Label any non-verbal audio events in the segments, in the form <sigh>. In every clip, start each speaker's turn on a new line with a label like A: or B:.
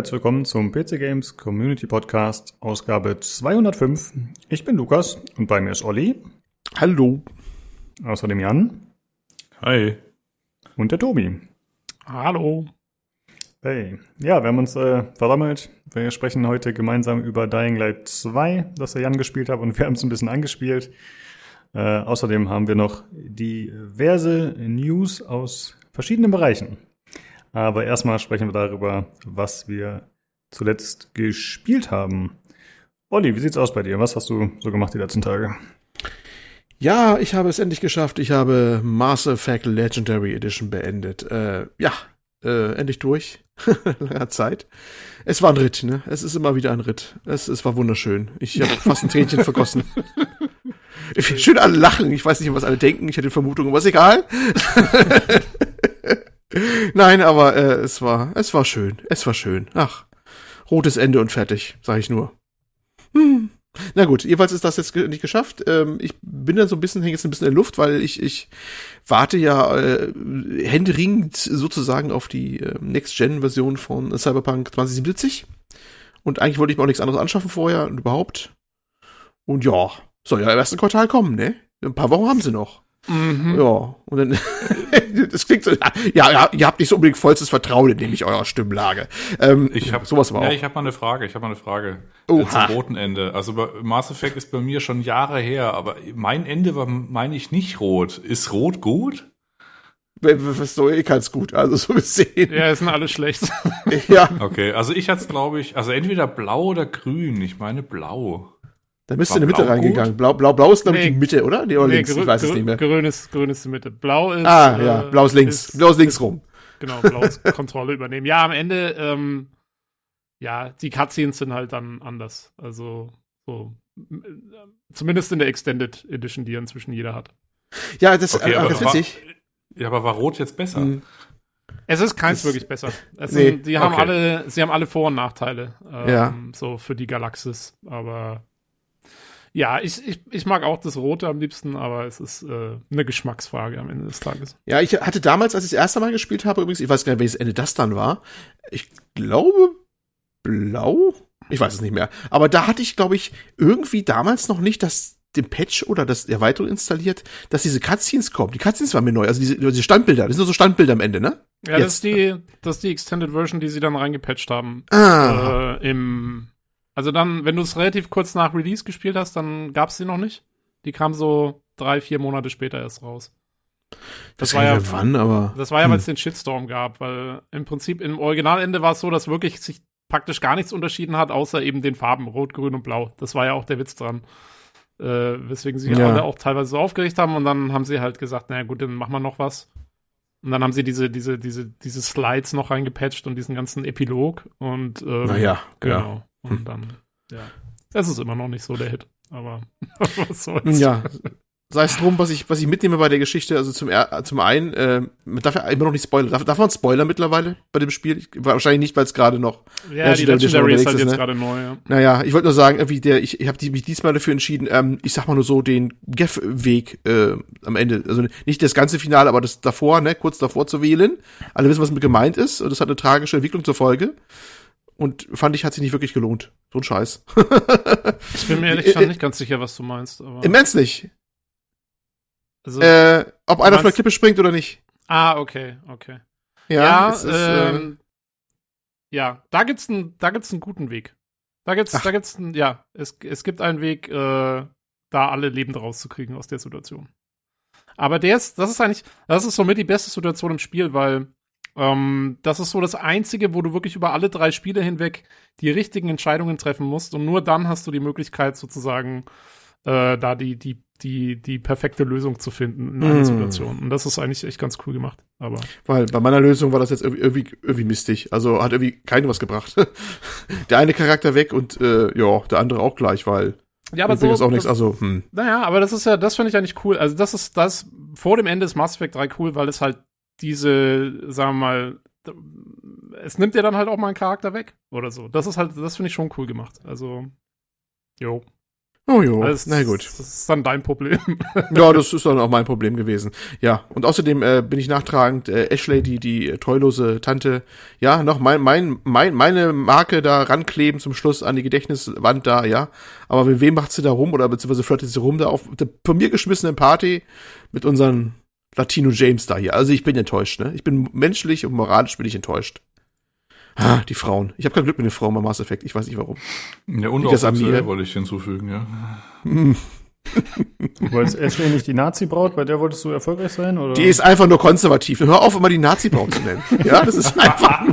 A: Herzlich willkommen zum PC Games Community Podcast, Ausgabe 205. Ich bin Lukas und bei mir ist Olli.
B: Hallo.
A: Außerdem Jan.
C: Hi.
A: Und der Tobi.
D: Hallo.
A: Hey. Ja, wir haben uns äh, versammelt. Wir sprechen heute gemeinsam über Dying Light 2, das der Jan gespielt hat und wir haben es ein bisschen angespielt. Äh, außerdem haben wir noch diverse News aus verschiedenen Bereichen. Aber erstmal sprechen wir darüber, was wir zuletzt gespielt haben. Olli, wie sieht's aus bei dir? Was hast du so gemacht die letzten Tage?
B: Ja, ich habe es endlich geschafft. Ich habe Mass Effect Legendary Edition beendet. Äh, ja, äh, endlich durch. <laughs> Langer Zeit. Es war ein Ritt, ne? Es ist immer wieder ein Ritt. Es, es war wunderschön. Ich habe <laughs> fast ein Tränchen vergossen. Schön alle lachen. Ich weiß nicht, was alle denken. Ich hätte Vermutungen, aber ist egal. <laughs> Nein, aber äh, es war, es war schön. Es war schön. Ach, rotes Ende und fertig, sag ich nur. Hm. Na gut, jedenfalls ist das jetzt nicht geschafft. Ähm, ich bin dann so ein bisschen, hänge jetzt ein bisschen in der Luft, weil ich, ich warte ja äh, händeringend sozusagen auf die äh, Next-Gen-Version von Cyberpunk 2077. Und eigentlich wollte ich mir auch nichts anderes anschaffen vorher und überhaupt. Und ja, soll ja im ersten Quartal kommen, ne? Ein paar Wochen haben sie noch. Mhm. Ja, und dann, <laughs> das klingt so, ja, ja, ihr habt nicht so unbedingt vollstes Vertrauen in nämlich eurer Stimmlage.
C: Ähm, ich habe sowas aber auch. Ja, ich habe mal eine Frage, ich habe mal eine Frage. Oh, zum roten Ende. Also Mass Effect ist bei mir schon Jahre her, aber mein Ende war, meine ich, nicht rot. Ist rot gut?
B: Was so eh ganz gut, also so gesehen.
D: Ja, ist sind alle schlecht. <laughs>
C: ja. Okay, also ich hatte es, glaube ich, also entweder blau oder grün. Ich meine blau.
B: Da bist du in die Mitte reingegangen. Blau, blau, blau ist, glaube ich, nee, die Mitte, oder? Nee, oder nee, links, ich weiß es nicht mehr.
D: Grün ist, grün ist die Mitte. Blau ist.
B: Ah, ja, blau ist links. Ist, blau ist links rum.
D: Genau, blau ist <laughs> Kontrolle übernehmen. Ja, am Ende, ähm, ja, die Cutscenes sind halt dann anders. Also, so. Zumindest in der Extended Edition, die inzwischen jeder hat.
B: Ja, das, okay, äh, aber, das ist witzig.
C: ja, aber war Rot jetzt besser? Mhm.
D: Es ist keins das, wirklich besser. Es nee, sind, die haben okay. alle, sie haben alle Vor- und Nachteile. Ähm, ja. So für die Galaxis. Aber ja, ich, ich, ich mag auch das Rote am liebsten, aber es ist äh, eine Geschmacksfrage am Ende des Tages.
B: Ja, ich hatte damals, als ich das erste Mal gespielt habe, übrigens, ich weiß gar nicht, welches Ende das dann war. Ich glaube, blau? Ich weiß es nicht mehr. Aber da hatte ich, glaube ich, irgendwie damals noch nicht das den Patch oder das Erweiterung installiert, dass diese Cutscenes kommen. Die Cutscenes waren mir neu, also diese, diese Standbilder, das sind nur so Standbilder am Ende, ne?
D: Ja, Jetzt. das ist die, das ist die Extended Version, die sie dann reingepatcht haben. Ah. Äh, Im also dann, wenn du es relativ kurz nach Release gespielt hast, dann gab es sie noch nicht. Die kam so drei, vier Monate später erst raus.
B: Das, das war ja wann, aber.
D: Das war ja, weil es hm. den Shitstorm gab, weil im Prinzip im Originalende war es so, dass wirklich sich praktisch gar nichts unterschieden hat, außer eben den Farben Rot, Grün und Blau. Das war ja auch der Witz dran. Äh, weswegen sich ja. alle auch teilweise so aufgeregt haben und dann haben sie halt gesagt, naja gut, dann machen wir noch was. Und dann haben sie diese, diese, diese, diese Slides noch reingepatcht und diesen ganzen Epilog und ähm,
B: naja,
D: genau. Ja. Und hm. dann, ja. Es ist immer noch nicht so der Hit, aber <laughs>
B: was soll's. Ja, sei es drum, was ich, was ich mitnehme bei der Geschichte, also zum, zum einen, äh, man darf ja immer noch nicht spoilern. Darf, darf man Spoiler mittlerweile bei dem Spiel? Ich, wahrscheinlich nicht, weil es gerade noch.
D: Ja, die Legendary ist halt jetzt ne? gerade neu, ja.
B: Naja, ich wollte nur sagen, irgendwie der, ich, ich habe mich diesmal dafür entschieden, ähm, ich sag mal nur so, den Geff-Weg äh, am Ende, also nicht das ganze Finale, aber das davor, ne, kurz davor zu wählen. Alle wissen, was mit gemeint ist, und das hat eine tragische Entwicklung zur Folge. Und fand ich, hat sich nicht wirklich gelohnt. So ein Scheiß. <laughs>
D: ich bin mir ehrlich gesagt nicht ganz sicher, was du meinst.
B: Aber Immens nicht. Also, äh, ob einer von der Klippe springt oder nicht.
D: Ah, okay, okay.
B: Ja,
D: ja, ist, ähm, äh, ja da gibt's einen, da gibt's einen guten Weg. Da gibt's, Ach. da gibt's einen, ja, es, es gibt einen Weg, äh, da alle lebend rauszukriegen aus der Situation. Aber der ist, das ist eigentlich, das ist somit die beste Situation im Spiel, weil ähm, das ist so das Einzige, wo du wirklich über alle drei Spiele hinweg die richtigen Entscheidungen treffen musst und nur dann hast du die Möglichkeit sozusagen äh, da die, die, die, die perfekte Lösung zu finden in einer mm. Situation. Und das ist eigentlich echt ganz cool gemacht. Aber
B: Weil bei meiner Lösung war das jetzt irgendwie, irgendwie, irgendwie mistig. Also hat irgendwie keinem was gebracht. <laughs> der eine Charakter weg und äh, ja, der andere auch gleich, weil
D: ja, aber so,
B: ist auch nichts, also,
D: hm. Naja, aber das ist ja, das finde ich eigentlich cool. Also, das ist das vor dem Ende des Mass Effect 3 cool, weil es halt diese, sagen wir mal, es nimmt dir dann halt auch mal einen Charakter weg oder so. Das ist halt, das finde ich schon cool gemacht. Also, jo.
B: Oh jo, also, na gut.
D: Das ist dann dein Problem. <laughs>
B: ja, das ist dann auch mein Problem gewesen. Ja, und außerdem äh, bin ich nachtragend, äh, Ashley, die, die treulose Tante, ja, noch mein, mein, mein, meine Marke da rankleben zum Schluss an die Gedächtniswand da, ja. Aber mit wem macht sie da rum oder beziehungsweise flirtet sie rum da auf der von mir geschmissenen Party mit unseren Latino James da hier. Also ich bin enttäuscht, ne? Ich bin menschlich und moralisch bin ich enttäuscht. Ah, die Frauen. Ich habe kein Glück mit den Frauen beim Mass Effect. Ich weiß nicht warum.
C: Ja, und auch das an mir wollte ich hinzufügen, ja.
A: du wolltest Ashley nicht die Nazi-Braut, bei der wolltest du erfolgreich sein? Oder?
B: Die ist einfach nur konservativ. Hör auf, immer die Nazi-Braut zu nennen. Ja, das ist einfach.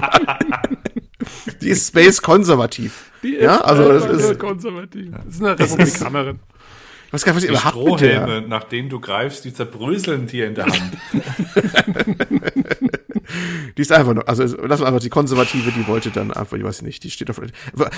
B: die ist Space konservativ.
D: Die ist ja, also das ist konservativ. Das ist eine Republikanerin.
B: Was kann was
C: ihr überhaupt mit der? nach denen du greifst, die zerbröseln dir in der Hand. <laughs>
B: die ist einfach nur, also lass mal einfach die Konservative, die wollte dann einfach, ich weiß nicht, die steht auf,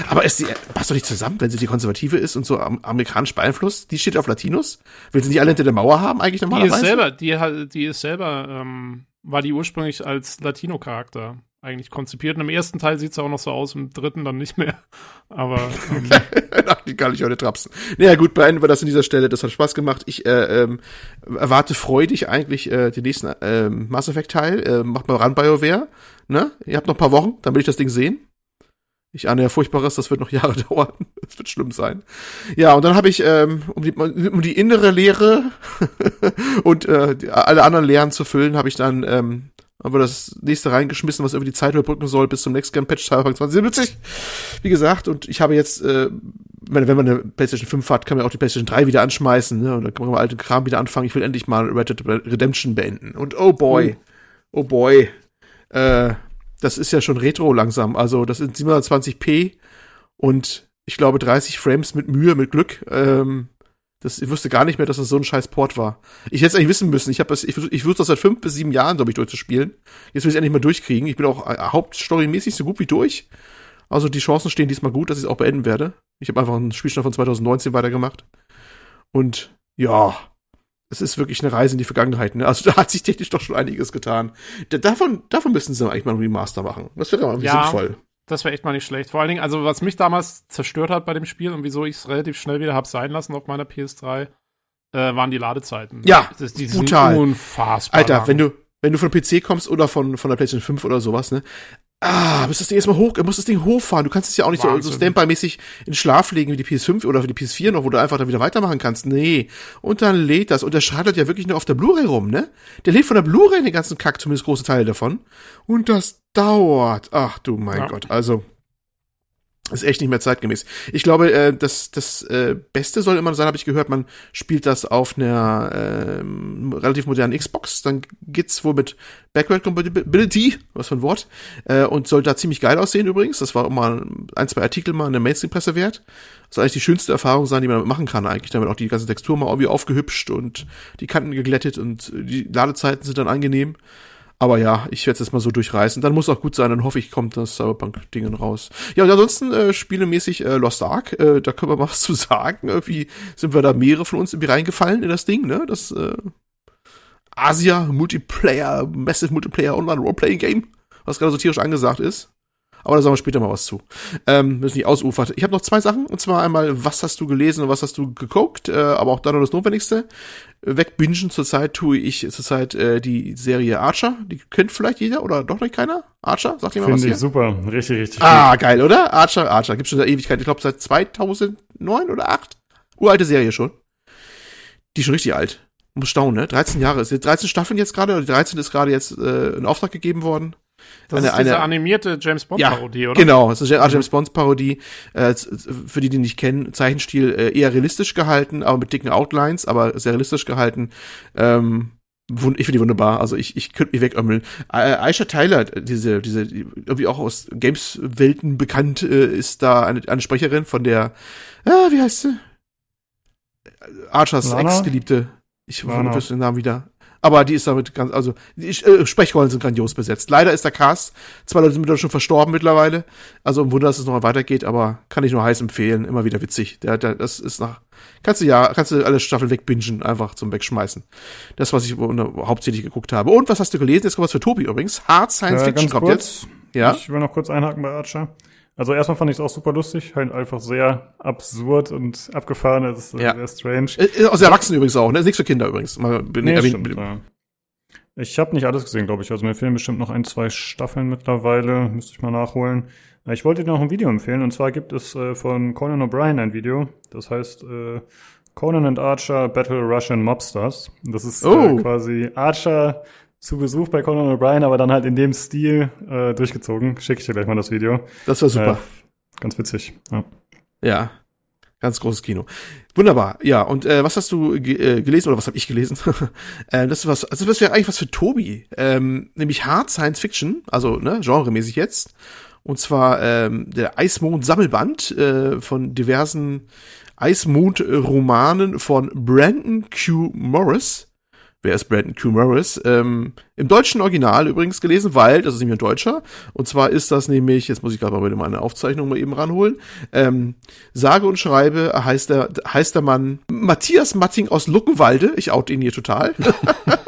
B: aber ist die, passt doch nicht zusammen, wenn sie die Konservative ist und so amerikanisch beeinflusst, die steht auf Latinos? Will sie nicht alle hinter der Mauer haben eigentlich normalerweise?
D: Die ist selber, die, die ist selber, ähm, war die ursprünglich als Latino-Charakter eigentlich konzipiert. Und im ersten Teil sieht es auch noch so aus, im dritten dann nicht mehr. <laughs> Aber.
B: Ähm, <laughs> Ach, die kann ich heute trapsen. Naja, gut, beenden wir das an dieser Stelle. Das hat Spaß gemacht. Ich äh, ähm, erwarte freudig eigentlich äh, den nächsten äh, Mass Effect-Teil. Äh, macht mal ran, BioWare. Ne? Ihr habt noch ein paar Wochen, dann will ich das Ding sehen. Ich ahne ja Furchtbares, das wird noch <laughs> Jahre dauern. Das wird schlimm sein. Ja, und dann habe ich, ähm, um, die, um die innere Lehre und äh, die, alle anderen Lehren zu füllen, habe ich dann ähm, haben wir das nächste reingeschmissen, was irgendwie die Zeit überbrücken soll bis zum Gen Patch Cyberpunk 2077. Wie gesagt, und ich habe jetzt, äh, wenn, wenn man eine PlayStation 5 hat, kann man auch die PlayStation 3 wieder anschmeißen, ne? Und dann kann man mal alten Kram wieder anfangen. Ich will endlich mal Red Dead Redemption beenden. Und oh boy, oh, oh boy, äh, das ist ja schon Retro langsam. Also das sind 720p und ich glaube 30 Frames mit Mühe, mit Glück. Ähm, das, ich wusste gar nicht mehr, dass das so ein scheiß Port war. Ich hätte es eigentlich wissen müssen. Ich, hab das, ich, ich wusste das seit fünf bis sieben Jahren, glaube ich, durchzuspielen. Jetzt will ich es endlich mal durchkriegen. Ich bin auch äh, hauptstorymäßig so gut wie durch. Also die Chancen stehen diesmal gut, dass ich es auch beenden werde. Ich habe einfach einen Spielstand von 2019 weitergemacht. Und ja, es ist wirklich eine Reise in die Vergangenheit. Ne? Also <laughs> da hat sich technisch doch schon einiges getan. davon, davon müssen sie eigentlich mal ein Remaster machen. Das wäre mal ja, sinnvoll.
D: Das wäre echt mal nicht schlecht. Vor allen Dingen, also was mich damals zerstört hat bei dem Spiel und wieso ich es relativ schnell wieder habe sein lassen auf meiner PS3, äh, waren die Ladezeiten.
B: Ja, das, die brutal. unfassbar. Alter, lang. wenn du wenn du von PC kommst oder von von der PlayStation 5 oder sowas, ne? Ah, musst das Ding erstmal hoch, musst das Ding hochfahren. Du kannst es ja auch nicht Wahnsinn. so, so Standby-mäßig in Schlaf legen wie die PS5 oder die PS4 noch, wo du einfach dann wieder weitermachen kannst. Nee. Und dann lädt das. Und der schrattert ja wirklich nur auf der Blu-ray rum, ne? Der lädt von der Blu-ray den ganzen Kack, zumindest große Teile davon. Und das dauert. Ach du mein ja. Gott. Also, ist echt nicht mehr zeitgemäß. Ich glaube, äh, das, das äh, Beste soll immer sein, habe ich gehört, man spielt das auf einer äh, relativ modernen Xbox. Dann geht's wohl mit Backward Compatibility, was für ein Wort, äh, und soll da ziemlich geil aussehen übrigens. Das war auch mal ein, zwei Artikel mal in der Mainstream-Presse wert. Das soll eigentlich die schönste Erfahrung sein, die man damit machen kann eigentlich. Damit auch die ganze Textur mal irgendwie aufgehübscht und die Kanten geglättet und die Ladezeiten sind dann angenehm. Aber ja, ich werde es jetzt mal so durchreißen. Dann muss auch gut sein, dann hoffe ich, kommt das Cyberpunk-Dingen raus. Ja, und ansonsten äh, spielemäßig äh, Lost Ark, äh, da können wir mal <laughs> was zu sagen. Irgendwie sind wir da mehrere von uns irgendwie reingefallen in das Ding, ne? Das äh, Asia Multiplayer, Massive Multiplayer Online Roleplaying Game, was gerade so tierisch angesagt ist. Aber da sagen wir später mal was zu. Ähm, müssen nicht ausufert. Ich habe noch zwei Sachen. Und zwar einmal, was hast du gelesen und was hast du geguckt? Äh, aber auch dann noch das Notwendigste. Wegbingen zurzeit tue ich zurzeit äh, die Serie Archer. Die kennt vielleicht jeder oder doch nicht keiner? Archer? Sagt jemand
A: was Finde ich super. Richtig, richtig
B: Ah, gut. geil, oder? Archer, Archer. Gibt's schon seit Ewigkeit. Ich glaube seit 2009 oder 8. Uralte Serie schon. Die ist schon richtig alt. Muss staunen, ne? 13 Jahre. Ist 13 Staffeln jetzt gerade. Die 13 ist gerade jetzt äh, in Auftrag gegeben worden.
D: Das eine, ist diese eine, animierte James Bond-Parodie,
B: ja, oder? Genau, das ist eine James Bond-Parodie. Äh, für die, die nicht kennen, Zeichenstil äh, eher realistisch gehalten, aber mit dicken Outlines, aber sehr realistisch gehalten. Ähm, ich finde die wunderbar. Also ich, ich könnte mich wegömmeln. Äh, Aisha Tyler, diese, diese, irgendwie auch aus Games-Welten bekannt, äh, ist da eine, eine Sprecherin von der, ah, wie heißt sie? Archers Ex-Geliebte. Ich wusste den Namen wieder. Aber die ist damit ganz, also die äh, Sprechrollen sind grandios besetzt. Leider ist der Cast, zwei Leute sind schon verstorben mittlerweile. Also ein Wunder, dass es nochmal weitergeht, aber kann ich nur heiß empfehlen. Immer wieder witzig. Der, der, das ist nach, kannst du ja, kannst du alle Staffeln wegbingen, einfach zum Wegschmeißen. Das, was ich hauptsächlich geguckt habe. Und was hast du gelesen? Jetzt kommt was für Tobi übrigens. Hard Science
A: äh,
B: Fiction kommt
A: kurz. jetzt. Ja. Ich will noch kurz einhaken bei Archer. Also erstmal fand ich es auch super lustig, halt einfach sehr absurd und abgefahren, das ist ja. sehr strange.
B: Äh, aus Erwachsenen übrigens auch, ne? Ist nichts für Kinder übrigens.
A: Mal bin nee, erwähnt, stimmt, ja. Ich habe nicht alles gesehen, glaube ich. Also mir fehlen bestimmt noch ein, zwei Staffeln mittlerweile. Müsste ich mal nachholen. Ich wollte dir noch ein Video empfehlen. Und zwar gibt es äh, von Conan O'Brien ein Video. Das heißt äh, Conan and Archer Battle Russian Mobsters. Das ist äh, oh. äh, quasi Archer zu Besuch bei Conan O'Brien, aber dann halt in dem Stil äh, durchgezogen. Schicke ich dir gleich mal das Video.
B: Das war super.
A: Äh, ganz witzig. Ja.
B: ja. Ganz großes Kino. Wunderbar. Ja, und äh, was hast du ge äh, gelesen oder was habe ich gelesen? <laughs> äh, das ist was, also das wäre eigentlich was für Tobi, ähm, nämlich Hard Science Fiction, also ne, genremäßig jetzt. Und zwar ähm, der Eismond Sammelband äh, von diversen Eismond Romanen von Brandon Q Morris wer ist Brandon Q. Morris, ähm, im deutschen Original übrigens gelesen, weil, das ist nämlich ein Deutscher, und zwar ist das nämlich, jetzt muss ich gerade mal wieder meine Aufzeichnung mal eben ranholen, ähm, sage und schreibe heißt der, heißt der Mann Matthias Matting aus Luckenwalde, ich out ihn hier total. <laughs>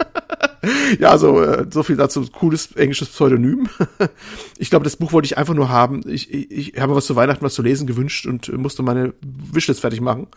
B: ja, so, äh, so viel dazu. Cooles englisches Pseudonym. <laughs> ich glaube, das Buch wollte ich einfach nur haben. Ich, ich, ich habe was zu Weihnachten was zu lesen gewünscht und musste meine Wishlist fertig machen.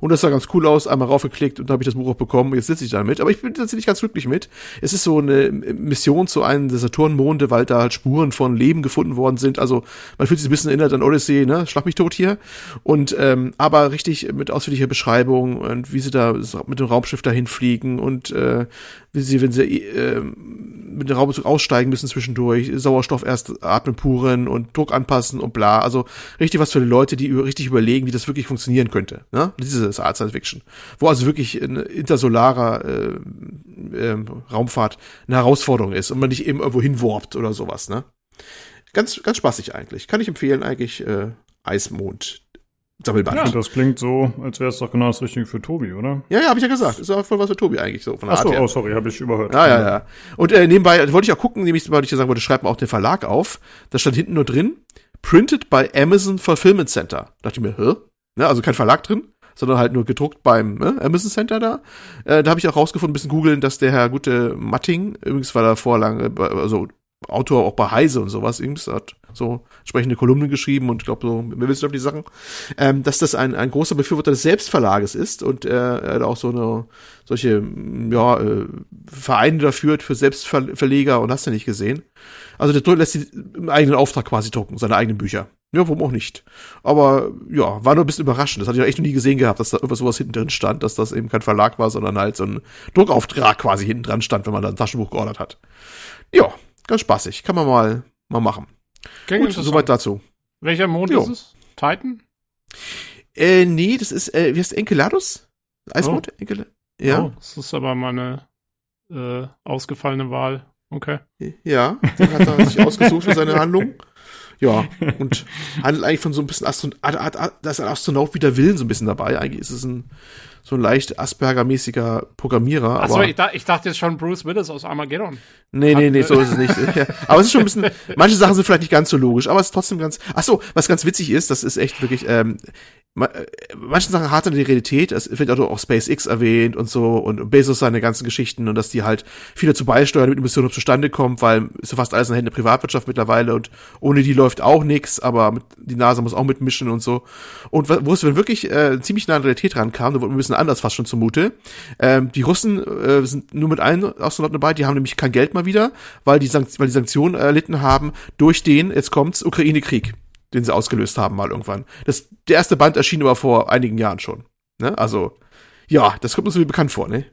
B: Und das sah ganz cool aus. Einmal raufgeklickt und dann habe ich das Buch auch bekommen. Jetzt sitze ich damit. Aber ich bin tatsächlich ganz glücklich mit. Es ist so eine Mission zu einem der Saturnmonde, weil da halt Spuren von Leben gefunden worden sind. Also man fühlt sich ein bisschen erinnert an Odyssey, ne? Schlag mich tot hier. Und ähm, aber richtig mit ausführlicher Beschreibung und wie sie da mit dem Raumschiff dahin fliegen und äh, wie sie, wenn sie äh, mit dem Raumzug aussteigen müssen zwischendurch, Sauerstoff erst atmen puren und Druck anpassen und bla. Also richtig was für die Leute, die richtig überlegen, wie das wirklich funktionieren könnte. Ne? Diese Art Science Fiction. Wo also wirklich eine intersolarer äh, äh, Raumfahrt eine Herausforderung ist und man nicht eben irgendwo hinworbt oder sowas. Ne? Ganz, ganz spaßig eigentlich. Kann ich empfehlen eigentlich äh, Eismond
A: Sammelband. Ja, das klingt so, als wäre es doch genau das Richtige für Tobi, oder?
B: Ja, ja, habe ich ja gesagt. Ist auch voll was für Tobi eigentlich so
A: von der Ach so, Art her. oh, sorry, habe ich überhört.
B: Ja, ja, ja. Und äh, nebenbei wollte ich auch gucken, nämlich, weil ich ja sagen wollte, schreibt mal auch den Verlag auf. Da stand hinten nur drin, printed by Amazon Fulfillment Center. Da dachte ich mir, hä? Ja, also kein Verlag drin, sondern halt nur gedruckt beim ne, Amazon Center da. Äh, da habe ich auch rausgefunden, ein bisschen googeln, dass der Herr gute Matting, übrigens war da vorlang, also Autor auch bei Heise und sowas, übrigens hat so entsprechende Kolumnen geschrieben und ich glaube so, wir wissen auf die Sachen, ähm, dass das ein, ein großer Befürworter des Selbstverlages ist und er auch so eine solche ja, äh, Vereine da führt für Selbstverleger und hast du nicht gesehen. Also der lässt sie im eigenen Auftrag quasi drucken, seine eigenen Bücher. Ja, warum auch nicht. Aber ja, war nur ein bisschen überraschend. Das hatte ich echt noch nie gesehen gehabt, dass da irgendwas sowas hinten drin stand, dass das eben kein Verlag war, sondern halt so ein Druckauftrag quasi hinten dran stand, wenn man da ein Taschenbuch geordert hat. Ja, ganz spaßig. Kann man mal, mal machen. Gut, soweit dazu.
D: Welcher Mond jo. ist es? Titan?
B: Äh, nee, das ist, äh, wie heißt Enceladus? Eismond? Oh. Enkel
D: ja. Oh, das ist aber meine äh, ausgefallene Wahl. Okay.
B: Ja, den hat er <laughs> sich ausgesucht für seine Handlung. Ja, und handelt eigentlich von so ein bisschen Astronaut, da ist ein Astronaut wieder Willen so ein bisschen dabei. Eigentlich ist es ein, so ein leicht Asperger-mäßiger Programmierer.
D: Achso, ich, ich, dachte jetzt schon Bruce Willis aus Armageddon.
B: Nee, nee, nee, so ist es nicht. ja. Aber es ist schon ein bisschen, <laughs> manche Sachen sind vielleicht nicht ganz so logisch, aber es ist trotzdem ganz, Achso, was ganz witzig ist, das ist echt wirklich, ähm, äh, manche Sachen hart in die Realität, es wird auch SpaceX erwähnt und so und Bezos seine ganzen Geschichten und dass die halt viel dazu beisteuern, damit die Mission zustande kommt, weil ist ja fast alles in Hände der Privatwirtschaft mittlerweile und ohne die läuft auch nichts, aber mit, die NASA muss auch mitmischen und so. Und wo es wirklich äh, ziemlich nah an die Realität rankam, da wurde ein bisschen anders fast schon zumute. Ähm, die Russen äh, sind nur mit einem Astronauten dabei, die haben nämlich kein Geld mal wieder, weil die, Sank weil die Sanktionen erlitten haben durch den, jetzt kommt's, Ukraine-Krieg den sie ausgelöst haben mal irgendwann. Das, der erste Band erschien aber vor einigen Jahren schon. Ne? Also, ja, das kommt uns irgendwie bekannt vor, ne?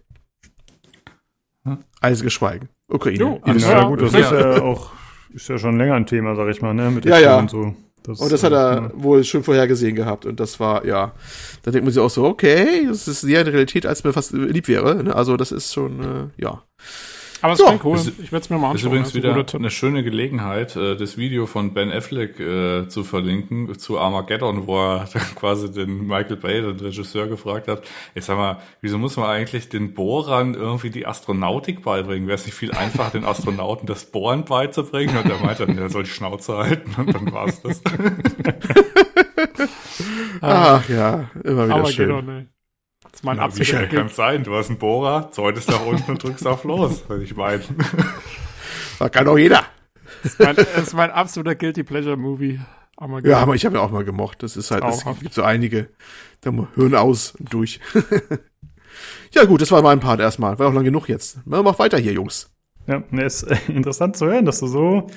B: Hm? Eisige Schweigen. Ukraine. Jo,
A: ja, ja, gut, das ja. ist ja auch, ist ja schon länger ein Thema, sag ich mal, ne?
B: Mit ja, ja. und so. Das, und das hat er ja. wohl schon vorher gesehen gehabt. Und das war, ja, da denkt man sich auch so, okay, das ist näher in der Realität, als mir fast lieb wäre. Ne? Also das ist schon, äh, ja.
D: Aber es ja, klingt cool. Ist, ich werde es mir mal anschauen.
C: Ist übrigens wieder eine schöne Gelegenheit, äh, das Video von Ben Affleck äh, zu verlinken zu Armageddon, wo er <laughs> quasi den Michael Bay, den Regisseur, gefragt hat, ich sag mal, wieso muss man eigentlich den Bohrern irgendwie die Astronautik beibringen? Wäre es nicht viel einfacher, den Astronauten das Bohren beizubringen? Und er meinte, er soll die Schnauze halten und dann war es das. <laughs>
B: Ach ja, immer wieder Armageddon, schön. Ey.
C: Mein Na, absoluter Wie kann es sein? Du hast einen Bohrer, zeugst nach unten und drückst auf los, würde ich meinen. <laughs>
B: Das kann doch jeder.
D: Das ist, mein, das ist mein absoluter Guilty Pleasure Movie. Armageddon.
B: Ja, aber ich habe ja auch mal gemocht. Das ist halt, es gibt so einige. Da hören aus und durch. <laughs> ja, gut, das war mein Part erstmal. War auch lang genug jetzt. Mach weiter hier, Jungs.
A: Ja, ne, ist äh, interessant zu hören, dass du so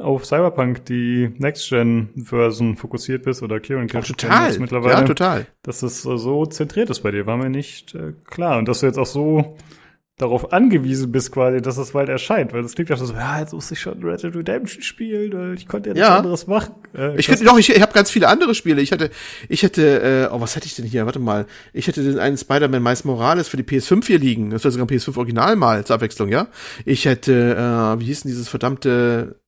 A: auf Cyberpunk die Next-Gen-Version fokussiert bist oder Kieran
B: Auch
A: Kills
B: total.
A: mittlerweile.
B: Ja, total.
A: dass es äh, so zentriert ist bei dir, war mir nicht äh, klar. Und dass du jetzt auch so darauf angewiesen bist, quasi, dass es bald erscheint. Weil das klingt ja so, ja, jetzt muss ich schon Red Dead Redemption spielen, weil ich konnte ja nichts
B: Ja.
A: anderes machen. Äh,
B: Ich könnte noch, ich, ich habe ganz viele andere Spiele. Ich hatte, ich hätte, äh, oh, was hätte ich denn hier? Warte mal. Ich hätte den einen Spider-Man Miles Morales für die PS5 hier liegen. Das wäre sogar ein PS5 Original mal zur Abwechslung, ja? Ich hätte, äh, wie hieß denn dieses verdammte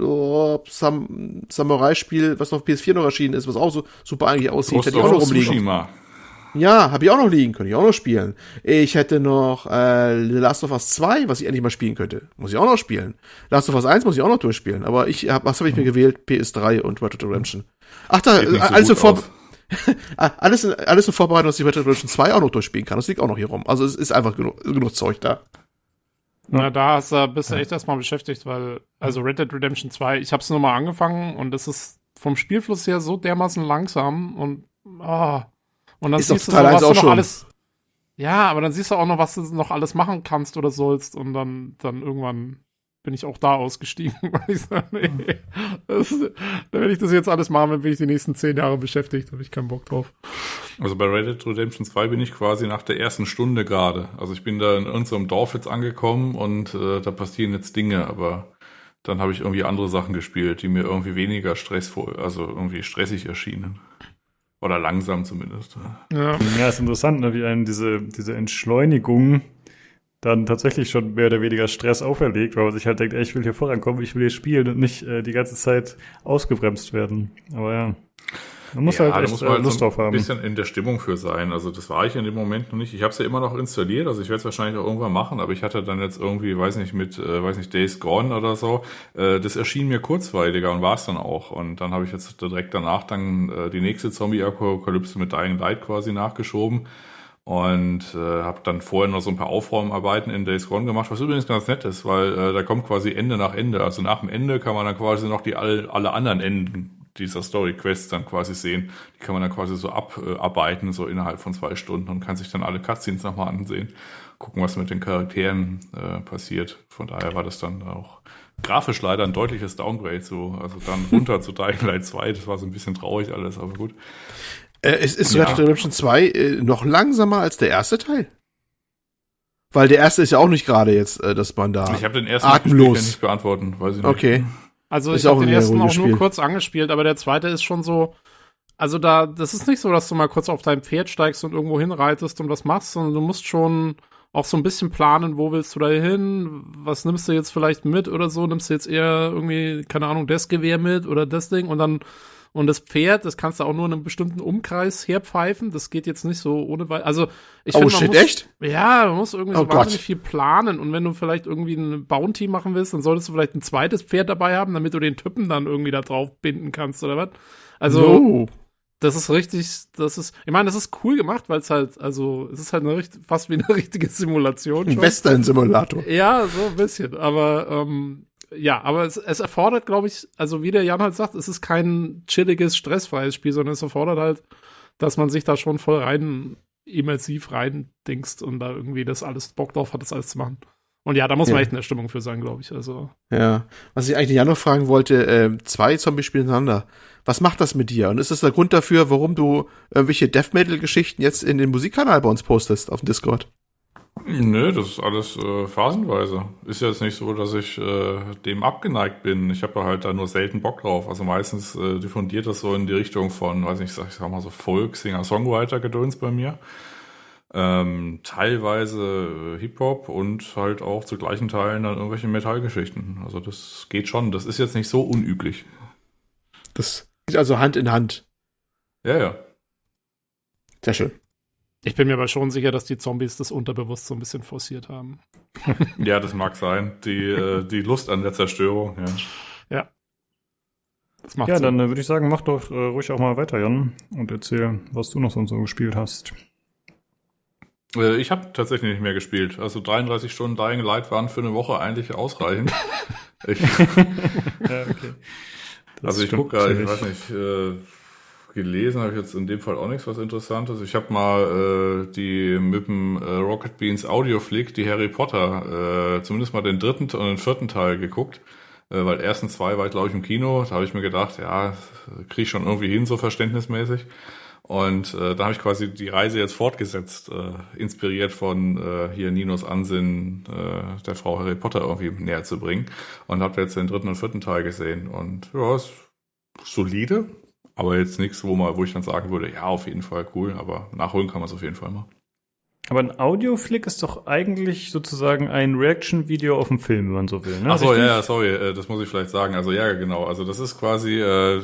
B: oh, Sam Samurai-Spiel, was noch auf PS4 noch erschienen ist, was auch so super eigentlich aussieht,
C: Ghost
B: hätte ich auch noch rumliegen.
C: Tsushima.
B: Ja, habe ich auch noch liegen, könnte ich auch noch spielen. Ich hätte noch äh, The Last of Us 2, was ich endlich mal spielen könnte. Muss ich auch noch spielen. Last of Us 1 muss ich auch noch durchspielen. Aber ich hab, was habe ich mir gewählt? PS3 und Red Dead Redemption. Ach, da,
C: so
B: alles, in Vor. <laughs> Ah, alles, in, alles in Vorbereitung, dass ich Red Dead Redemption 2 auch noch durchspielen kann. Das liegt auch noch hier rum. Also es ist einfach genug, genug Zeug da.
D: Na, da hast du, bist du echt erstmal beschäftigt, weil, also Red Dead Redemption 2, ich hab's nur mal angefangen und es ist vom Spielfluss her so dermaßen langsam und, ah, und dann
B: Ist
D: siehst du so, was du
B: auch
D: noch
B: schon.
D: alles, ja, aber dann siehst du auch noch, was du noch alles machen kannst oder sollst und dann, dann irgendwann bin ich auch da ausgestiegen, <laughs> weil ich sage, nee, das, wenn ich das jetzt alles mache, bin ich die nächsten zehn Jahre beschäftigt, habe ich keinen Bock drauf.
C: Also bei Red Dead Redemption 2 bin ich quasi nach der ersten Stunde gerade. Also ich bin da in unserem Dorf jetzt angekommen und äh, da passieren jetzt Dinge, aber dann habe ich irgendwie andere Sachen gespielt, die mir irgendwie weniger stressvoll, also irgendwie stressig erschienen. Oder langsam zumindest.
D: Ja.
A: Ja, ist interessant, ne, wie einem diese, diese Entschleunigung dann tatsächlich schon mehr oder weniger Stress auferlegt, weil man sich halt denkt, ey, ich will hier vorankommen, ich will hier spielen und nicht äh, die ganze Zeit ausgebremst werden. Aber ja, man muss halt
C: da
A: echt
C: muss
A: äh,
C: man halt
A: Lust
C: so
A: drauf
C: ein
A: haben.
C: bisschen in der Stimmung für sein. Also das war ich in dem Moment noch nicht. Ich habe es ja immer noch installiert, also ich werde es wahrscheinlich auch irgendwann machen, aber ich hatte dann jetzt irgendwie, weiß nicht, mit, äh, weiß nicht, Days Gone oder so, äh, das erschien mir kurzweiliger und war es dann auch. Und dann habe ich jetzt direkt danach dann äh, die nächste Zombie-Apokalypse mit Dying Light quasi nachgeschoben. Und äh, habe dann vorher noch so ein paar Aufräumarbeiten in Days Gone gemacht, was übrigens ganz nett ist, weil äh, da kommt quasi Ende nach Ende. Also nach dem Ende kann man dann quasi noch die all, alle anderen Enden dieser Story-Quests dann quasi sehen. Die kann man dann quasi so abarbeiten, so innerhalb von zwei Stunden und kann sich dann alle Cutscenes nochmal ansehen, gucken, was mit den Charakteren äh, passiert. Von daher war das dann auch grafisch leider ein deutliches Downgrade, so, also dann runter zu <laughs> Dying Light 2, das war so ein bisschen traurig alles, aber gut.
B: Äh, es ist
C: Ja.
B: Red Dead Redemption 2 äh, noch langsamer als der erste Teil. Weil der erste ist ja auch nicht gerade jetzt, äh, dass man da.
C: Ich habe den ersten
B: Atemlos.
C: Nicht beantworten, weiß ich nicht.
B: okay.
D: Also
B: Ist
D: ich habe
B: auch
D: den ersten auch nur kurz angespielt, aber der zweite ist schon so. Also da, das ist nicht so, dass du mal kurz auf dein Pferd steigst und irgendwo hinreitest und was machst, sondern du musst schon auch so ein bisschen planen, wo willst du da hin, was nimmst du jetzt vielleicht mit oder so, nimmst du jetzt eher irgendwie, keine Ahnung, das Gewehr mit oder das Ding und dann, und das Pferd, das kannst du auch nur in einem bestimmten Umkreis herpfeifen, das geht jetzt nicht so ohne, Wei- also ich
B: Oh
D: finde, man
B: shit,
D: muss,
B: echt?
D: ja, man muss irgendwie
B: Oh
D: so wahnsinnig viel planen. Und wenn du vielleicht irgendwie ein Bounty machen willst, dann solltest du vielleicht ein zweites Pferd dabei haben, damit du den Typen dann irgendwie da drauf binden kannst, oder was? Also,
B: No.
D: das ist richtig, das ist, ich meine, das ist cool gemacht, weil es halt, also, es ist halt eine, fast wie eine <laughs> richtige Simulation
B: Ein. Western-Simulator.
D: Ja, so ein bisschen. Aber ähm, ja, aber es, es erfordert, glaube ich, also wie der Jan halt sagt, es ist kein chilliges, stressfreies Spiel, sondern es erfordert halt, dass man sich da schon voll rein immersiv rein dingst und da irgendwie das alles Bock drauf hat, das alles zu machen. Und ja, da muss man
B: Ja.
D: echt in der Stimmung für sein, glaube ich. Also
B: Ja. Was ich eigentlich ja noch fragen wollte, äh, zwei Zombie-Spiele hintereinander. Was macht das mit dir? Und ist das der Grund dafür, warum du irgendwelche Death Metal-Geschichten jetzt in den Musikkanal bei uns postest auf dem Discord?
C: Nö, das ist alles äh, phasenweise. Ist jetzt nicht so, dass ich äh, dem abgeneigt bin. Ich habe halt da nur selten Bock drauf. Also meistens äh, diffundiert das so in die Richtung von, weiß nicht, ich sag, ich sag mal so Folk, Singer, Songwriter Gedöns bei mir. Ähm, teilweise äh, Hip-Hop und halt auch zu gleichen Teilen dann irgendwelche Metallgeschichten. Also das geht schon. Das ist jetzt nicht so unüblich.
B: Das geht also Hand in Hand.
C: Ja, ja.
B: Sehr schön.
D: Ich bin mir aber schon sicher, dass die Zombies das unterbewusst so ein bisschen forciert haben. <laughs>
C: Ja, das mag sein. Die, äh, die Lust an der Zerstörung, ja.
D: Das macht
A: Ja,
D: Sinn.
A: dann äh, würde ich sagen, mach doch äh, ruhig auch mal weiter, Jan, und erzähl, was du noch sonst so gespielt hast.
C: Äh, Ich habe tatsächlich nicht mehr gespielt. Also 33 Stunden Dying Light waren für eine Woche eigentlich ausreichend. <laughs> ich,
A: ja, okay. Das
C: also ich gucke gerade, ich
A: natürlich.
C: weiß nicht, äh, gelesen habe ich jetzt in dem Fall auch nichts was Interessantes. Ich habe mal äh, die mit dem äh, Rocket Beans Audioflick, die Harry Potter, äh, zumindest mal den dritten und den vierten Teil geguckt. Äh, weil ersten zwei war ich, glaube ich, im Kino. Da habe ich mir gedacht, ja, kriege ich schon irgendwie hin, so verständnismäßig. Und äh, da habe ich quasi die Reise jetzt fortgesetzt, äh, inspiriert von äh, hier Ninos Ansinnen, äh, der Frau Harry Potter irgendwie näher zu bringen. Und habe jetzt den dritten und vierten Teil gesehen. Und ja, ist solide, aber jetzt nichts, wo man, wo ich dann sagen würde, ja, auf jeden Fall cool, aber nachholen kann man es auf jeden Fall mal.
A: Aber ein Audioflick ist doch eigentlich sozusagen ein Reaction-Video auf einen Film, wenn man so will. Ne?
C: Ach so,
A: Richtig?
C: ja, ja, sorry, äh, das muss ich vielleicht sagen. Also ja, genau. Also das ist quasi, äh,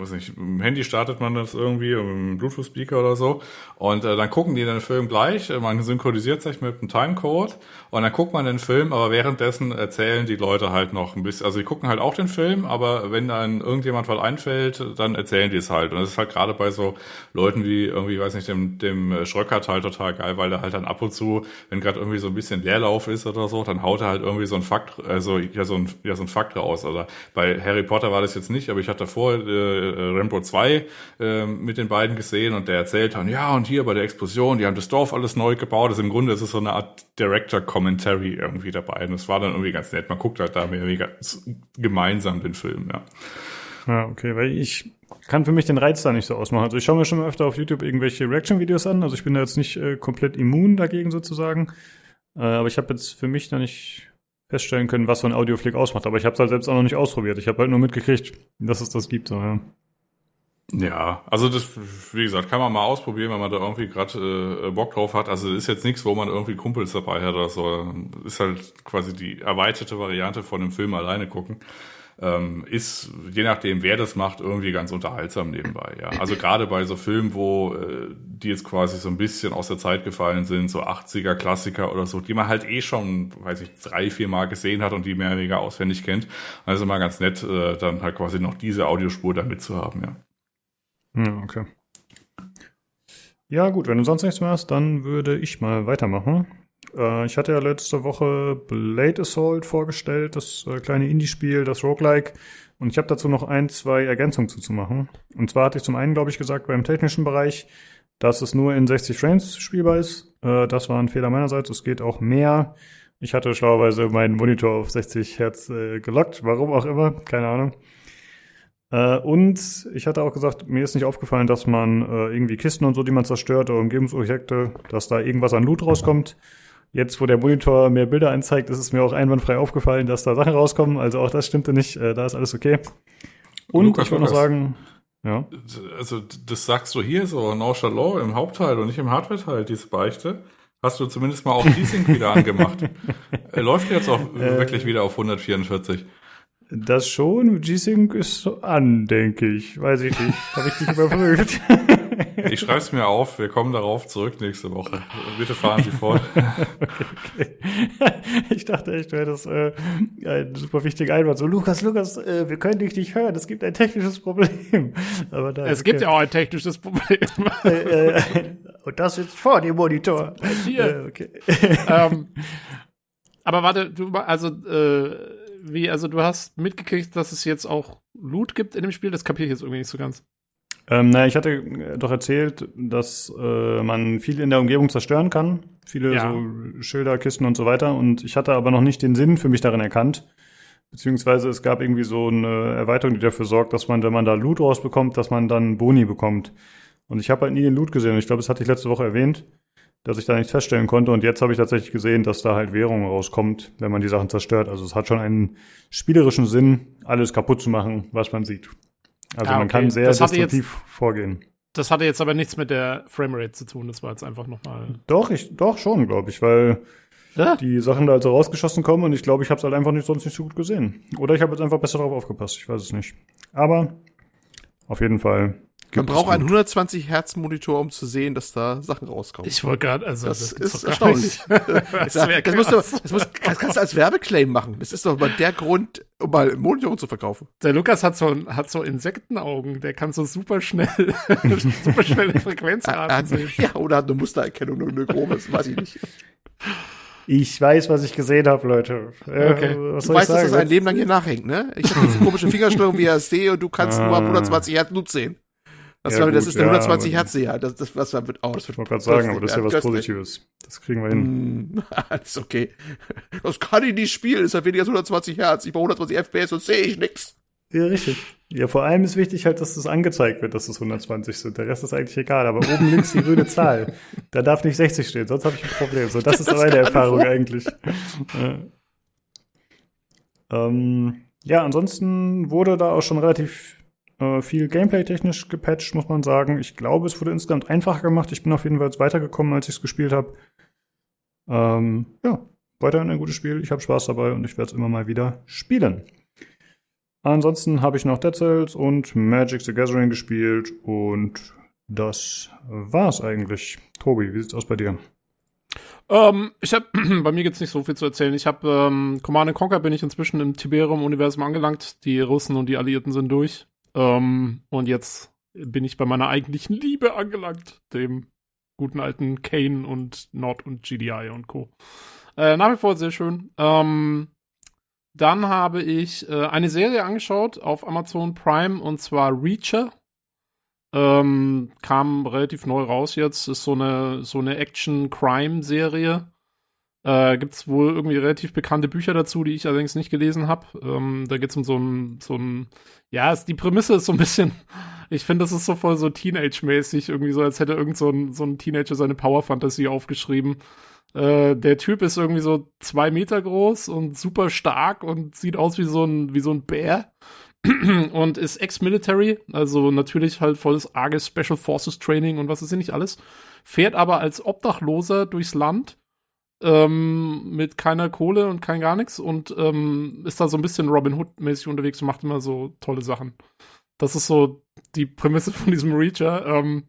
C: weiß nicht, im Handy startet man das irgendwie, einem Bluetooth-Speaker oder so. Und äh, dann gucken die den Film gleich. Äh, Man synchronisiert sich mit einem Timecode und dann guckt man den Film, aber währenddessen erzählen die Leute halt noch ein bisschen. Also die gucken halt auch den Film, aber wenn dann irgendjemand was einfällt, dann erzählen die es halt. Und das ist halt gerade bei so Leuten wie irgendwie, weiß nicht, dem, dem Schröckert halt total geil, weil der halt dann ab und zu, wenn gerade irgendwie so ein bisschen Leerlauf ist oder so, dann haut er halt irgendwie so ein Fakt, also ja so ein, ja, so ein Fakt raus. Oder bei Harry Potter war das jetzt nicht, aber ich hatte davor äh, Rambo 2 äh, mit den beiden gesehen und der erzählt dann, ja, und hier bei der Explosion, die haben das Dorf alles neu gebaut. Also im Grunde ist es so eine Art Director-Commentary irgendwie dabei. Und das war dann irgendwie ganz nett. Man guckt halt da weniger gemeinsam den Film, ja.
A: Ja, okay, weil ich kann für mich den Reiz da nicht so ausmachen. Also ich schaue mir schon öfter auf YouTube irgendwelche Reaction-Videos an. Also ich bin da jetzt nicht äh, komplett immun dagegen sozusagen. Äh, aber ich habe jetzt für mich da nicht feststellen können, was so ein Audioflick ausmacht. Aber ich habe es halt selbst auch noch nicht ausprobiert. Ich habe halt nur mitgekriegt, dass es das gibt. So, ja.
C: Ja, also das, wie gesagt, kann man mal ausprobieren, wenn man da irgendwie gerade äh, Bock drauf hat. Also ist jetzt nichts, wo man irgendwie Kumpels dabei hat oder so. Ist halt quasi die erweiterte Variante von einem Film alleine gucken. Ähm, ist, je nachdem, wer das macht, irgendwie ganz unterhaltsam nebenbei, ja. Also gerade bei so Filmen, wo äh, die jetzt quasi so ein bisschen aus der Zeit gefallen sind, so 80er Klassiker oder so, die man halt eh schon, weiß ich, drei, vier Mal gesehen hat und die mehr oder weniger auswendig kennt. Also immer ganz nett, äh, dann halt quasi noch diese Audiospur da mitzuhaben, ja.
A: Ja, okay. Ja, gut, wenn du sonst nichts mehr hast, dann würde ich mal weitermachen. Äh, ich hatte ja letzte Woche Blade Assault vorgestellt, das äh, kleine Indie-Spiel, das Roguelike. Und ich habe dazu noch ein, zwei Ergänzungen zuzumachen. Und zwar hatte ich zum einen, glaube ich, gesagt, beim technischen Bereich, dass es nur in 60 Frames spielbar ist. Äh, das war ein Fehler meinerseits. Es geht auch mehr. Ich hatte schlauerweise meinen Monitor auf 60 Hertz äh, gelockt, warum auch immer, keine Ahnung. Äh, und ich hatte auch gesagt, mir ist nicht aufgefallen, dass man äh, irgendwie Kisten und so, die man zerstört oder Umgebungsobjekte, dass da irgendwas an Loot rauskommt. Jetzt, wo der Monitor mehr Bilder anzeigt, ist es mir auch einwandfrei aufgefallen, dass da Sachen rauskommen. Also auch das stimmte nicht. Äh, da ist alles okay. Und
C: Lukas,
A: ich wollte noch sagen, ja.
C: Also, das sagst du hier so nonchalant im Hauptteil und nicht im Hardware-Teil, diese Beichte. Hast du zumindest mal auch G-Sync <laughs> wieder angemacht. Er läuft jetzt auch wirklich wieder auf 144.
A: Das schon, G-Sync ist so an, denke ich. Weiß ich nicht. Habe ich dich <laughs> überprüft. <laughs>
C: Ich schreibe es mir auf, wir kommen darauf zurück nächste Woche. Bitte fahren Sie fort. <laughs>
A: okay. Ich dachte echt, wäre das äh, ein super wichtiger Einwand. So, Lukas, Lukas, äh, wir können dich nicht hören. Es gibt ein technisches Problem. <laughs> Aber da,
D: Es gibt ja auch ein technisches Problem.
A: Äh, äh, und das jetzt vor dem Monitor.
D: Hier.
A: Äh, okay.
D: ähm, aber warte, du, also, äh, wie, also du hast mitgekriegt, dass es jetzt auch Loot gibt in dem Spiel? Das kapiere ich jetzt irgendwie nicht so ganz.
A: Ähm, naja, ich hatte äh, doch erzählt, dass äh, man viel in der Umgebung zerstören kann. Viele
D: Ja.
A: so Schilder, Kisten und so weiter. Und ich hatte aber noch nicht den Sinn für mich darin erkannt. Beziehungsweise es gab irgendwie so eine Erweiterung, die dafür sorgt, dass man, wenn man da Loot rausbekommt, dass man dann Boni bekommt. Und ich habe halt nie den Loot gesehen. Und ich glaube, das hatte ich letzte Woche erwähnt, dass ich da nichts feststellen konnte. Und jetzt habe ich tatsächlich gesehen, dass da halt Währung rauskommt, wenn man die Sachen zerstört. Also es hat schon einen spielerischen Sinn, alles kaputt zu machen, was man sieht. Also
D: Ah,
A: man
D: okay.
A: kann sehr
D: Das hatte jetzt-
A: destruktiv vorgehen.
D: Das hatte jetzt aber nichts mit der Framerate zu tun. Das war jetzt einfach nochmal.
A: Doch, ich, doch schon, glaube ich, weil
D: Ja?
A: die Sachen da also rausgeschossen kommen und ich glaube, ich habe es halt einfach nicht sonst nicht so gut gesehen. Oder ich habe jetzt einfach besser drauf aufgepasst, ich weiß es nicht. Aber auf jeden Fall.
B: Man braucht einen
A: Loot.
B: 120 Hertz Monitor, um zu sehen, dass da Sachen rauskommen.
D: Ich wollte gerade, also
B: das,
D: gibt's
B: ist erstaunlich. <laughs> das,
D: Das <laughs>
B: das, musst du, das, musst, das kannst du als Werbeclaim machen. Das ist doch mal der Grund, um mal einen Monitor zu verkaufen.
D: Der Lukas hat so, hat so Insektenaugen, der kann so super schnell, <laughs> super schnelle Frequenzraten sehen.
B: ja, oder hat eine Mustererkennung, nur eine grobe, das weiß ich nicht.
A: Ich weiß, was ich gesehen habe, Leute. Äh,
D: Okay.
A: was
B: Du weißt, dass das ein Leben lang hier nachhängt, ne? Ich habe diese komische Fingerstellung wie RSD und du kannst nur ab 120 Hertz Blut sehen. Das,
A: Ja,
B: war, das
A: gut,
B: ist der
A: ja,
B: 120
A: aber-
B: Hertz Seher. Das, das, wird, oh, das wird
A: Ich wollte gerade sagen, aber das ist ja was
B: köstlich.
A: Positives. Das kriegen wir hin.
B: Hm, <laughs> Alles okay. Das kann ich nicht spielen. Das hat weniger als 120 Hertz. Ich brauche 120 FPS und sehe ich nix.
A: Ja, richtig. Ja, vor allem ist wichtig halt, dass das angezeigt wird, dass es 120 sind. Der Rest ist eigentlich egal. Aber oben links die grüne Zahl. Da darf nicht 60 stehen, sonst habe ich ein Problem. So, das <laughs> ist
B: Das
A: meine
B: gerade
A: Erfahrung
B: vor.
A: eigentlich. Ja. Ähm, ja, ansonsten wurde da auch schon relativ äh, viel Gameplay-technisch gepatcht, muss man sagen. Ich glaube, es wurde insgesamt einfacher gemacht. Ich bin auf jeden Fall weitergekommen, als ich es gespielt habe. Ähm, ja, weiterhin ein gutes Spiel. Ich habe Spaß dabei und ich werde es immer mal wieder spielen. Ansonsten habe ich noch Dead Cells und Magic the Gathering gespielt und das war's eigentlich. Tobi, wie sieht's aus bei dir?
D: Ähm, ich habe, <clears throat> bei mir gibt's nicht so viel zu erzählen. Ich habe ähm, Command Conquer bin ich inzwischen im Tiberium-Universum angelangt. Die Russen und die Alliierten sind durch. Ähm, und jetzt bin ich bei meiner eigentlichen Liebe angelangt, dem guten alten Kane und Nord und GDI und Co. Äh, nach wie vor sehr schön. Ähm, dann habe ich äh, eine Serie angeschaut auf Amazon Prime und zwar Reacher. Ähm, kam relativ neu raus jetzt. Ist so eine, so eine Action-Crime-Serie. Äh, Gibt es wohl irgendwie relativ bekannte Bücher dazu, die ich allerdings nicht gelesen habe. Ähm, da geht es um so ein, so ein, ja, es, die Prämisse ist so ein bisschen, <laughs> ich finde, das ist so voll so Teenage-mäßig, irgendwie so, als hätte irgend so ein, so ein Teenager seine Power-Fantasie aufgeschrieben. Äh, der Typ ist irgendwie so zwei Meter groß und super stark und sieht aus wie so ein, wie so ein Bär <clears throat> und ist ex-military, also natürlich halt volles arges Special Forces Training und was ist hier nicht alles. Fährt aber als Obdachloser durchs Land ähm, mit keiner Kohle und kein gar nichts und ähm, ist da so ein bisschen Robin Hood-mäßig unterwegs und macht immer so tolle Sachen. Das ist so die Prämisse von diesem Reacher. Ähm,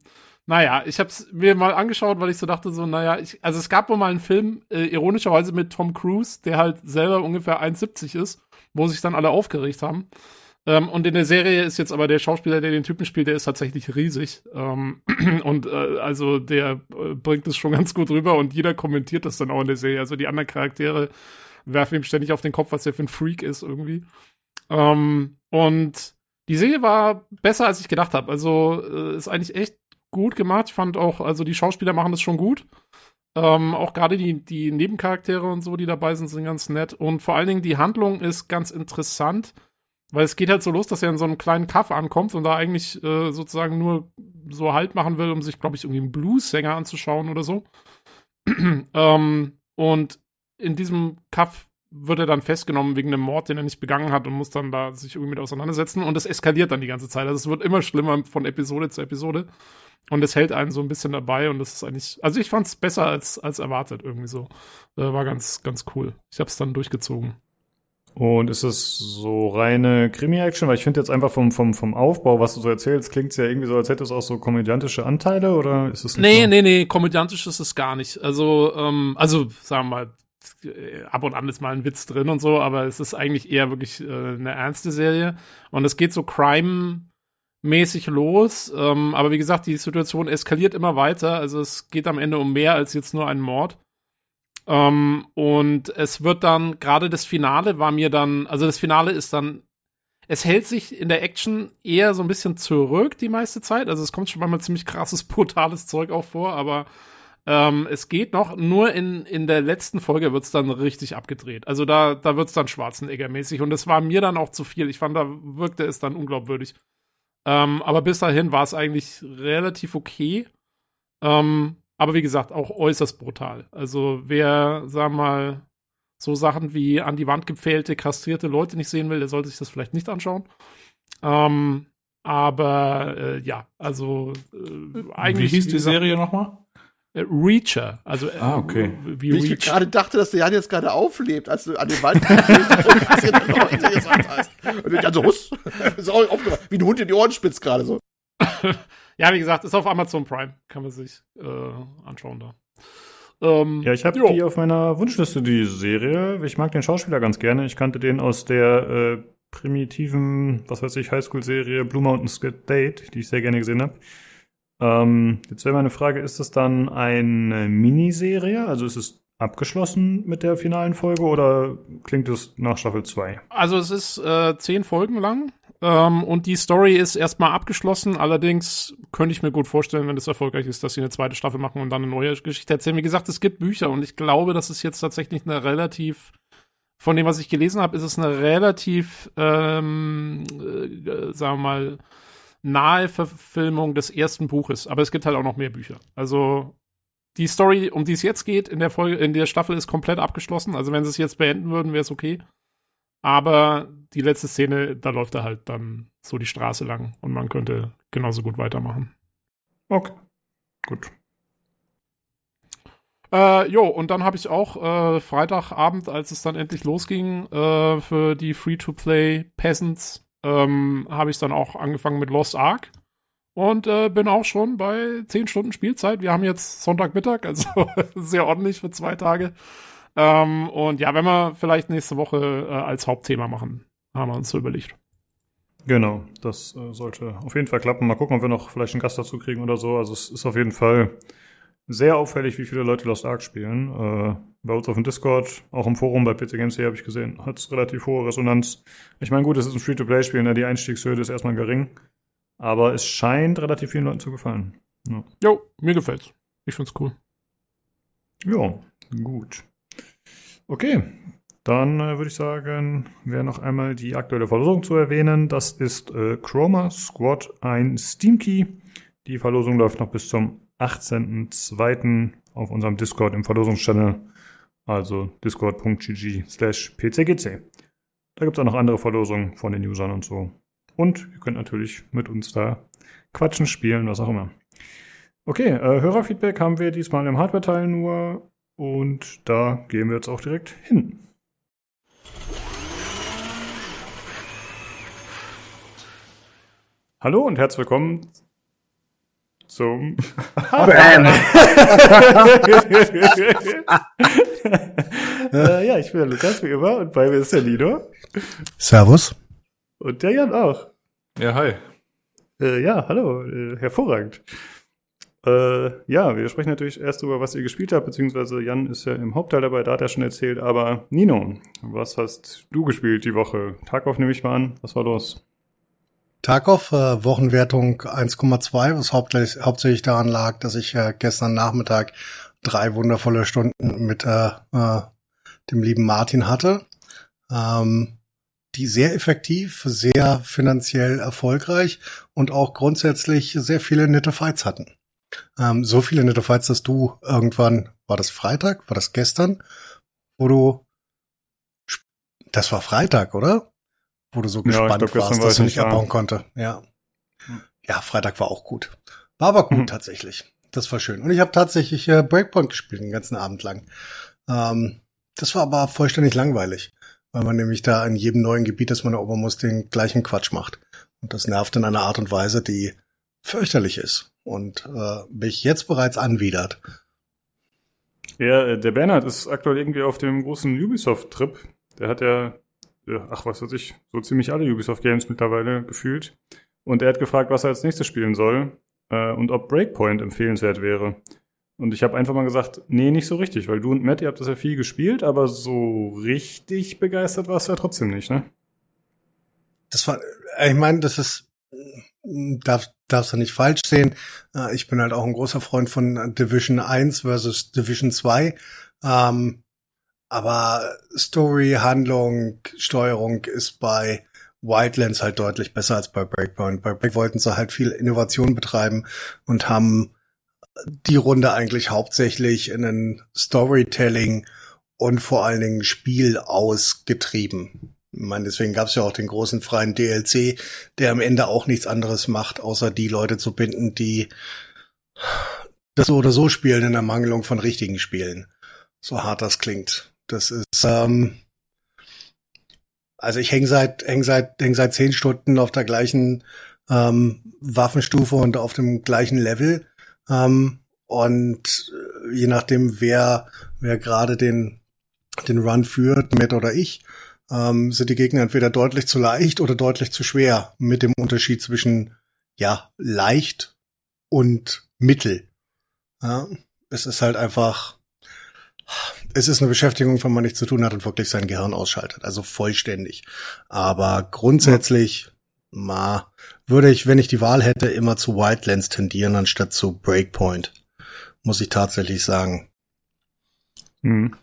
D: naja, ich habe es mir mal angeschaut, weil ich so dachte, so, naja, ich, also es gab wohl mal einen Film, äh, ironischerweise mit Tom Cruise, der halt selber ungefähr 1,70 ist, wo sich dann alle aufgeregt haben. Ähm, und in der Serie ist jetzt aber der Schauspieler, der den Typen spielt, der ist tatsächlich riesig. Ähm, <clears throat> und äh, also der äh, bringt es schon ganz gut rüber und jeder kommentiert das dann auch in der Serie. Also die anderen Charaktere werfen ihm ständig auf den Kopf, was der für ein Freak ist irgendwie. Ähm, und die Serie war besser, als ich gedacht habe. Also äh, ist eigentlich echt gut gemacht. Ich fand auch, also die Schauspieler machen das schon gut. Ähm, auch gerade die, die Nebencharaktere und so, die dabei sind, sind ganz nett. Und vor allen Dingen die Handlung ist ganz interessant, weil es geht halt so los, dass er in so einem kleinen Kaff ankommt und da eigentlich äh, sozusagen nur so Halt machen will, um sich, glaube ich, irgendwie einen Blues-Sänger anzuschauen oder so. <clears throat> ähm, und in diesem Kaff wird er dann festgenommen wegen einem Mord, den er nicht begangen hat und muss dann da sich irgendwie mit auseinandersetzen. Und es eskaliert dann die ganze Zeit. Also es wird immer schlimmer von Episode zu Episode. Und es hält einen so ein bisschen dabei und das ist eigentlich, also ich fand es besser als, als erwartet irgendwie so. Äh, war ganz, ganz cool. Ich habe es dann durchgezogen.
A: Und ist es so reine Krimi-Action? Weil ich finde jetzt einfach vom, vom, vom Aufbau, was du so erzählst, klingt es ja irgendwie so, als hätte es auch so komödiantische Anteile oder ist es nicht
D: Nee,
A: so?
D: nee, nee, komödiantisch ist es gar nicht. Also, ähm, also, sagen wir mal, äh, ab und an ist mal ein Witz drin und so, aber es ist eigentlich eher wirklich äh, eine ernste Serie. Und es geht so Crime-mäßig los. Ähm, aber wie gesagt, die Situation eskaliert immer weiter. Also es geht am Ende um mehr als jetzt nur einen Mord. Ähm, und es wird dann, gerade das Finale war mir dann, also das Finale ist dann, es hält sich in der Action eher so ein bisschen zurück die meiste Zeit. Also es kommt schon manchmal ziemlich krasses, <laughs> brutales Zeug auch vor, aber ähm, es geht noch. Nur in, in der letzten Folge wird es dann richtig abgedreht. Also da, da wird es dann Schwarzenegger-mäßig und es war mir dann auch zu viel. Ich fand, da wirkte es dann unglaubwürdig. Ähm, aber bis dahin war es eigentlich relativ okay. Ähm, aber wie gesagt, auch äußerst brutal. Also wer, sagen wir mal, so Sachen wie an die Wand gepfählte, kastrierte Leute nicht sehen will, der sollte sich das vielleicht nicht anschauen. Ähm, aber äh, ja, also äh, eigentlich.
C: Wie hieß die Serie nochmal?
D: äh, Reacher. Also äh,
C: Ah, okay.
D: wie
B: Wie ich
D: Reach.
B: gerade dachte, dass der Jan jetzt gerade auflebt, als du an den Wald gehst und gesagt hast. Und ich also Huss, <laughs> ist auch aufgewacht, wie ein Hund in die Ohren spitzt gerade so.
D: Ja, wie gesagt, ist auf Amazon Prime. Kann man sich äh, anschauen da. Ähm,
A: Ja, ich habe die auf meiner Wunschliste, die Serie. Ich mag den Schauspieler ganz gerne. Ich kannte den aus der äh, primitiven, was weiß ich, Highschool-Serie Blue Mountain Date, die ich sehr gerne gesehen habe. Ähm, jetzt wäre meine Frage, ist das dann eine Miniserie? Also ist es abgeschlossen mit der finalen Folge oder klingt es nach Staffel 2?
D: Also es ist äh, zehn Folgen lang ähm, und die Story ist erstmal abgeschlossen. Allerdings könnte ich mir gut vorstellen, wenn es erfolgreich ist, dass sie eine zweite Staffel machen und dann eine neue Geschichte erzählen. Wie gesagt, es gibt Bücher und ich glaube, das ist jetzt tatsächlich eine relativ von dem, was ich gelesen habe, ist es eine relativ, ähm, äh, sagen wir mal, nahe Verfilmung des ersten Buches. Aber es gibt halt auch noch mehr Bücher. Also die Story, um die es jetzt geht, in der Folge, in der Staffel ist komplett abgeschlossen. Also wenn sie es jetzt beenden würden, wäre es okay. Aber die letzte Szene, da läuft er halt dann so die Straße lang und man könnte genauso gut weitermachen.
A: Okay. Gut.
D: Äh, jo, und dann habe ich auch äh, Freitagabend, als es dann endlich losging äh, für die Free-to-Play Peasants, ähm, habe ich dann auch angefangen mit Lost Ark und äh, bin auch schon bei 10 Stunden Spielzeit. Wir haben jetzt Sonntagmittag, also <laughs> sehr ordentlich für zwei Tage. Ähm, und ja, wenn wir vielleicht nächste Woche äh, als Hauptthema machen, haben wir uns so überlegt.
A: Genau, das äh, sollte auf jeden Fall klappen. Mal gucken, ob wir noch vielleicht einen Gast dazu kriegen oder so. Also es ist auf jeden Fall sehr auffällig, wie viele Leute Lost Ark spielen. Äh, bei uns auf dem Discord, auch im Forum bei PC Games habe ich gesehen, hat es relativ hohe Resonanz. Ich meine, gut, es ist ein Free-to-Play-Spiel, ne? die Einstiegshürde ist erstmal gering. Aber es scheint relativ vielen Leuten zu gefallen.
D: Ja. Jo, mir gefällt's. Ich find's cool.
A: Ja, gut. Okay, dann äh, würde ich sagen, wäre noch einmal die aktuelle Verlosung zu erwähnen. Das ist äh, Chroma Squad, ein Steam Key. Die Verlosung läuft noch bis zum 18.02. auf unserem Discord im Verlosungschannel, also discord.gg slash pcgc. Da gibt es auch noch andere Verlosungen von den Usern und so. Und ihr könnt natürlich mit uns da quatschen, spielen, was auch immer. Okay, äh, Hörerfeedback haben wir diesmal im Hardware-Teil nur und da gehen wir jetzt auch direkt hin. Hallo und herzlich willkommen zum <laughs>
E: Bam. <laughs>
A: äh, ja, ich bin der Lukas, wie immer, und bei mir ist der Lido.
E: Servus.
A: Und der Jan auch.
C: Ja, hi.
A: Äh, ja, hallo, äh, hervorragend. Äh, ja, wir sprechen natürlich erst über, was ihr gespielt habt, beziehungsweise Jan ist ja im Hauptteil dabei, da hat er schon erzählt, aber Nino, was hast du gespielt die Woche? Auf nehme ich mal an, was war los?
E: Tarkov, äh, Wochenwertung 1,2, was hauptsächlich, hauptsächlich daran lag, dass ich äh, gestern Nachmittag drei wundervolle Stunden mit äh, äh, dem lieben Martin hatte, ähm, die sehr effektiv, sehr finanziell erfolgreich und auch grundsätzlich sehr viele nette Fights hatten. Ähm, so viele nette Fights, dass du irgendwann, war das Freitag, war das gestern, wo du, das war Freitag, oder? wo du so gespannt glaub, warst, dass du nicht abbauen da. konnte. Ja. Ja, Freitag war auch gut. War aber gut mhm. tatsächlich. Das war schön. Und ich habe tatsächlich äh, Breakpoint gespielt den ganzen Abend lang. Ähm, das war aber vollständig langweilig, weil man nämlich da in jedem neuen Gebiet, das man erobern muss, den gleichen Quatsch macht. Und das nervt in einer Art und Weise, die fürchterlich ist und äh, mich jetzt bereits anwidert.
A: Ja, äh, der Bernhard ist aktuell irgendwie auf dem großen Ubisoft-Trip. Der hat ja ach was weiß ich, so ziemlich alle Ubisoft Games mittlerweile gefühlt. Und er hat gefragt, was er als nächstes spielen soll äh, und ob Breakpoint empfehlenswert wäre. Und ich habe einfach mal gesagt, nee, nicht so richtig, weil du und Matt, ihr habt das ja viel gespielt, aber so richtig begeistert warst du ja trotzdem nicht, ne?
E: Das war, ich meine, das ist, darf, darfst du nicht falsch sehen. Äh, ich bin halt auch ein großer Freund von Division 1 versus Division 2. Ähm, aber Story, Handlung, Steuerung ist bei Wildlands halt deutlich besser als bei Breakpoint. Bei Break wollten sie halt viel Innovation betreiben und haben die Runde eigentlich hauptsächlich in ein Storytelling und vor allen Dingen Spiel ausgetrieben. Ich meine, deswegen gab es ja auch den großen freien DLC, der am Ende auch nichts anderes macht, außer die Leute zu binden, die das so oder so spielen in der Mangelung von richtigen Spielen. So hart das klingt. Das ist, ähm, also ich hänge seit, häng seit, häng seit zehn Stunden auf der gleichen ähm, Waffenstufe und auf dem gleichen Level. Ähm, und äh, je nachdem, wer, wer gerade den, den Run führt, Matt oder ich, ähm, sind die Gegner entweder deutlich zu leicht oder deutlich zu schwer, mit dem Unterschied zwischen, ja, leicht und mittel. Ja, es ist halt einfach, es ist eine Beschäftigung, wenn man nichts zu tun hat und wirklich sein Gehirn ausschaltet, also vollständig. Aber grundsätzlich, ma, würde ich, wenn ich die Wahl hätte, immer zu Wildlands tendieren, anstatt zu Breakpoint. Muss ich tatsächlich sagen.
A: Hm.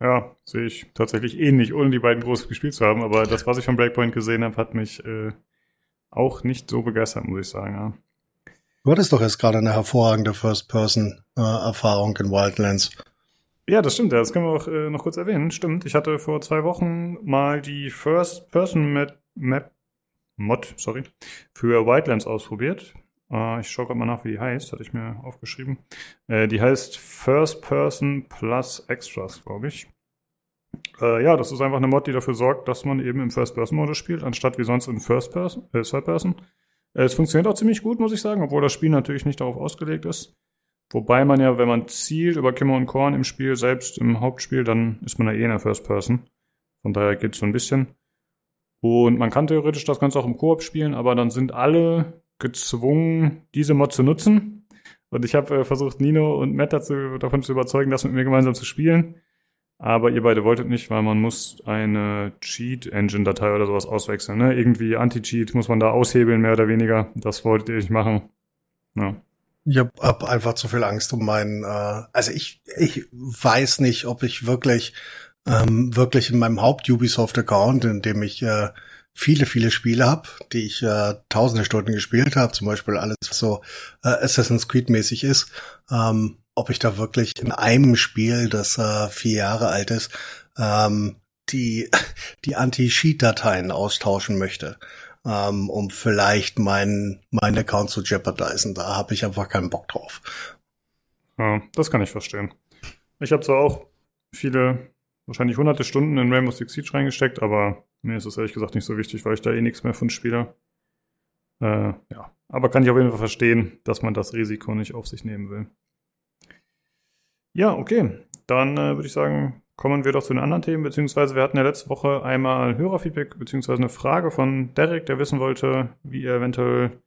A: Ja, sehe ich tatsächlich ähnlich, ohne die beiden groß gespielt zu haben. Aber das, was ich von Breakpoint gesehen habe, hat mich äh, auch nicht so begeistert, muss ich sagen. Ja.
E: Du hattest doch jetzt gerade eine hervorragende First-Person-Erfahrung in Wildlands.
A: Ja, das stimmt. Das können wir auch äh, noch kurz erwähnen. Stimmt. Ich hatte vor zwei Wochen mal die First-Person-Map Map, Mod, sorry, für Wildlands ausprobiert. Äh, ich schaue gerade mal nach, wie die heißt. Hatte ich mir aufgeschrieben. Äh, die heißt First Person Plus Extras, glaube ich. Äh, ja, das ist einfach eine Mod, die dafür sorgt, dass man eben im First-Person-Modus spielt, anstatt wie sonst in First-Person, äh, Third-Person. Es funktioniert auch ziemlich gut, muss ich sagen, obwohl das Spiel natürlich nicht darauf ausgelegt ist. Wobei man ja, wenn man zielt über Kimmer und Korn im Spiel, selbst im Hauptspiel, dann ist man ja eh in der First Person. Von daher geht's so ein bisschen. Und man kann theoretisch das Ganze auch im Koop spielen, aber dann sind alle gezwungen, diese Mod zu nutzen. Und ich habe äh, versucht, Nino und Matt dazu, davon zu überzeugen, das mit mir gemeinsam zu spielen. Aber ihr beide wolltet nicht, weil man muss eine Cheat-Engine-Datei oder sowas auswechseln. Ne? Irgendwie Anti-Cheat muss man da aushebeln, mehr oder weniger. Das wolltet ihr nicht machen. Ja.
E: Ich hab, hab einfach zu viel Angst um meinen, äh, also ich, ich weiß nicht, ob ich wirklich, ähm, wirklich in meinem Haupt-Ubisoft-Account, in dem ich äh, viele, viele Spiele habe, die ich äh, tausende Stunden gespielt habe, zum Beispiel alles, was so äh, Assassin's Creed-mäßig ist, ähm, ob ich da wirklich in einem Spiel, das äh, vier Jahre alt ist, ähm, die, <laughs> die Anti-Cheat-Dateien austauschen möchte, ähm, um vielleicht meinen meinen Account zu jeopardisen. Da habe ich einfach keinen Bock drauf.
A: Ja, das kann ich verstehen. Ich habe zwar auch viele, wahrscheinlich hunderte Stunden in Rainbow Six Siege reingesteckt, aber mir ist es ehrlich gesagt nicht so wichtig, weil ich da eh nichts mehr von spiele. Äh, ja, aber kann ich auf jeden Fall verstehen, dass man das Risiko nicht auf sich nehmen will. Ja, okay. Dann äh, würde ich sagen, kommen wir doch zu den anderen Themen, beziehungsweise wir hatten ja letzte Woche einmal Hörerfeedback, beziehungsweise eine Frage von Derek, der wissen wollte, wie er eventuell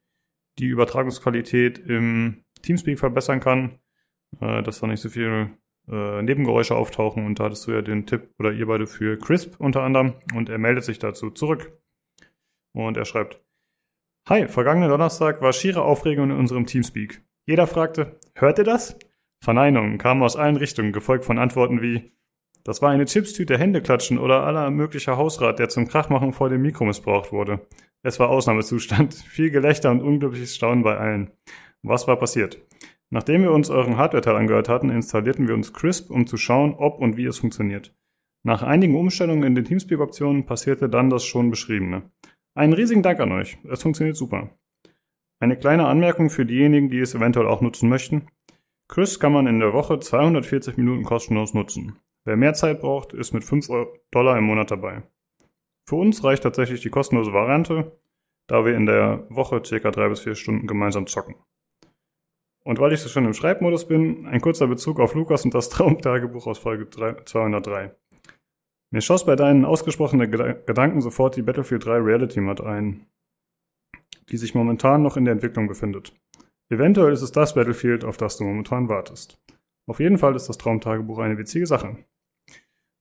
A: die Übertragungsqualität im Teamspeak verbessern kann, äh, dass da nicht so viel äh, Nebengeräusche auftauchen. Und da hattest du ja den Tipp oder ihr beide für Crisp unter anderem und er meldet sich dazu zurück. Und er schreibt, Hi, vergangenen Donnerstag war schiere Aufregung in unserem Teamspeak. Jeder fragte, hört ihr das? Verneinungen kamen aus allen Richtungen, gefolgt von Antworten wie Das war eine Chipstüte, Händeklatschen oder aller möglicher Hausrat, der zum Krachmachen vor dem Mikro missbraucht wurde. Es war Ausnahmezustand, <laughs> viel Gelächter und unglückliches Staunen bei allen. Was war passiert? Nachdem wir uns euren Hardware-Teil angehört hatten, installierten wir uns Crisp, um zu schauen, ob und wie es funktioniert. Nach einigen Umstellungen in den Teamspeak-Optionen passierte dann das schon beschriebene. Einen riesigen Dank an euch. Es funktioniert super. Eine kleine Anmerkung für diejenigen, die es eventuell auch nutzen möchten. Chris kann man in der Woche 240 Minuten kostenlos nutzen. Wer mehr Zeit braucht, ist mit 5 Dollar im Monat dabei. Für uns reicht tatsächlich die kostenlose Variante, da wir in der Woche ca. 3 bis 4 Stunden gemeinsam zocken. Und weil ich so schon im Schreibmodus bin, ein kurzer Bezug auf Lukas und das <laughs> Traumtagebuch aus Folge 203. Mir schoss bei deinen ausgesprochenen Gedanken sofort die Battlefield 3 Reality Mod ein, die sich momentan noch in der Entwicklung befindet. Eventuell ist es das Battlefield, auf das du momentan wartest. Auf jeden Fall ist das Traumtagebuch eine witzige Sache.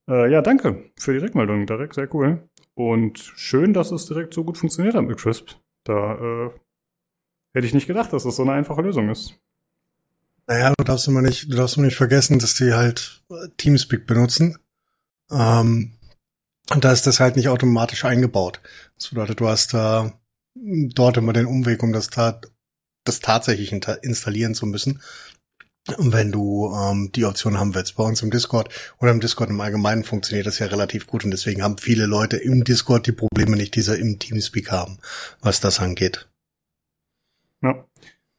A: Äh, ja, danke für die Rückmeldung, Derek, sehr cool. Und schön, dass es direkt so gut funktioniert hat mit Crisp. Da äh, hätte ich nicht gedacht, dass das so eine einfache Lösung ist.
E: Naja, du darfst immer nicht, du darfst immer nicht vergessen, dass die halt Teamspeak benutzen. Ähm, und da ist das halt nicht automatisch eingebaut. Das bedeutet, du hast da äh, dort immer den Umweg, um das, tat, das tatsächlich installieren zu müssen. wenn du ähm, die Option haben willst. Bei uns im Discord oder im Discord im Allgemeinen funktioniert das ja relativ gut und deswegen haben viele Leute im Discord die Probleme nicht, die sie im Teamspeak haben, was das angeht.
A: Ja.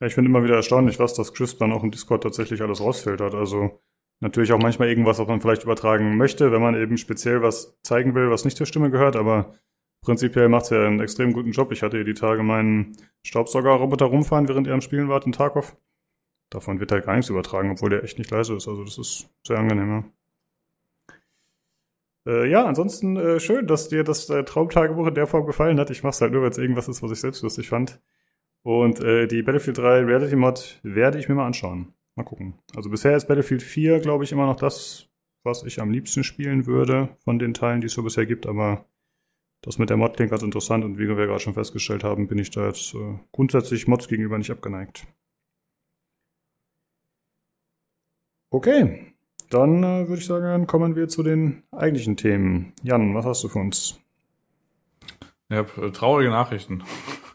A: Ja ich finde immer wieder erstaunlich, was das Crisp dann auch im Discord tatsächlich alles rausfiltert. Also natürlich auch manchmal irgendwas, was man vielleicht übertragen möchte, wenn man eben speziell was zeigen will, was nicht zur Stimme gehört, aber Prinzipiell macht es ja einen extrem guten Job. Ich hatte hier die Tage meinen Staubsaugerroboter rumfahren, während ihr am Spielen wart in Tarkov. Davon wird halt gar nichts übertragen, obwohl der echt nicht leise ist. Also das ist sehr angenehm, ja. Äh, ja, ansonsten äh, schön, dass dir das äh, Traumtagebuch in der Form gefallen hat. Ich mach's halt nur, wenn es irgendwas ist, was ich selbst lustig fand. Und äh, die Battlefield 3 Reality Mod werde ich mir mal anschauen. Mal gucken. Also bisher ist Battlefield 4, glaube ich, immer noch das was ich am liebsten spielen würde von den Teilen, die es so bisher gibt, aber das mit der Mod klingt ganz interessant und wie wir gerade schon festgestellt haben, bin ich da jetzt äh, grundsätzlich Mods gegenüber nicht abgeneigt. Okay, dann äh, würde ich sagen, kommen wir zu den eigentlichen Themen. Jan, was hast du für uns?
C: Ich habe äh, traurige Nachrichten. <laughs>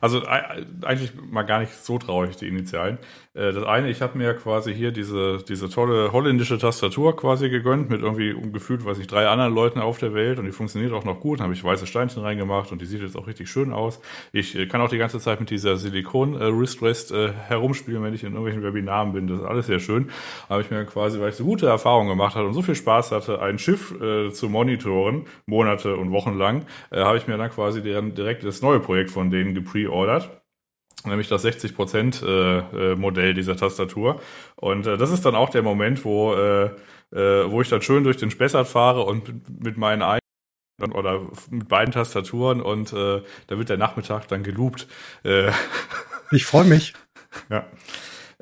C: Also eigentlich mal gar nicht so traurig, die Initialen. Äh, das eine, ich habe mir quasi hier diese, diese tolle holländische Tastatur quasi gegönnt mit irgendwie gefühlt, weiß ich, drei anderen Leuten auf der Welt und die funktioniert auch noch gut. Dann habe ich weiße Steinchen reingemacht und die sieht jetzt auch richtig schön aus. Ich äh, kann auch die ganze Zeit mit dieser Silikon-Wrist-Rest äh, herumspielen, wenn ich in irgendwelchen Webinaren bin. Das ist alles sehr schön. Habe ich mir quasi, weil ich so gute Erfahrungen gemacht habe und so viel Spaß hatte, ein Schiff zu monitoren, Monate und Wochen lang, habe ich mir dann quasi direkt das neue Projekt von denen gepreordert nämlich das 60% äh, äh, Modell dieser Tastatur. Und äh, das ist dann auch der Moment, wo, äh, äh, wo ich dann schön durch den Spessart fahre und mit meinen eigenen oder mit beiden Tastaturen und äh, da wird der Nachmittag dann geloopt. Äh,
E: ich freue mich. <laughs>
C: Ja.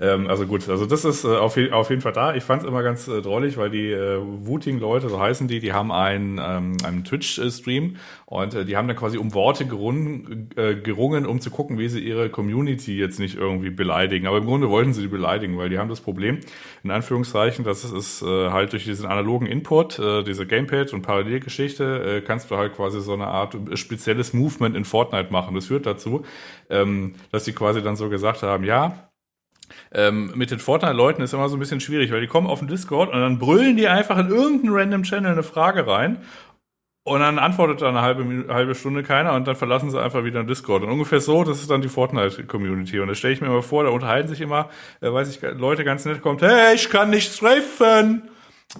C: Ähm, also gut, also das ist äh, auf, auf jeden Fall da. Ich fand es immer ganz äh, drollig, weil die äh, Wooting-Leute, so heißen die, die haben einen, ähm, einen Twitch-Stream und äh, die haben dann quasi um Worte gerungen, äh, gerungen, um zu gucken, wie sie ihre Community jetzt nicht irgendwie beleidigen. Aber im Grunde wollten sie die beleidigen, weil die haben das Problem, in Anführungszeichen, dass es ist äh, halt durch diesen analogen Input, äh, diese Gamepad und Parallelgeschichte, kannst du halt quasi so eine Art spezielles Movement in Fortnite machen. Das führt dazu, ähm, dass sie quasi dann so gesagt haben, ja, ähm, mit den Fortnite-Leuten ist immer so ein bisschen schwierig, weil die kommen auf den Discord und dann brüllen die einfach in irgendeinen random Channel eine Frage rein und dann antwortet da eine halbe, halbe Stunde keiner und dann verlassen sie einfach wieder den Discord. Und ungefähr so, das ist dann die Fortnite-Community. Und das stelle ich mir immer vor, da unterhalten sich immer, äh, weiß ich, Leute ganz nett kommt, hey, ich kann nicht treffen.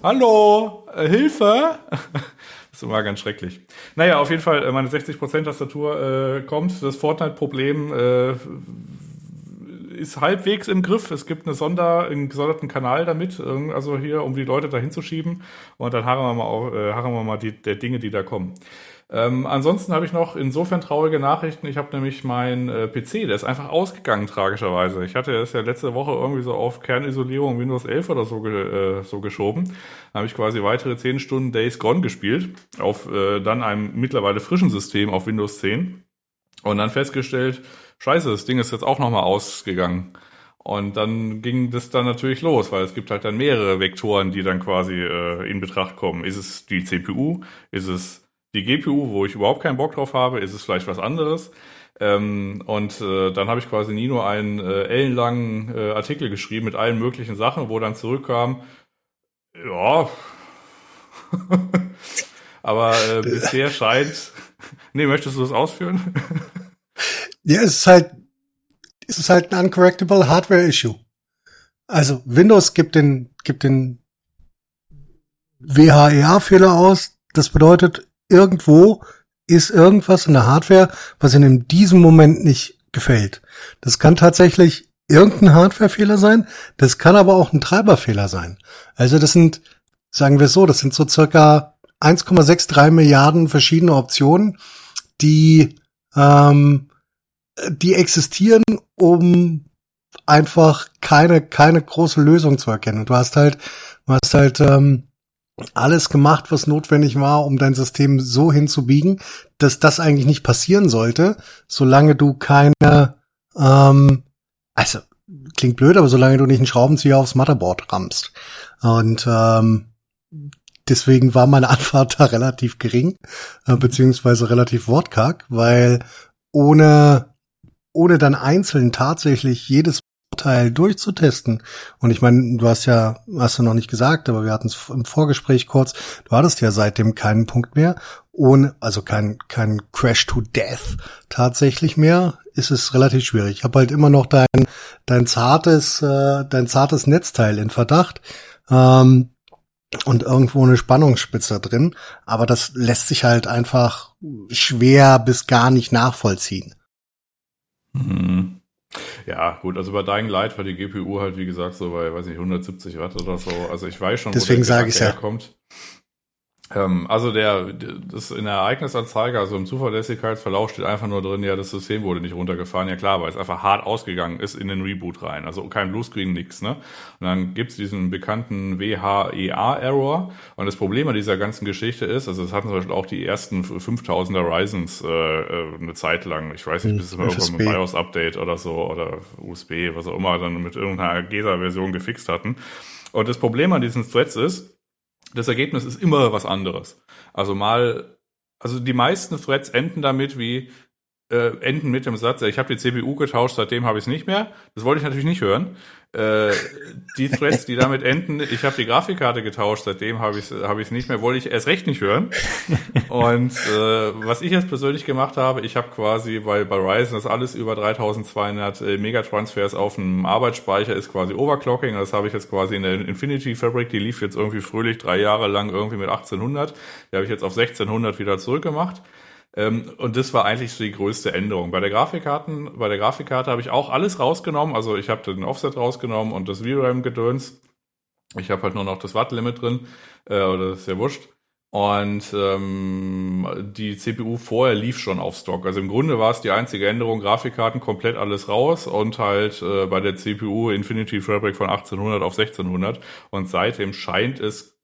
C: Hallo, äh, Hilfe. <laughs> das ist immer ganz schrecklich. Naja, auf jeden Fall, äh, meine 60% Tastatur äh, kommt. Das Fortnite-Problem äh, ist halbwegs im Griff. Es gibt eine Sonder, einen gesonderten Kanal damit, also hier, um die Leute da hinzuschieben. Und dann harren wir mal, auf, äh, harren wir mal die, der Dinge, die da kommen. Ähm, ansonsten habe ich noch insofern traurige Nachrichten. Ich habe nämlich mein äh, PC, der ist einfach ausgegangen, tragischerweise. Ich hatte es ja letzte Woche irgendwie so auf Kernisolierung Windows 11 oder so, ge, äh, so geschoben. Da habe ich quasi weitere 10 Stunden Days Gone gespielt, auf äh, dann einem mittlerweile frischen System auf Windows 10. Und dann festgestellt, scheiße, das Ding ist jetzt auch nochmal ausgegangen. Und dann ging das dann natürlich los, weil es gibt halt dann mehrere Vektoren, die dann quasi äh, in Betracht kommen. Ist es die CPU? Ist es die GPU, wo ich überhaupt keinen Bock drauf habe? Ist es vielleicht was anderes? Ähm, und äh, dann habe ich quasi nie nur einen äh, ellenlangen äh, Artikel geschrieben mit allen möglichen Sachen, wo dann zurückkam, ja, <laughs> aber äh, <laughs> bisher scheint. Nee, möchtest du das ausführen?
E: Ja, es ist halt, es ist halt ein uncorrectable Hardware Issue. Also Windows gibt den, gibt den WHEA-Fehler aus. Das bedeutet, irgendwo ist irgendwas in der Hardware, was ihnen in diesem Moment nicht gefällt. Das kann tatsächlich irgendein Hardware-Fehler sein. Das kann aber auch ein Treiberfehler sein. Also das sind, sagen wir so, das sind so circa 1,63 Milliarden verschiedene Optionen, die ähm, die existieren, um einfach keine, keine große Lösung zu erkennen. du hast halt, du hast halt ähm, alles gemacht, was notwendig war, um dein System so hinzubiegen, dass das eigentlich nicht passieren sollte, solange du keine, ähm, also klingt blöd, aber solange du nicht einen Schraubenzieher aufs Motherboard rammst. Und ähm, deswegen war meine Anfahrt <laughs> da relativ gering, äh, beziehungsweise relativ wortkarg, weil ohne ohne dann einzeln tatsächlich jedes Teil durchzutesten. Und ich meine, du hast ja, hast du noch nicht gesagt, aber wir hatten es im Vorgespräch kurz, du hattest ja seitdem keinen Punkt mehr. Ohne, also kein, kein Crash to Death tatsächlich mehr, ist es relativ schwierig. Ich habe halt immer noch dein, dein zartes, äh, dein zartes Netzteil in Verdacht. Ähm, und irgendwo eine Spannungsspitze drin, aber das lässt sich halt einfach schwer bis gar nicht nachvollziehen.
C: Mhm. Ja, gut, also bei Dying Light war die GPU halt, wie gesagt, so bei, weiß nicht, 170 Watt oder so. Also ich weiß schon,
E: Deswegen
C: wo der
E: herkommt.
C: Ähm, also der, das in der Ereignisanzeige, also im Zuverlässigkeitsverlauf steht einfach nur drin, ja, das System wurde nicht runtergefahren. Ja klar, weil es einfach hart ausgegangen ist in den Reboot rein. Also kein Bluescreen, nix, ne? Und dann gibt's diesen bekannten WHEA-Error. Und das Problem an dieser ganzen Geschichte ist, also das hatten zum Beispiel auch die ersten 5000er Ryzens äh, äh, eine Zeit lang. Ich weiß nicht, bis es mal irgendwann mit BIOS-Update oder so oder USB, was auch immer, dann mit irgendeiner GESA-Version gefixt hatten. Und das Problem an diesen Threads ist, das Ergebnis ist immer was anderes. Also mal, also die meisten Threads enden damit wie, äh, enden mit dem Satz, ich habe die CPU getauscht, seitdem habe ich es nicht mehr. Das wollte ich natürlich nicht hören. Äh, die Threads, die damit enden, ich habe die Grafikkarte getauscht, seitdem habe ich es hab ich's nicht mehr, wollte ich erst recht nicht hören. Und äh, was ich jetzt persönlich gemacht habe, ich habe quasi, weil bei Ryzen das alles über 3200 äh, Megatransfers auf dem Arbeitsspeicher ist quasi Overclocking. Das habe ich jetzt quasi in der Infinity Fabric, die lief jetzt irgendwie fröhlich drei Jahre lang irgendwie mit 1800. Die habe ich jetzt auf 1600 wieder zurückgemacht. Ähm, und das war eigentlich die größte Änderung. Bei der Grafikkarten, bei der Grafikkarte habe ich auch alles rausgenommen. Also ich habe den Offset rausgenommen und das VRAM-Gedöns. Ich habe halt nur noch das Wattlimit drin, äh, oder ist ja wurscht. Und ähm, die CPU vorher lief schon auf Stock. Also im Grunde war es die einzige Änderung, Grafikkarten komplett alles raus und halt äh, bei der CPU Infinity Fabric von 1800 auf 1600. Und seitdem scheint es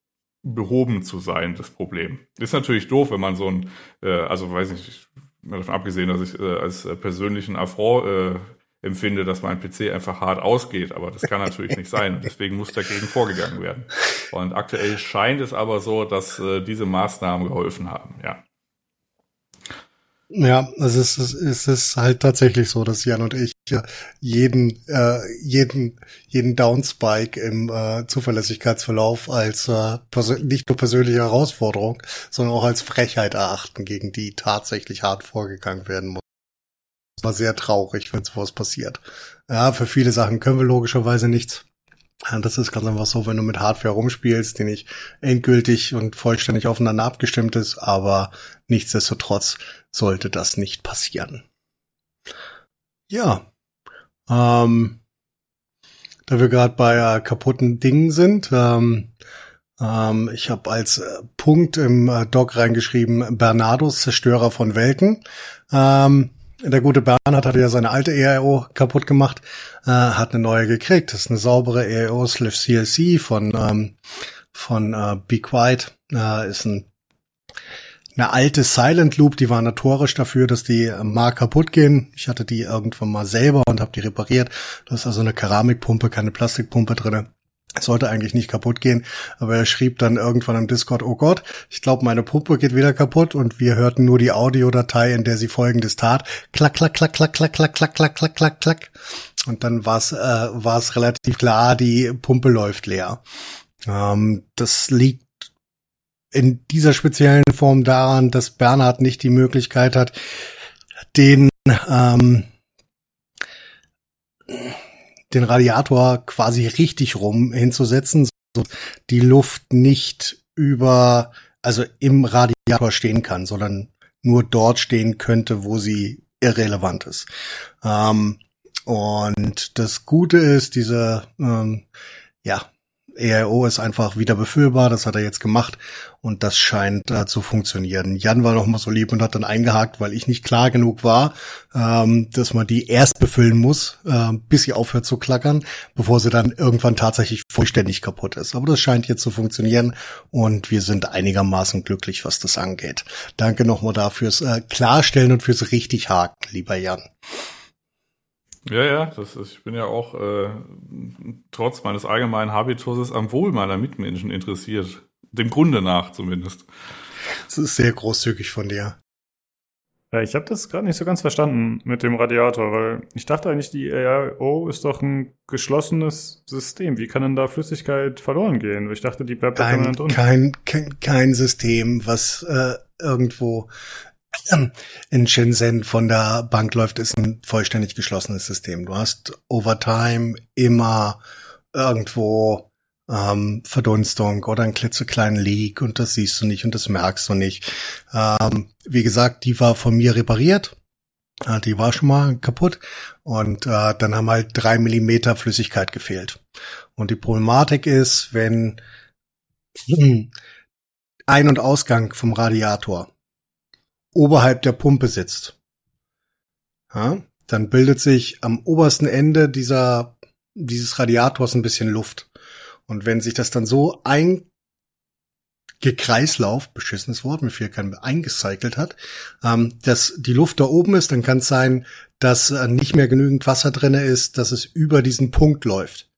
C: behoben zu sein, das Problem. Ist natürlich doof, wenn man so ein, äh, also weiß nicht, davon abgesehen, dass ich äh, als persönlichen Affront äh, empfinde, dass mein PC einfach hart ausgeht, aber das kann natürlich nicht sein. <laughs> Deswegen muss dagegen vorgegangen werden. Und aktuell scheint es aber so, dass äh, diese Maßnahmen geholfen haben, ja.
E: Ja, es ist, es ist halt tatsächlich so, dass Jan und ich jeden, äh, jeden, jeden Downspike im äh, Zuverlässigkeitsverlauf als äh, nicht nur persönliche Herausforderung, sondern auch als Frechheit erachten, gegen die tatsächlich hart vorgegangen werden muss. Das war sehr traurig, wenn sowas passiert. Ja, für viele Sachen können wir logischerweise nichts. Das ist ganz einfach so, wenn du mit Hardware rumspielst, die nicht endgültig und vollständig aufeinander abgestimmt ist, aber nichtsdestotrotz sollte das nicht passieren. Ja, ähm, da wir gerade bei äh, kaputten Dingen sind, ähm, ähm, ich habe als äh, Punkt im äh, Doc reingeschrieben, Bernardos Zerstörer von Welten. Ähm, der gute Bernhard hatte ja seine alte EIO kaputt gemacht, äh, hat eine neue gekriegt. Das ist eine saubere EIO slash CLC von, ähm, von äh, Be Quiet. Äh, ist ein, eine alte Silent Loop, die war notorisch dafür, dass die mal kaputt gehen. Ich hatte die irgendwann mal selber und habe die repariert. Da ist also eine Keramikpumpe, keine Plastikpumpe drinne sollte eigentlich nicht kaputt gehen, aber er schrieb dann irgendwann im Discord, oh Gott, ich glaube, meine Pumpe geht wieder kaputt und wir hörten nur die Audiodatei, in der sie folgendes tat. Klack, klack, klack, klack, klack, klack, klack, klack, klack, klack, klack. Und dann war es äh, war's relativ klar, die Pumpe läuft leer. Ähm, das liegt in dieser speziellen Form daran, dass Bernhard nicht die Möglichkeit hat, den ähm, den Radiator quasi richtig rum hinzusetzen, so die Luft nicht über, also im Radiator stehen kann, sondern nur dort stehen könnte, wo sie irrelevant ist. Ähm, und das Gute ist, diese, ähm, ja, EIO ist einfach wieder befüllbar, das hat er jetzt gemacht und das scheint äh, zu funktionieren. Jan war noch mal so lieb und hat dann eingehakt, weil ich nicht klar genug war, ähm, dass man die erst befüllen muss, äh, bis sie aufhört zu klackern, bevor sie dann irgendwann tatsächlich vollständig kaputt ist. Aber das scheint jetzt zu funktionieren und wir sind einigermaßen glücklich, was das angeht. Danke nochmal dafür's äh, Klarstellen und fürs richtig haken, lieber Jan.
C: Ja, ja, das ist, ich bin ja auch äh, trotz meines allgemeinen Habituses am Wohl meiner Mitmenschen interessiert. Dem Grunde nach zumindest.
E: Das ist sehr großzügig von dir.
A: Ja, ich habe das gerade nicht so ganz verstanden mit dem Radiator, weil ich dachte eigentlich, die AIO ist doch ein geschlossenes System. Wie kann denn da Flüssigkeit verloren gehen? Ich dachte, die bleibt
E: permanent unten. Kein, kein, kein System, was äh, irgendwo in Shenzhen von der Bank läuft, ist ein vollständig geschlossenes System. Du hast Overtime immer irgendwo ähm, Verdunstung oder einen klitzekleinen Leak und das siehst du nicht und das merkst du nicht. Ähm, wie gesagt, die war von mir repariert. Äh, die war schon mal kaputt und äh, dann haben halt drei Millimeter Flüssigkeit gefehlt. Und die Problematik ist, wenn <clears throat> Ein- und Ausgang vom Radiator oberhalb der Pumpe sitzt, ja, dann bildet sich am obersten Ende dieser, dieses Radiators ein bisschen Luft. Und wenn sich das dann so eingekreislauf, beschissenes Wort, mir viel kein eingecycelt hat, ähm, dass die Luft da oben ist, dann kann es sein, dass äh, nicht mehr genügend Wasser drinne ist, dass es über diesen Punkt läuft.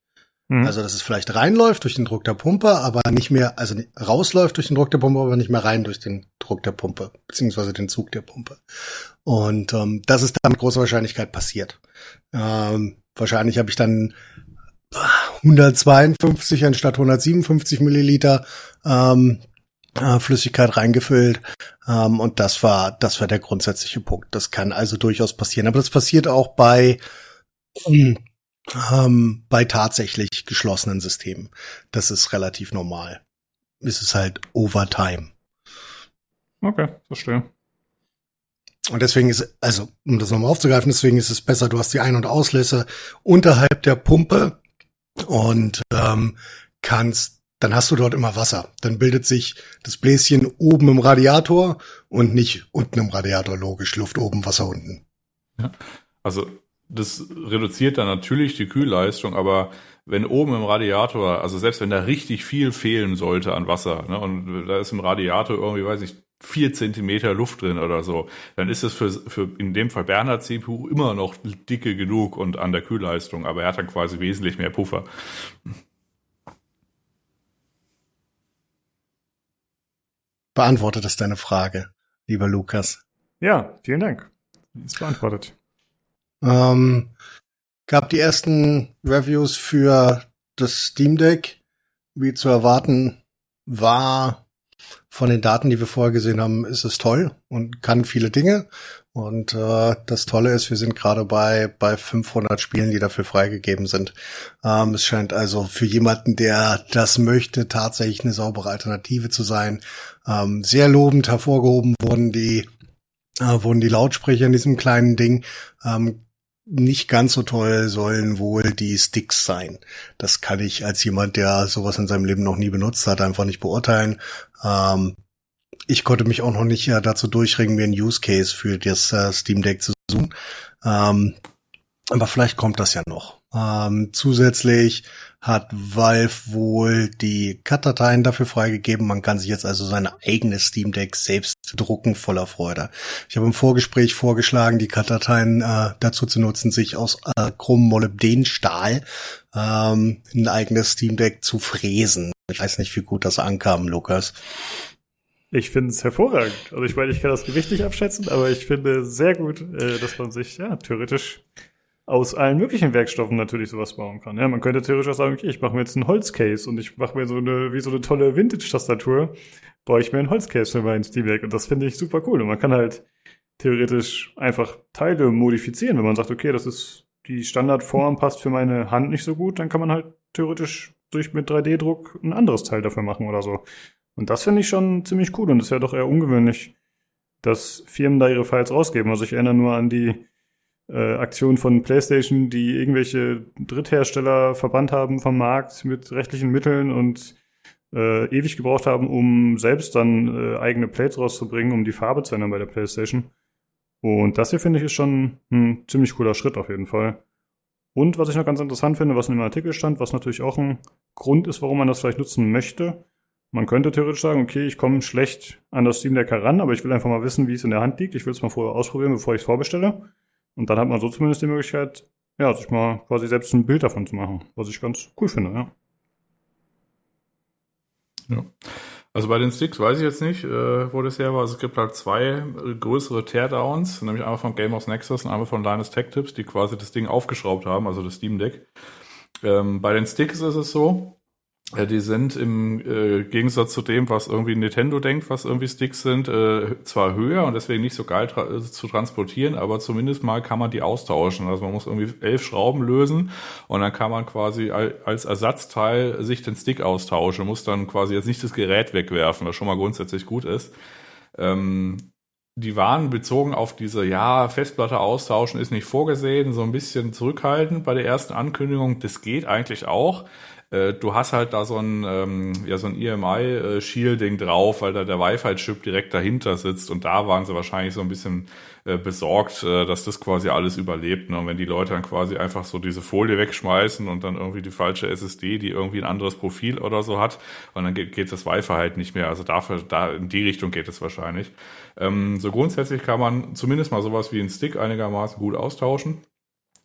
A: Mhm.
E: Also, dass es vielleicht reinläuft durch den Druck der Pumpe, aber nicht mehr, also rausläuft durch den Druck der Pumpe, aber nicht mehr rein durch den Druck der Pumpe, beziehungsweise den Zug der Pumpe. Und ähm, das ist dann mit großer Wahrscheinlichkeit passiert. Ähm, wahrscheinlich habe ich dann 152 anstatt 157 Milliliter ähm, äh, Flüssigkeit reingefüllt. Ähm, und das war, das war der grundsätzliche Punkt. Das kann also durchaus passieren. Aber das passiert auch bei ähm, bei tatsächlich geschlossenen Systemen. Das ist relativ normal. Es ist halt Overtime.
A: Okay, verstehe.
E: Und deswegen ist, also, um das nochmal aufzugreifen, deswegen ist es besser, du hast die Ein- und Auslässe unterhalb der Pumpe und ähm, kannst, dann hast du dort immer Wasser. Dann bildet sich das Bläschen oben im Radiator und nicht unten im Radiator, logisch, Luft oben, Wasser unten.
C: Ja. Also das reduziert dann natürlich die Kühlleistung, aber wenn oben im Radiator, also selbst wenn da richtig viel fehlen sollte an Wasser, ne, und da ist im Radiator irgendwie, weiß ich, vier Zentimeter Luft drin oder so, dann ist es für, für in dem Fall Bernhard CPU immer noch dicke genug und an der Kühlleistung, aber er hat dann quasi wesentlich mehr Puffer.
E: Beantwortet das deine Frage, lieber Lukas?
A: Ja, vielen Dank. Ist beantwortet.
E: Ähm, gab die ersten Reviews für das Steam Deck. Wie zu erwarten war von den Daten, die wir vorher gesehen haben, ist es toll und kann viele Dinge. Und äh, das Tolle ist, wir sind gerade bei bei 500 Spielen, die dafür freigegeben sind. Ähm, es scheint also für jemanden, der das möchte, tatsächlich eine saubere Alternative zu sein. Ähm, sehr lobend hervorgehoben wurden die äh, wurden die Lautsprecher in diesem kleinen Ding. Ähm, nicht ganz so toll sollen wohl die Sticks sein. Das kann ich als jemand, der sowas in seinem Leben noch nie benutzt hat, einfach nicht beurteilen. Ähm, ich konnte mich auch noch nicht äh, dazu durchringen, mir einen Use Case für das äh, Steam Deck zu suchen. Ähm, aber vielleicht kommt das ja noch. Ähm, zusätzlich hat Valve wohl die CAT-Dateien dafür freigegeben. Man kann sich jetzt also seine eigene Steam Deck selbst drucken, voller Freude. Ich habe im Vorgespräch vorgeschlagen, die CAT-Dateien äh, dazu zu nutzen, sich aus äh, Chrom-Molybdenstahl ähm, ein eigenes Steam Deck zu fräsen. Ich weiß nicht, wie gut das ankam, Lukas.
A: Ich finde es hervorragend. Also ich meine, ich kann das Gewicht nicht abschätzen, aber ich finde sehr gut, äh, dass man sich ja theoretisch aus allen möglichen Werkstoffen natürlich sowas bauen kann. Ja, man könnte theoretisch auch sagen, okay, ich mache mir jetzt einen Holzcase und ich mache mir so eine, wie so eine tolle Vintage-Tastatur, baue ich mir ein Holzcase für mein Steam Deck und das finde ich super cool. Und man kann halt theoretisch einfach Teile modifizieren, wenn man sagt, okay, das ist die Standardform passt für meine Hand nicht so gut, dann kann man halt theoretisch durch mit 3D-Druck ein anderes Teil dafür machen oder so. Und das finde ich schon ziemlich cool und ist ja doch eher ungewöhnlich, dass Firmen da ihre Files rausgeben. Also ich erinnere nur an die äh, Aktion von PlayStation, die irgendwelche Dritthersteller verbannt haben vom Markt mit rechtlichen Mitteln und äh, ewig gebraucht haben, um selbst dann äh, eigene Plates rauszubringen, um die Farbe zu ändern bei der PlayStation. Und das hier finde ich ist schon ein ziemlich cooler Schritt auf jeden Fall. Und was ich noch ganz interessant finde, was in dem Artikel stand, was natürlich auch ein Grund ist, warum man das vielleicht nutzen möchte. Man könnte theoretisch sagen, okay, ich komme schlecht an das Steam Deck heran, aber ich will einfach mal wissen, wie es in der Hand liegt. Ich will es mal vorher ausprobieren, bevor ich es vorbestelle. Und dann hat man so zumindest die Möglichkeit, ja, sich mal quasi selbst ein Bild davon zu machen, was ich ganz cool finde, ja.
C: Ja. Also bei den Sticks weiß ich jetzt nicht, äh, wo das her war. Also es gibt halt zwei größere Teardowns, nämlich einmal von Game of Nexus und einmal von Linus Tech Tips, die quasi das Ding aufgeschraubt haben, also das Steam Deck. Ähm, bei den Sticks ist es so, äh, die sind im äh, Gegensatz zu dem, was irgendwie Nintendo denkt, was irgendwie Sticks sind, äh, zwar höher und deswegen nicht so geil tra äh, zu transportieren, aber zumindest mal kann man die austauschen. Also man muss irgendwie elf Schrauben lösen und dann kann man quasi als Ersatzteil sich den Stick austauschen, muss dann quasi jetzt nicht das Gerät wegwerfen, was schon mal grundsätzlich gut ist. Ähm, die waren bezogen auf diese, ja, Festplatte austauschen ist nicht vorgesehen, so ein bisschen zurückhaltend bei der ersten Ankündigung. Das geht eigentlich auch. Äh, du hast halt da so ein, ähm, ja, so ein EMI-Shielding drauf, weil da der Wi-Fi-Chip direkt dahinter sitzt und da waren sie wahrscheinlich so ein bisschen äh, besorgt, äh, dass das quasi alles überlebt. Ne? Und wenn die Leute dann quasi einfach so diese Folie wegschmeißen und dann irgendwie die falsche SSD, die irgendwie ein anderes Profil oder so hat, und dann geht, geht das Wi-Fi halt nicht mehr. Also dafür, da in die Richtung geht es wahrscheinlich. Ähm, so grundsätzlich kann man zumindest mal sowas wie einen Stick einigermaßen gut austauschen.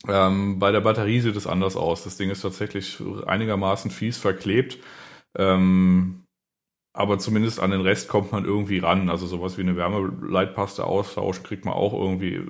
C: Ähm, bei der Batterie sieht es anders aus. Das Ding ist tatsächlich einigermaßen fies verklebt. Ähm, aber zumindest an den Rest kommt man irgendwie ran. Also sowas wie eine Wärmeleitpaste austauschen kriegt man auch irgendwie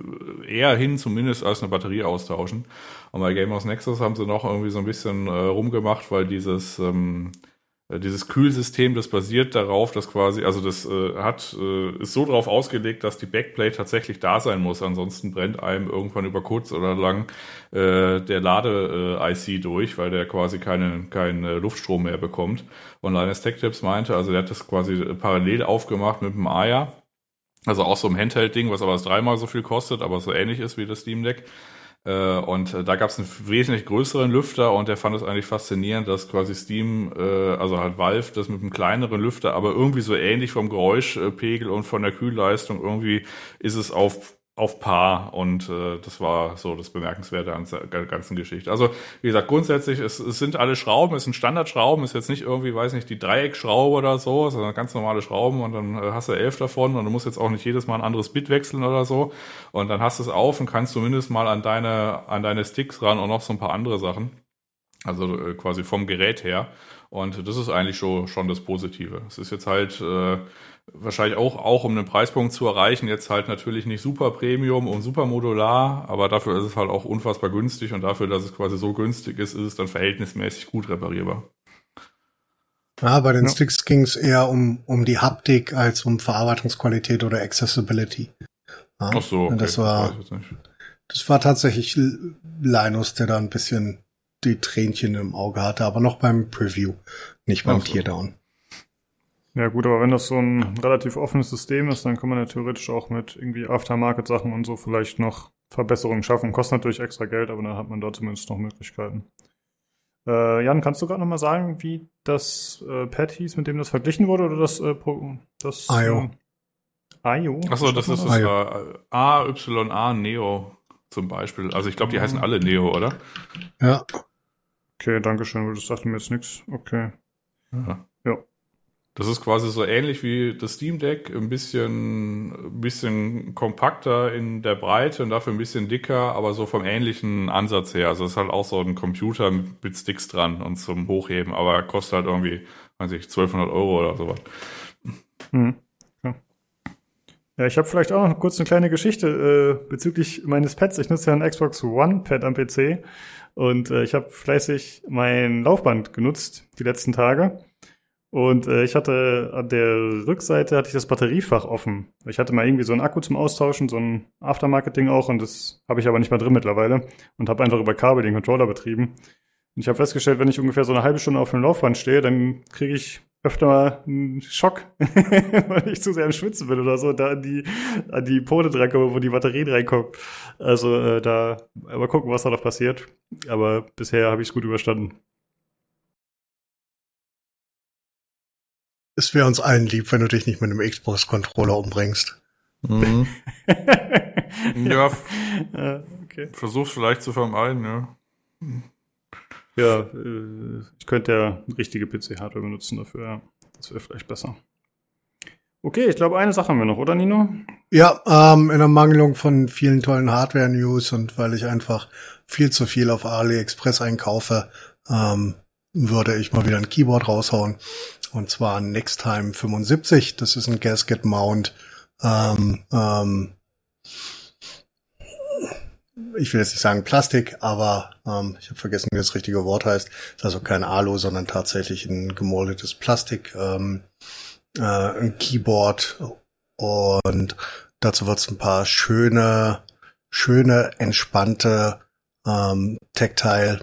C: eher hin, zumindest als eine Batterie austauschen. Und bei Gamers Nexus haben sie noch irgendwie so ein bisschen äh, rumgemacht, weil dieses ähm, äh, dieses Kühlsystem, das basiert darauf, dass quasi, also das äh, hat, äh, ist so darauf ausgelegt, dass die Backplate tatsächlich da sein muss. Ansonsten brennt einem irgendwann über kurz oder lang äh, der Lade-IC äh, durch, weil der quasi keinen keinen äh, Luftstrom mehr bekommt. Und Linus Tech Tips meinte, also der hat das quasi parallel aufgemacht mit dem AYA. Also auch so ein Handheld-Ding, was aber dreimal so viel kostet, aber so ähnlich ist wie das Steam Deck. Äh, und da gab es einen wesentlich größeren Lüfter und der fand es eigentlich faszinierend, dass quasi Steam, äh, also halt Valve, das mit einem kleineren Lüfter, aber irgendwie so ähnlich vom Geräuschpegel und von der Kühlleistung, irgendwie ist es auf auf Paar und äh, das war so das Bemerkenswerte an der ganzen Geschichte. Also wie gesagt, grundsätzlich, es, es sind alle Schrauben, es sind Standardschrauben, es ist jetzt nicht irgendwie, weiß nicht, die Dreieckschraube oder so, sondern ganz normale Schrauben und dann äh, hast du elf davon und du musst jetzt auch nicht jedes Mal ein anderes Bit wechseln oder so und dann hast du es auf und kannst zumindest mal an deine, an deine Sticks ran und noch so ein paar andere Sachen. Also äh, quasi vom Gerät her. Und das ist eigentlich schon, schon das Positive. Es ist jetzt halt äh, wahrscheinlich auch, auch um einen Preispunkt zu erreichen, jetzt halt natürlich nicht super Premium und super modular, aber dafür ist es halt auch unfassbar günstig und dafür, dass es quasi so günstig ist, ist es dann verhältnismäßig gut reparierbar.
E: Ja, bei den ja. Sticks ging es eher um, um die Haptik als um Verarbeitungsqualität oder Accessibility. Ja,
C: Ach so, okay,
E: das war, das, das war tatsächlich Linus, der da ein bisschen die Tränchen im Auge hatte, aber noch beim Preview, nicht beim so. Teardown.
A: Ja gut, aber wenn das so ein relativ offenes System ist, dann kann man ja theoretisch auch mit irgendwie Aftermarket-Sachen und so vielleicht noch Verbesserungen schaffen. Kostet natürlich extra Geld, aber dann hat man da zumindest noch Möglichkeiten. Äh, Jan, kannst du gerade nochmal sagen, wie das äh, Pad hieß, mit dem das verglichen wurde, oder das, äh, das
E: IO?
A: Äh, IO?
C: Achso, das ist das äh, AYA Neo zum Beispiel. Also ich glaube, die heißen alle Neo, oder?
E: Ja.
A: Okay, danke schön, das sagt mir jetzt nichts. Okay.
C: Ja. ja. Das ist quasi so ähnlich wie das Steam Deck, ein bisschen, ein bisschen kompakter in der Breite und dafür ein bisschen dicker, aber so vom ähnlichen Ansatz her. Also es ist halt auch so ein Computer mit Sticks dran und zum Hochheben, aber kostet halt irgendwie, weiß ich, 1200 Euro oder sowas.
A: Hm. Ja. ich habe vielleicht auch noch kurz eine kleine Geschichte äh, bezüglich meines Pads. Ich nutze ja ein Xbox One Pad am PC und äh, ich habe fleißig mein Laufband genutzt die letzten Tage. Und äh, ich hatte an der Rückseite hatte ich das Batteriefach offen. Ich hatte mal irgendwie so ein Akku zum Austauschen, so ein Aftermarket-Ding auch, und das habe ich aber nicht mehr drin mittlerweile und habe einfach über Kabel den Controller betrieben. Und ich habe festgestellt, wenn ich ungefähr so eine halbe Stunde auf dem Laufband stehe, dann kriege ich öfter mal einen Schock, <laughs> weil ich zu sehr im Schwitzen bin oder so, da an die, an die Pole drankomme, wo die Batterien reinkommen. Also äh, da mal gucken, was da noch passiert. Aber bisher habe ich es gut überstanden.
E: Es wäre uns allen lieb, wenn du dich nicht mit einem Xbox-Controller umbringst. Mhm. <laughs>
C: ja, ja okay. versuch's vielleicht zu vermeiden, ja.
A: Ja, äh, ich könnte ja richtige PC-Hardware benutzen dafür, ja. Das wäre vielleicht besser. Okay, ich glaube, eine Sache haben wir noch, oder Nino?
E: Ja, ähm, in Ermangelung von vielen tollen Hardware-News und weil ich einfach viel zu viel auf AliExpress einkaufe, ähm, würde ich mal wieder ein Keyboard raushauen. Und zwar Nextime 75. Das ist ein Gasket Mount. Ähm, ähm, ich will jetzt nicht sagen Plastik, aber ähm, ich habe vergessen, wie das richtige Wort heißt. ist also kein Alu, sondern tatsächlich ein gemoldetes Plastik, ähm, äh, ein Keyboard und dazu wird es ein paar schöne, schöne, entspannte ähm, Tactile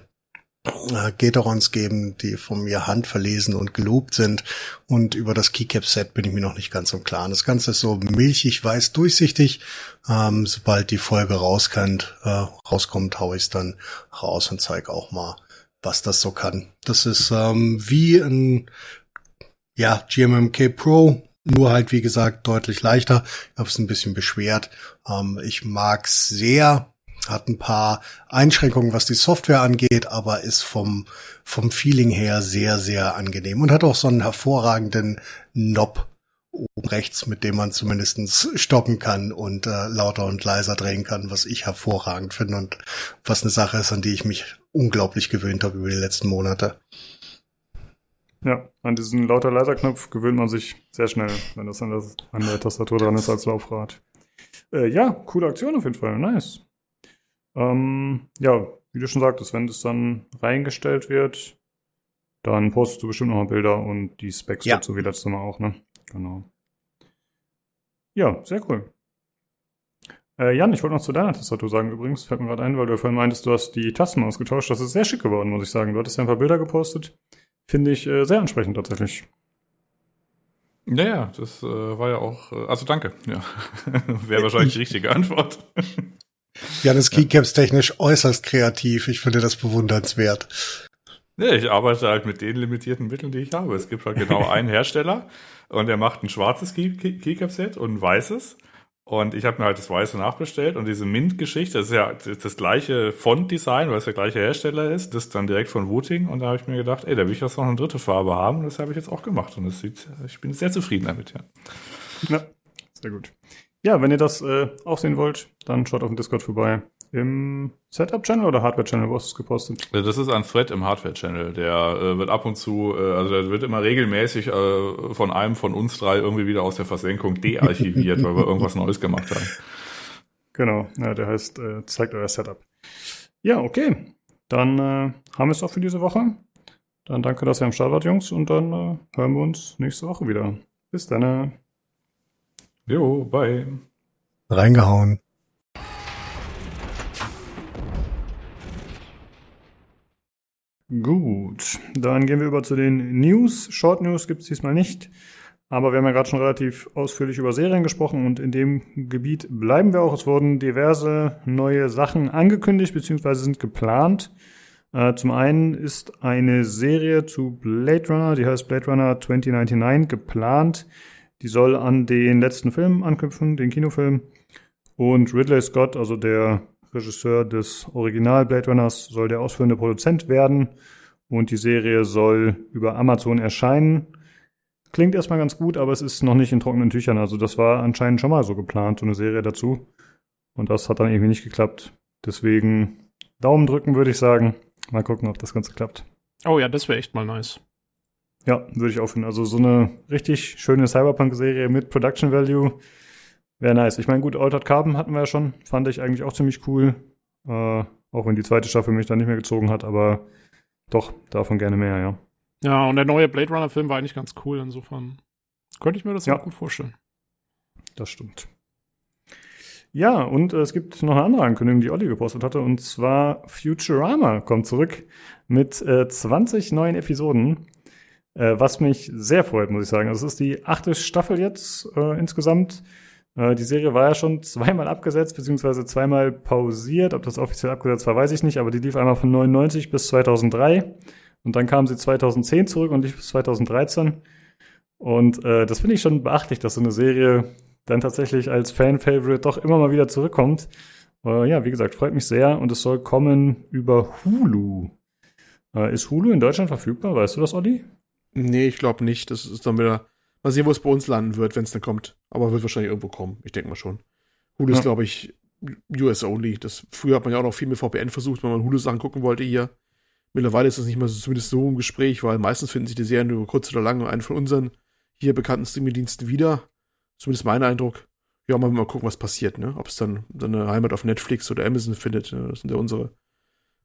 E: äh, Gatorons geben, die von mir handverlesen und gelobt sind. Und über das Keycap-Set bin ich mir noch nicht ganz im Klaren. Das Ganze ist so milchig, weiß, durchsichtig. Ähm, sobald die Folge rauskommt, äh, rauskommt, hau ich es dann raus und zeige auch mal, was das so kann. Das ist ähm, wie ein ja, GMMK Pro, nur halt, wie gesagt, deutlich leichter. Ich habe es ein bisschen beschwert. Ähm, ich mag's sehr. Hat ein paar Einschränkungen, was die Software angeht, aber ist vom, vom Feeling her sehr, sehr angenehm und hat auch so einen hervorragenden Knob oben rechts, mit dem man zumindestens stoppen kann und äh, lauter und leiser drehen kann, was ich hervorragend finde und was eine Sache ist, an die ich mich unglaublich gewöhnt habe über die letzten Monate.
A: Ja, an diesen lauter leiser Knopf gewöhnt man sich sehr schnell, wenn das an, das, an der Tastatur dran ist als Laufrad. Äh, ja, coole Aktion auf jeden Fall, nice. Ähm, ja, wie du schon sagtest, wenn das dann reingestellt wird, dann postest du bestimmt noch mal Bilder und die Specs
E: Ja.
A: dazu wie letztes Mal auch, ne? Genau. Ja, sehr cool. Äh, Jan, ich wollte noch zu deiner Tastatur sagen übrigens, fällt mir gerade ein, weil du vorhin meintest, du hast die Tasten ausgetauscht. Das ist sehr schick geworden, muss ich sagen. Du hattest ja ein paar Bilder gepostet. Finde ich äh, sehr ansprechend tatsächlich.
C: Naja, das äh, war ja auch, äh, also danke, ja. <laughs> Wäre wahrscheinlich die richtige Antwort. <laughs>
E: Janis Keycaps technisch äußerst kreativ. Ich finde das bewundernswert.
C: Ja, ich arbeite halt mit den limitierten Mitteln, die ich habe. Es gibt halt genau <laughs> einen Hersteller und der macht ein schwarzes Key- Key- Keycap-Set und ein weißes. Und ich habe mir halt das weiße nachbestellt und diese Mint-Geschichte, das ist ja das gleiche Font-Design, weil es der gleiche Hersteller ist, das dann direkt von Wooting. Und da habe ich mir gedacht, ey, da will ich jetzt noch eine dritte Farbe haben und das habe ich jetzt auch gemacht. Und das sieht, ich bin sehr zufrieden damit, ja.
A: Ja, sehr gut. Ja, wenn ihr das äh, auch sehen wollt, dann schaut auf dem Discord vorbei. Im Setup-Channel oder Hardware-Channel, wo hast du es gepostet?
C: Das ist ein Thread im Hardware-Channel. Der äh, wird ab und zu, äh, also der wird immer regelmäßig äh, von einem von uns drei irgendwie wieder aus der Versenkung dearchiviert, weil wir irgendwas Neues gemacht haben.
A: Genau, ja, der heißt, äh, zeigt euer Setup. Ja, okay. Dann äh, haben wir es auch für diese Woche. Dann danke, dass ihr am Start wart, Jungs, und dann äh, hören wir uns nächste Woche wieder. Bis dann.
C: Jo, bye.
E: Reingehauen.
A: Gut, dann gehen wir über zu den News. Short News gibt es diesmal nicht, aber wir haben ja gerade schon relativ ausführlich über Serien gesprochen und in dem Gebiet bleiben wir auch. Es wurden diverse neue Sachen angekündigt bzw. sind geplant. Äh, zum einen ist eine Serie zu Blade Runner, die heißt Blade Runner 2099, geplant. Die soll an den letzten Film anknüpfen, den Kinofilm. Und Ridley Scott, also der Regisseur des Original Blade Runners, soll der ausführende Produzent werden. Und die Serie soll über Amazon erscheinen. Klingt erstmal ganz gut, aber es ist noch nicht in trockenen Tüchern. Also das war anscheinend schon mal so geplant, so eine Serie dazu. Und das hat dann irgendwie nicht geklappt. Deswegen Daumen drücken, würde ich sagen. Mal gucken, ob das Ganze klappt.
D: Oh ja, das wäre echt mal nice.
A: Ja, würde ich auch finden. Also so eine richtig schöne Cyberpunk-Serie mit Production Value wäre nice. Ich meine, gut, Altered Carbon hatten wir ja schon. Fand ich eigentlich auch ziemlich cool. Äh, auch wenn die zweite Staffel mich dann nicht mehr gezogen hat, aber doch, davon gerne mehr, ja.
D: Ja, und der neue Blade Runner-Film war eigentlich ganz cool, insofern könnte ich mir das
A: Ja.
D: auch gut vorstellen.
A: Das stimmt. Ja, und äh, es gibt noch eine andere Ankündigung, die Olli gepostet hatte, und zwar Futurama kommt zurück mit äh, 20 neuen Episoden, was mich sehr freut, muss ich sagen. Es ist die achte Staffel jetzt äh, insgesamt. Äh, die Serie war ja schon zweimal abgesetzt, beziehungsweise zweimal pausiert. Ob das offiziell abgesetzt war, weiß ich nicht, aber die lief einmal von 99 bis 2003 und dann kam sie 2010 zurück und lief bis 2013. Und äh, das finde ich schon beachtlich, dass so eine Serie dann tatsächlich als Fan-Favorite doch immer mal wieder zurückkommt. Äh, ja, wie gesagt, freut mich sehr und es soll kommen über Hulu. Äh, ist Hulu in Deutschland verfügbar? Weißt du das, Olli?
B: Nee, ich glaube nicht. Das ist dann wieder. Mal sehen, wo es bei uns landen wird, wenn es dann kommt. Aber wird wahrscheinlich irgendwo kommen. Ich denke mal schon. Hulu
A: Ja.
B: ist, glaube ich, US only. Das, früher hat man ja auch noch viel mit VPN versucht, wenn man Hulu-Sachen gucken wollte hier. Mittlerweile ist das nicht mehr so, zumindest so im Gespräch, weil meistens finden sich die Serien über kurz oder lang einen von unseren hier bekannten Streaming-Diensten wieder. Zumindest mein Eindruck. Ja, mal, mal gucken, was passiert, ne? Ob es dann seine Heimat auf Netflix oder Amazon findet. ne? Das sind ja unsere,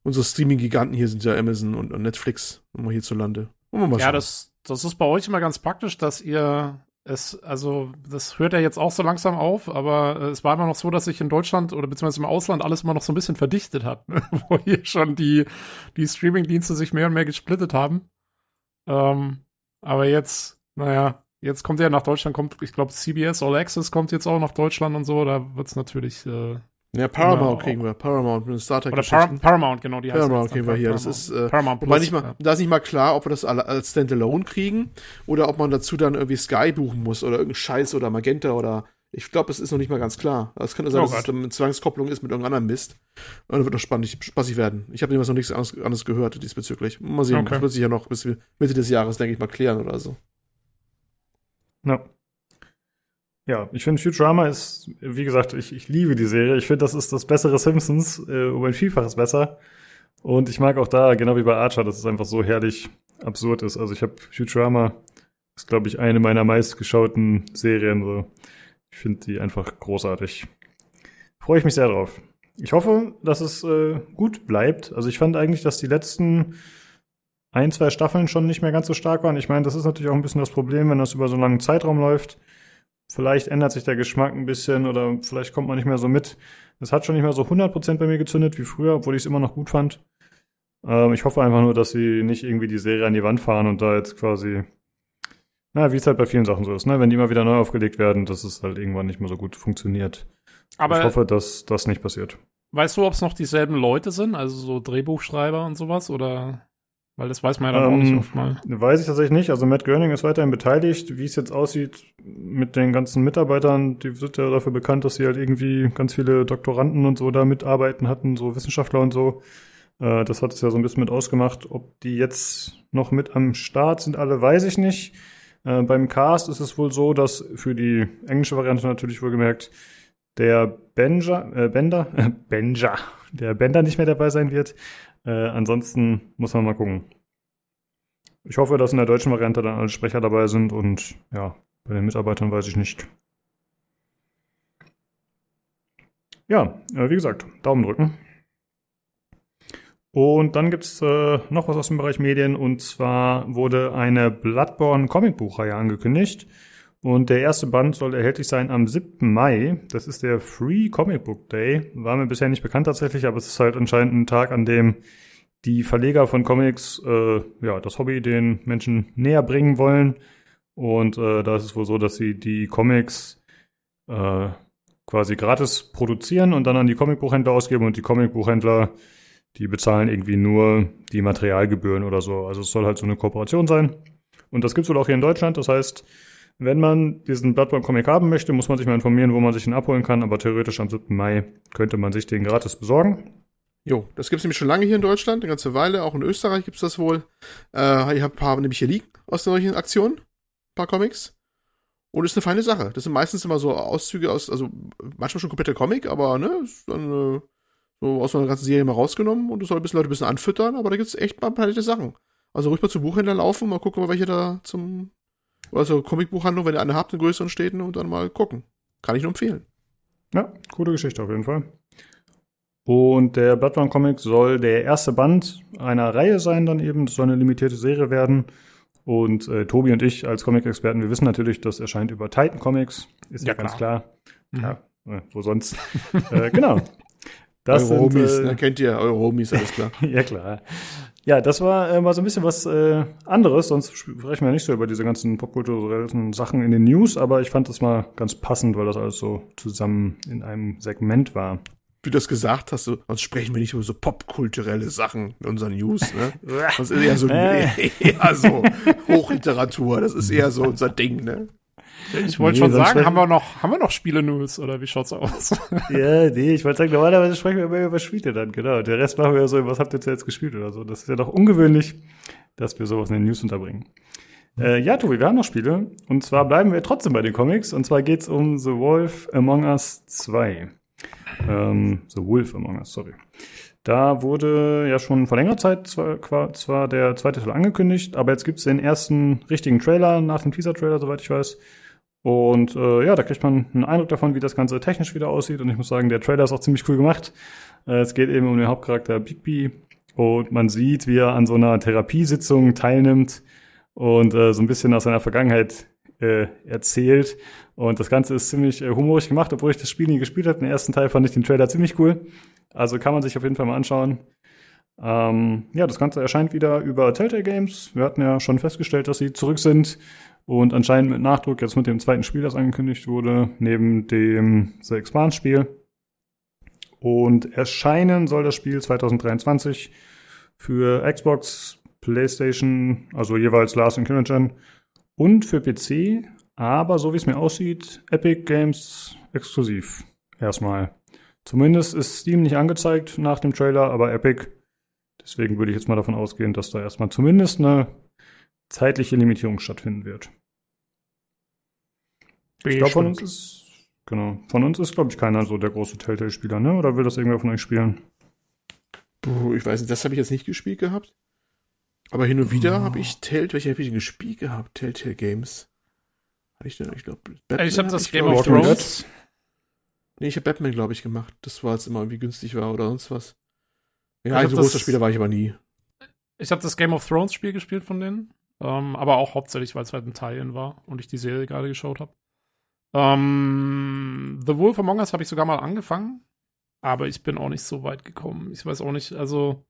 B: unsere Streaming-Giganten hier sind ja Amazon und, und Netflix, immer hierzulande. Wir mal
D: Ja,
B: schauen.
D: das, das ist bei euch immer ganz praktisch, dass ihr es, also das hört ja jetzt auch so langsam auf, aber äh, es war immer noch so, dass sich in Deutschland oder beziehungsweise im Ausland alles immer noch so ein bisschen verdichtet hat, <laughs> ne? wo hier schon die, die Streaming-Dienste sich mehr und mehr gesplittet haben. Ähm, aber jetzt, naja, jetzt kommt ja nach Deutschland, kommt, ich glaube, CBS All Access kommt jetzt auch nach Deutschland und so, da wird's natürlich, äh,
B: Ja, Paramount
D: Genau.
B: kriegen wir. Paramount mit Star Trek
D: Oder Par. Paramount, genau, die heißt
B: Paramount kriegen wir hier. Das
D: Paramount.
B: ist, äh,
D: Paramount Plus,
B: nicht mal,
D: ja.
B: da ist nicht mal klar, ob wir das als Standalone kriegen oder ob man dazu dann irgendwie Sky buchen muss oder irgendein Scheiß oder Magenta oder ich glaube, es ist noch nicht mal ganz klar. Es könnte sein,
D: Oh
B: dass es
D: Gott.
B: dann eine Zwangskopplung ist mit irgendeinem anderen Mist. Und dann wird noch spannend, spaßig werden. Ich habe nämlich noch nichts anderes, gehört diesbezüglich. Mal sehen,
D: Okay.
B: das wird sich ja noch bis Mitte des Jahres, denke ich mal, klären oder so.
A: Ja. Ja, ich finde Futurama ist, wie gesagt, ich, ich liebe die Serie. Ich finde, das ist das bessere Simpsons, äh, um ein Vielfaches besser. Und ich mag auch da, genau wie bei Archer, dass es einfach so herrlich absurd ist. Also ich habe Futurama, ist glaube ich eine meiner meistgeschauten Serien. So. Ich finde die einfach großartig. Freue ich mich sehr drauf. Ich hoffe, dass es äh, gut bleibt. Also ich fand eigentlich, dass die letzten ein, zwei Staffeln schon nicht mehr ganz so stark waren. Ich meine, das ist natürlich auch ein bisschen das Problem, wenn das über so einen langen Zeitraum läuft. Vielleicht ändert sich der Geschmack ein bisschen oder vielleicht kommt man nicht mehr so mit. Es hat schon nicht mehr so 100% bei mir gezündet wie früher, obwohl ich es immer noch gut fand. Ähm, ich hoffe einfach nur, dass sie nicht irgendwie die Serie an die Wand fahren und da jetzt quasi, naja, wie es halt bei vielen Sachen so ist, ne? Wenn die immer wieder neu aufgelegt werden, dass es halt irgendwann nicht mehr so gut funktioniert.
D: Aber
A: ich hoffe, dass das nicht passiert.
D: weißt du, ob es noch dieselben Leute sind, also so Drehbuchschreiber und sowas, oder? Weil das weiß man ja dann auch
A: Ähm,
D: nicht oft mal.
A: Weiß ich tatsächlich nicht. Also Matt Groening ist weiterhin beteiligt. Wie es jetzt aussieht mit den ganzen Mitarbeitern, die sind ja dafür bekannt, dass sie halt irgendwie ganz viele Doktoranden und so da mitarbeiten hatten, so Wissenschaftler und so. Äh, das hat es ja so ein bisschen mit ausgemacht. Ob die jetzt noch mit am Start sind, alle weiß ich nicht. Äh, beim Cast ist es wohl so, dass für die englische Variante natürlich wohlgemerkt der Benja, äh, Bender, äh, <laughs> Benja, der Bender nicht mehr dabei sein wird. Äh, ansonsten muss man mal gucken. Ich hoffe, dass in der deutschen Variante dann alle Sprecher dabei sind und ja, bei den Mitarbeitern weiß ich nicht. Ja, äh, wie gesagt, Daumen drücken. Und dann gibt's äh, noch was aus dem Bereich Medien und zwar wurde eine Bloodborne Comicbuchreihe angekündigt. Und der erste Band soll erhältlich sein am 7. Mai. Das ist der Free Comic Book Day. War mir bisher nicht bekannt tatsächlich, aber es ist halt anscheinend ein Tag, an dem die Verleger von Comics äh, ja das Hobby den Menschen näher bringen wollen. Und äh, da ist es wohl so, dass sie die Comics äh, quasi gratis produzieren und dann an die Comicbuchhändler ausgeben und die Comicbuchhändler, die bezahlen irgendwie nur die Materialgebühren oder so. Also es soll halt so eine Kooperation sein. Und das gibt's wohl auch hier in Deutschland. Das heißt, wenn man diesen Bloodborne Comic haben möchte, muss man sich mal informieren, wo man sich ihn abholen kann. Aber theoretisch am 7. Mai könnte man sich den gratis besorgen.
B: Jo, das gibt's nämlich schon lange hier in Deutschland, eine ganze Weile. Auch in Österreich gibt's das wohl. Äh, ich habe ein paar nämlich hier liegen aus solchen Aktionen. Ein paar Comics. Und ist eine feine Sache. Das sind meistens immer so Auszüge aus, also manchmal schon kompletter Comic, aber ne, ist dann äh, so aus einer ganzen Serie mal rausgenommen und das soll ein bisschen Leute ein bisschen anfüttern, aber da gibt's echt mal ein paar nette Sachen. Also ruhig mal zum Buchhändler laufen, mal gucken, welche da zum, oder so Comicbuchhandlung, wenn ihr eine habt in größeren Städten und dann mal gucken. Kann ich nur empfehlen.
A: Ja, coole Geschichte auf jeden Fall. Und der Bloodborne Comic soll der erste Band einer Reihe sein, dann eben. Das soll eine limitierte Serie werden. Und äh, Tobi und ich als Comic-Experten, wir wissen natürlich, das erscheint über Titan Comics. Ist ja,
D: Ja,
A: ganz klar.
D: Mhm.
A: Ja, äh, wo sonst? <laughs> äh, genau. Das
B: eure
A: sind,
B: Homies,
A: äh,
B: ne, kennt ihr, eure Homies, alles klar. <laughs>
A: ja, klar. Ja, das war äh, mal so ein bisschen was äh, anderes, sonst sprechen wir nicht so über diese ganzen popkulturellen Sachen in den News, aber ich fand das mal ganz passend, weil das alles so zusammen in einem Segment war.
B: Wie du das gesagt hast, so, sonst sprechen wir nicht über so popkulturelle Sachen in unseren News, ne? <laughs> Das ist eher so, <laughs> <laughs> eher so Hochliteratur, das ist eher so unser Ding, ne?
D: Ich wollte
A: Nee,
D: schon sagen, haben wir noch, haben wir noch Spiele-News oder wie schaut's aus? <laughs>
A: ja, nee, ich wollte sagen, normalerweise sprechen wir immer über Spiele dann, genau. Der Rest machen wir ja so, was habt ihr jetzt gespielt oder so. Das ist ja doch ungewöhnlich, dass wir sowas in den News unterbringen. Äh, ja, Tobi, wir haben noch Spiele. Und zwar bleiben wir trotzdem bei den Comics. Und zwar geht's um The Wolf Among Us 2. Ähm, The Wolf Among Us, sorry. Da wurde ja schon vor längerer Zeit zwar, zwar der zweite Teil angekündigt, aber jetzt gibt's den ersten richtigen Trailer nach dem Teaser-Trailer, soweit ich weiß. Und äh, ja, da kriegt man einen Eindruck davon, wie das Ganze technisch wieder aussieht. Und ich muss sagen, der Trailer ist auch ziemlich cool gemacht. Äh, es geht eben um den Hauptcharakter Bigby. Und man sieht, wie er an so einer Therapiesitzung teilnimmt und äh, so ein bisschen aus seiner Vergangenheit äh, erzählt. Und das Ganze ist ziemlich äh, humorig gemacht, obwohl ich das Spiel nie gespielt habe. Den ersten Teil fand ich den Trailer ziemlich cool. Also kann man sich auf jeden Fall mal anschauen. Ähm, ja, das Ganze erscheint wieder über Telltale Games. Wir hatten ja schon festgestellt, dass sie zurück sind. Und anscheinend mit Nachdruck jetzt mit dem zweiten Spiel, das angekündigt wurde, neben dem The Expanse-Spiel. Und erscheinen soll das Spiel 2023 für Xbox, PlayStation, also jeweils Last und Current und für PC, aber so wie es mir aussieht, Epic Games exklusiv. Erstmal. Zumindest ist Steam nicht angezeigt nach dem Trailer, aber Epic. Deswegen würde ich jetzt mal davon ausgehen, dass da erstmal zumindest eine zeitliche Limitierung stattfinden wird. Ich glaube, von uns ist, genau, von uns ist, glaube ich, keiner so der große Telltale-Spieler, ne? Oder will das irgendwer von euch spielen?
B: Puh, ich weiß nicht, das habe ich jetzt nicht gespielt gehabt. Aber hin und wieder oh. habe ich Telltale, welche habe ich denn gespielt gehabt? Telltale Games. Hatte ich denn, ich glaube,
D: Ich habe das Game of Thrones.
B: Nee, ich habe Batman, glaube ich, gemacht. Das war jetzt immer irgendwie günstig war oder sonst was. Ja, ein so großer Spieler war ich aber nie.
D: Ich habe das Game of Thrones Spiel gespielt von denen. Ähm, aber auch hauptsächlich, weil es halt ein Tie-In war und ich die Serie gerade geschaut habe. Ähm, The Wolf Among Us habe ich sogar mal angefangen, aber ich bin auch nicht so weit gekommen. Ich weiß auch nicht, also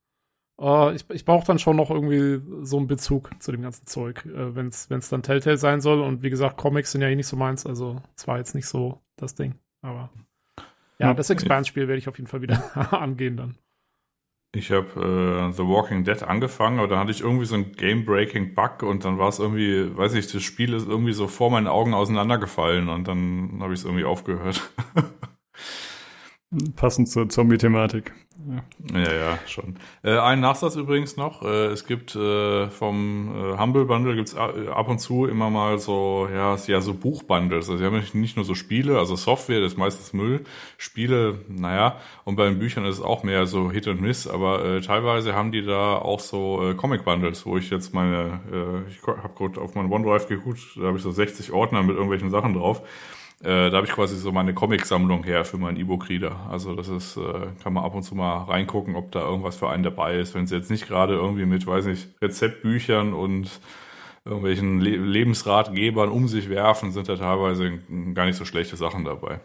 D: äh, ich, ich brauche dann schon noch irgendwie so einen Bezug zu dem ganzen Zeug, äh, wenn es dann Telltale sein soll. Und wie gesagt, Comics sind ja eh nicht so meins, also es war jetzt nicht so das Ding. Aber ja, das Expanse-Spiel werde ich auf jeden Fall wieder <laughs> angehen dann.
C: Ich habe äh, The Walking Dead angefangen, aber dann hatte ich irgendwie so einen Game-Breaking-Bug und dann war es irgendwie, weiß ich, das Spiel ist irgendwie so vor meinen Augen auseinandergefallen und dann habe ich es irgendwie aufgehört. <laughs>
A: Passend zur Zombie-Thematik.
C: Ja. ja, ja, schon. Äh, ein Nachsatz übrigens noch. Äh, es gibt äh, vom äh, Humble Bundle gibt's ab und zu immer mal so, ja, ja so Buchbundles. Also sie haben nicht nur so Spiele, also Software, das ist meistens Müll. Spiele, naja, und bei den Büchern ist es auch mehr so Hit und Miss, aber äh, teilweise haben die da auch so äh, Comic-Bundles, wo ich jetzt meine, äh, ich habe gerade auf meinen OneDrive geguckt, da habe ich so 60 Ordner mit irgendwelchen Sachen drauf. Äh, da habe ich quasi so meine Comic-Sammlung her für meinen E-Book-Reader. Also das ist, äh, kann man ab und zu mal reingucken, ob da irgendwas für einen dabei ist. Wenn es jetzt nicht gerade irgendwie mit, weiß nicht, Rezeptbüchern und irgendwelchen Le Lebensratgebern um sich werfen, sind da teilweise gar nicht so schlechte Sachen dabei.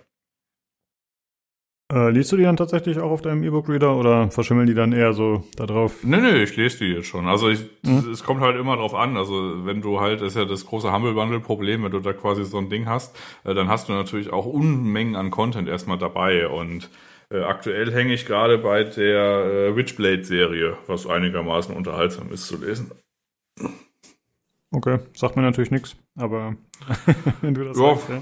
A: Äh, liest du die dann tatsächlich auch auf deinem E-Book-Reader oder verschimmeln die dann eher so da drauf?
C: Nee, nee, ich lese die jetzt schon. Also ich, mhm. es kommt halt immer drauf an. Also wenn du halt, das ist ja das große Humble Bundle-Problem, wenn du da quasi so ein Ding hast, äh, dann hast du natürlich auch Unmengen an Content erstmal dabei. Und äh, aktuell hänge ich gerade bei der äh, Witchblade-Serie, was einigermaßen unterhaltsam ist zu lesen.
A: Okay, sagt mir natürlich nichts, aber <laughs> wenn du das ja. sagst, ja.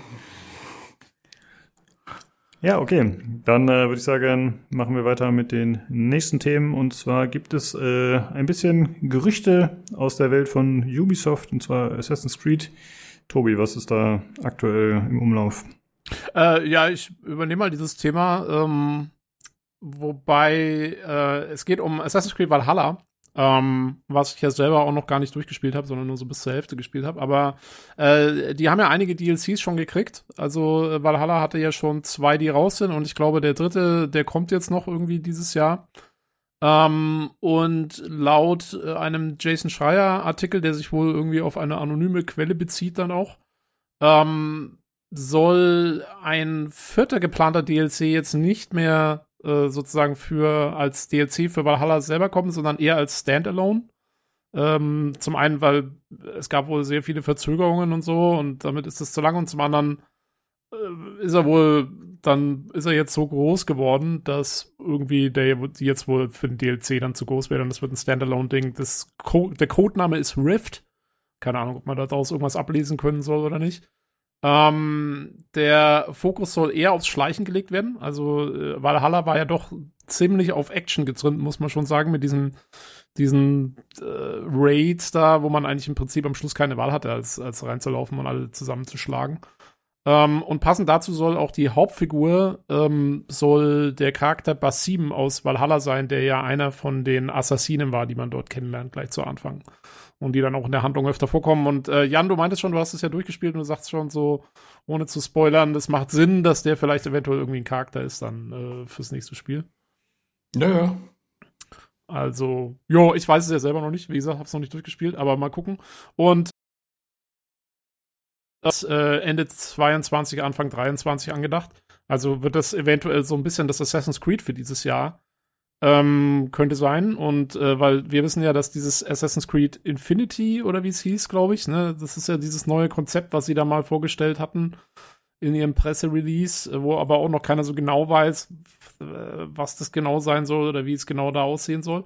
A: Ja, okay. Dann äh, würde ich sagen, machen wir weiter mit den nächsten Themen. Und zwar gibt es äh, ein bisschen Gerüchte aus der Welt von Ubisoft, und zwar Assassin's Creed. Tobi, was ist da aktuell im Umlauf?
D: Äh, ja, ich übernehme mal dieses Thema. Ähm, wobei äh, es geht um Assassin's Creed Valhalla ähm, was ich ja selber auch noch gar nicht durchgespielt habe, sondern nur so bis zur Hälfte gespielt habe. Aber äh, die haben ja einige DLCs schon gekriegt. Also äh, Valhalla hatte ja schon zwei, die raus sind und ich glaube, der dritte, der kommt jetzt noch irgendwie dieses Jahr. Ähm, und laut äh, einem Jason Schreier Artikel, der sich wohl irgendwie auf eine anonyme Quelle bezieht, dann auch, ähm, soll ein vierter geplanter DLC jetzt nicht mehr äh, sozusagen für als DLC für Valhalla selber kommen, sondern eher als Standalone. Ähm, zum einen, weil es gab wohl sehr viele Verzögerungen und so und damit ist es zu lang und zum anderen äh, ist er wohl, dann ist er jetzt so groß geworden, dass irgendwie der jetzt wohl für den DLC dann zu groß wäre und das wird ein Standalone-Ding. Co der Codename ist Rift. Keine Ahnung, ob man daraus irgendwas ablesen können soll oder nicht. Ähm, der Fokus soll eher aufs Schleichen gelegt werden. Also äh, Valhalla war ja doch ziemlich auf Action getrimmt, muss man schon sagen, mit diesen, diesen äh, Raids da, wo man eigentlich im Prinzip am Schluss keine Wahl hatte, als, als reinzulaufen und alle zusammenzuschlagen. Ähm, und passend dazu soll auch die Hauptfigur, ähm, soll der Charakter Basim aus Valhalla sein, der ja einer von den Assassinen war, die man dort kennenlernt, gleich zu Anfang und die dann auch in der Handlung öfter vorkommen. Und äh, Jan, du meintest schon, du hast es ja durchgespielt und du sagst schon so, ohne zu spoilern, das macht Sinn, dass der vielleicht eventuell irgendwie ein Charakter ist dann äh, fürs nächste Spiel.
C: Ja, ja.
D: Also, jo, ich weiß es ja selber noch nicht. Wie gesagt, hab's noch nicht durchgespielt, aber mal gucken. Und das äh, Ende 22, Anfang 23 angedacht. Also wird das eventuell so ein bisschen das Assassin's Creed für dieses Jahr ähm, könnte sein. Und äh, weil wir wissen ja, dass dieses Assassin's Creed Infinity oder wie es hieß, glaube ich, ne, das ist ja dieses neue Konzept, was sie da mal vorgestellt hatten, in ihrem Presserelease, wo aber auch noch keiner so genau weiß, äh, was das genau sein soll oder wie es genau da aussehen soll.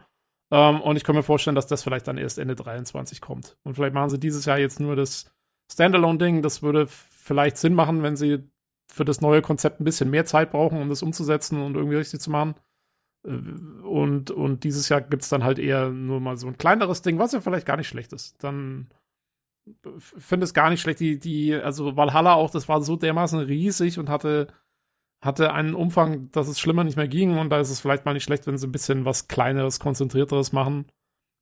D: Ähm, und ich kann mir vorstellen, dass das vielleicht dann erst Ende 23 kommt. Und vielleicht machen sie dieses Jahr jetzt nur das Standalone-Ding. Das würde vielleicht Sinn machen, wenn sie für das neue Konzept ein bisschen mehr Zeit brauchen, um das umzusetzen und irgendwie richtig zu machen. Und, und dieses Jahr gibt es dann halt eher nur mal so ein kleineres Ding, was ja vielleicht gar nicht schlecht ist. Dann finde es gar nicht schlecht. Die, die, also Valhalla auch, das war so dermaßen riesig und hatte, hatte einen Umfang, dass es schlimmer nicht mehr ging. Und da ist es vielleicht mal nicht schlecht, wenn sie ein bisschen was Kleineres, Konzentrierteres machen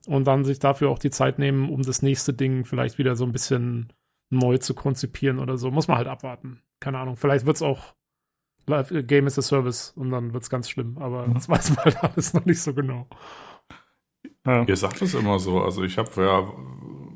D: und dann sich dafür auch die Zeit nehmen, um das nächste Ding vielleicht wieder so ein bisschen neu zu konzipieren oder so. Muss man halt abwarten. Keine Ahnung. Vielleicht wird es auch Game as a Service und dann wird es ganz schlimm. Aber mhm. das weiß man halt alles noch nicht so genau.
C: Ja. Ihr sagt es immer so. Also ich habe ja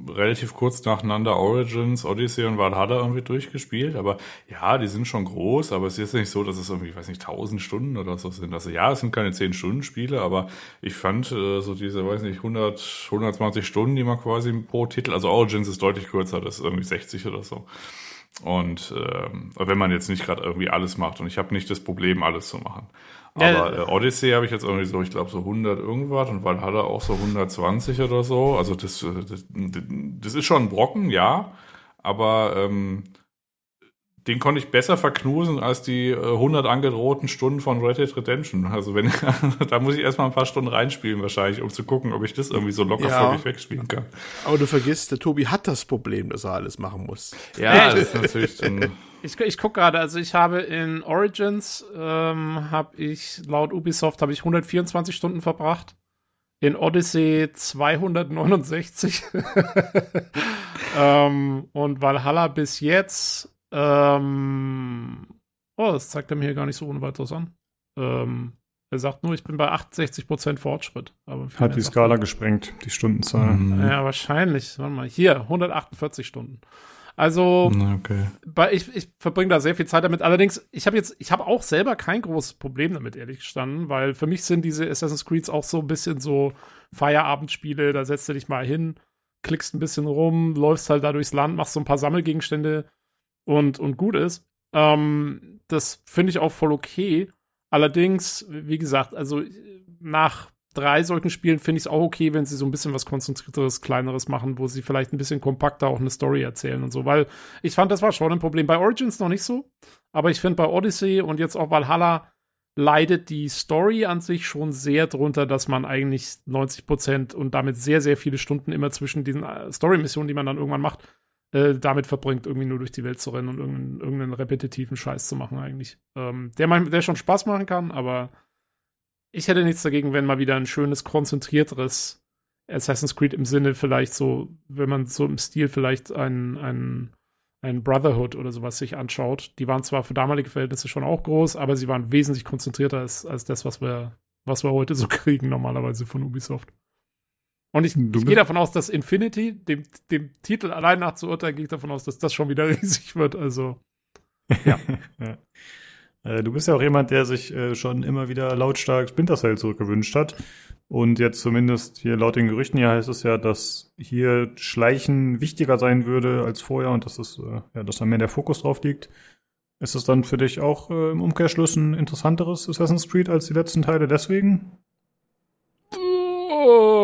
C: relativ kurz nacheinander Origins, Odyssey und Valhalla irgendwie durchgespielt. Aber ja, die sind schon groß, aber es ist jetzt nicht so, dass es irgendwie, ich weiß nicht, 1000 Stunden oder so sind. Also ja, es sind keine 10 Stunden Spiele, aber ich fand äh, so diese, weiß nicht, 100, 120 Stunden, die man quasi pro Titel, also Origins ist deutlich kürzer, das ist irgendwie 60 oder so. Und ähm, wenn man jetzt nicht gerade irgendwie alles macht und ich habe nicht das Problem, alles zu machen. Aber äh, Odyssey habe ich jetzt irgendwie so, ich glaube so 100 irgendwas und Valhalla auch so 120 oder so. Also das, äh, das, das ist schon ein Brocken, ja. Aber ähm, den konnte ich besser verknusen als die äh, 100 angedrohten Stunden von Red Dead Redemption. Also wenn, <laughs> da muss ich erstmal ein paar Stunden reinspielen wahrscheinlich, um zu gucken, ob ich das irgendwie so locker ja. mich wegspielen kann.
B: Aber du vergisst, der Tobi hat das Problem, dass er alles machen muss.
D: Ja, das ist natürlich dann <laughs> ich, ich gucke gerade, also ich habe in Origins, ähm, habe ich laut Ubisoft habe ich 124 Stunden verbracht. In Odyssey 269. <laughs> ähm, und Valhalla bis jetzt, ähm, oh, das zeigt er mir hier gar nicht so ohne weiteres an. Ähm, er sagt nur, ich bin bei 68% Fortschritt.
A: Hat die Skala gesprengt, die Stundenzahl.
D: Mhm. Ja, wahrscheinlich. Warte mal, hier, 148 Stunden. Also okay. bei, ich, ich verbringe da sehr viel Zeit damit. Allerdings, ich habe jetzt, ich habe auch selber kein großes Problem damit, ehrlich gestanden, weil für mich sind diese Assassin's Creeds auch so ein bisschen so Feierabendspiele, da setzt du dich mal hin, klickst ein bisschen rum, läufst halt da durchs Land, machst so ein paar Sammelgegenstände und, und gut ist. Ähm, das finde ich auch voll okay. Allerdings, wie gesagt, also nach drei solchen Spielen finde ich es auch okay, wenn sie so ein bisschen was konzentrierteres, kleineres machen, wo sie vielleicht ein bisschen kompakter auch eine Story erzählen und so, weil ich fand, das war schon ein Problem. Bei Origins noch nicht so, aber ich finde bei Odyssey und jetzt auch Valhalla leidet die Story an sich schon sehr drunter, dass man eigentlich 90 Prozent und damit sehr, sehr viele Stunden immer zwischen diesen äh, Story-Missionen, die man dann irgendwann macht, äh, damit verbringt, irgendwie nur durch die Welt zu rennen und irgendeinen, irgendeinen repetitiven Scheiß zu machen eigentlich. Ähm, der, der schon Spaß machen kann, aber ich hätte nichts dagegen, wenn mal wieder ein schönes, konzentrierteres Assassin's Creed im Sinne vielleicht so, wenn man so im Stil vielleicht ein, ein, ein Brotherhood oder sowas sich anschaut. Die waren zwar für damalige Verhältnisse schon auch groß, aber sie waren wesentlich konzentrierter als, als das, was wir, was wir heute so <laughs> kriegen, normalerweise von Ubisoft. Und ich, ich gehe davon aus, dass Infinity, dem, dem Titel allein nach zu urteilen, gehe ich davon aus, dass das schon wieder <laughs> riesig wird. Also, ja. <laughs>
A: ja. Äh, du bist ja auch jemand, der sich äh, schon immer wieder lautstark Splinter Cell zurückgewünscht hat. Und jetzt zumindest hier laut den Gerüchten hier heißt es ja, dass hier Schleichen wichtiger sein würde als vorher und dass es, äh, ja, dass da mehr der Fokus drauf liegt. Ist es dann für dich auch im Umkehrschluss ein interessanteres Assassin's Creed als die letzten Teile deswegen?
D: Oh,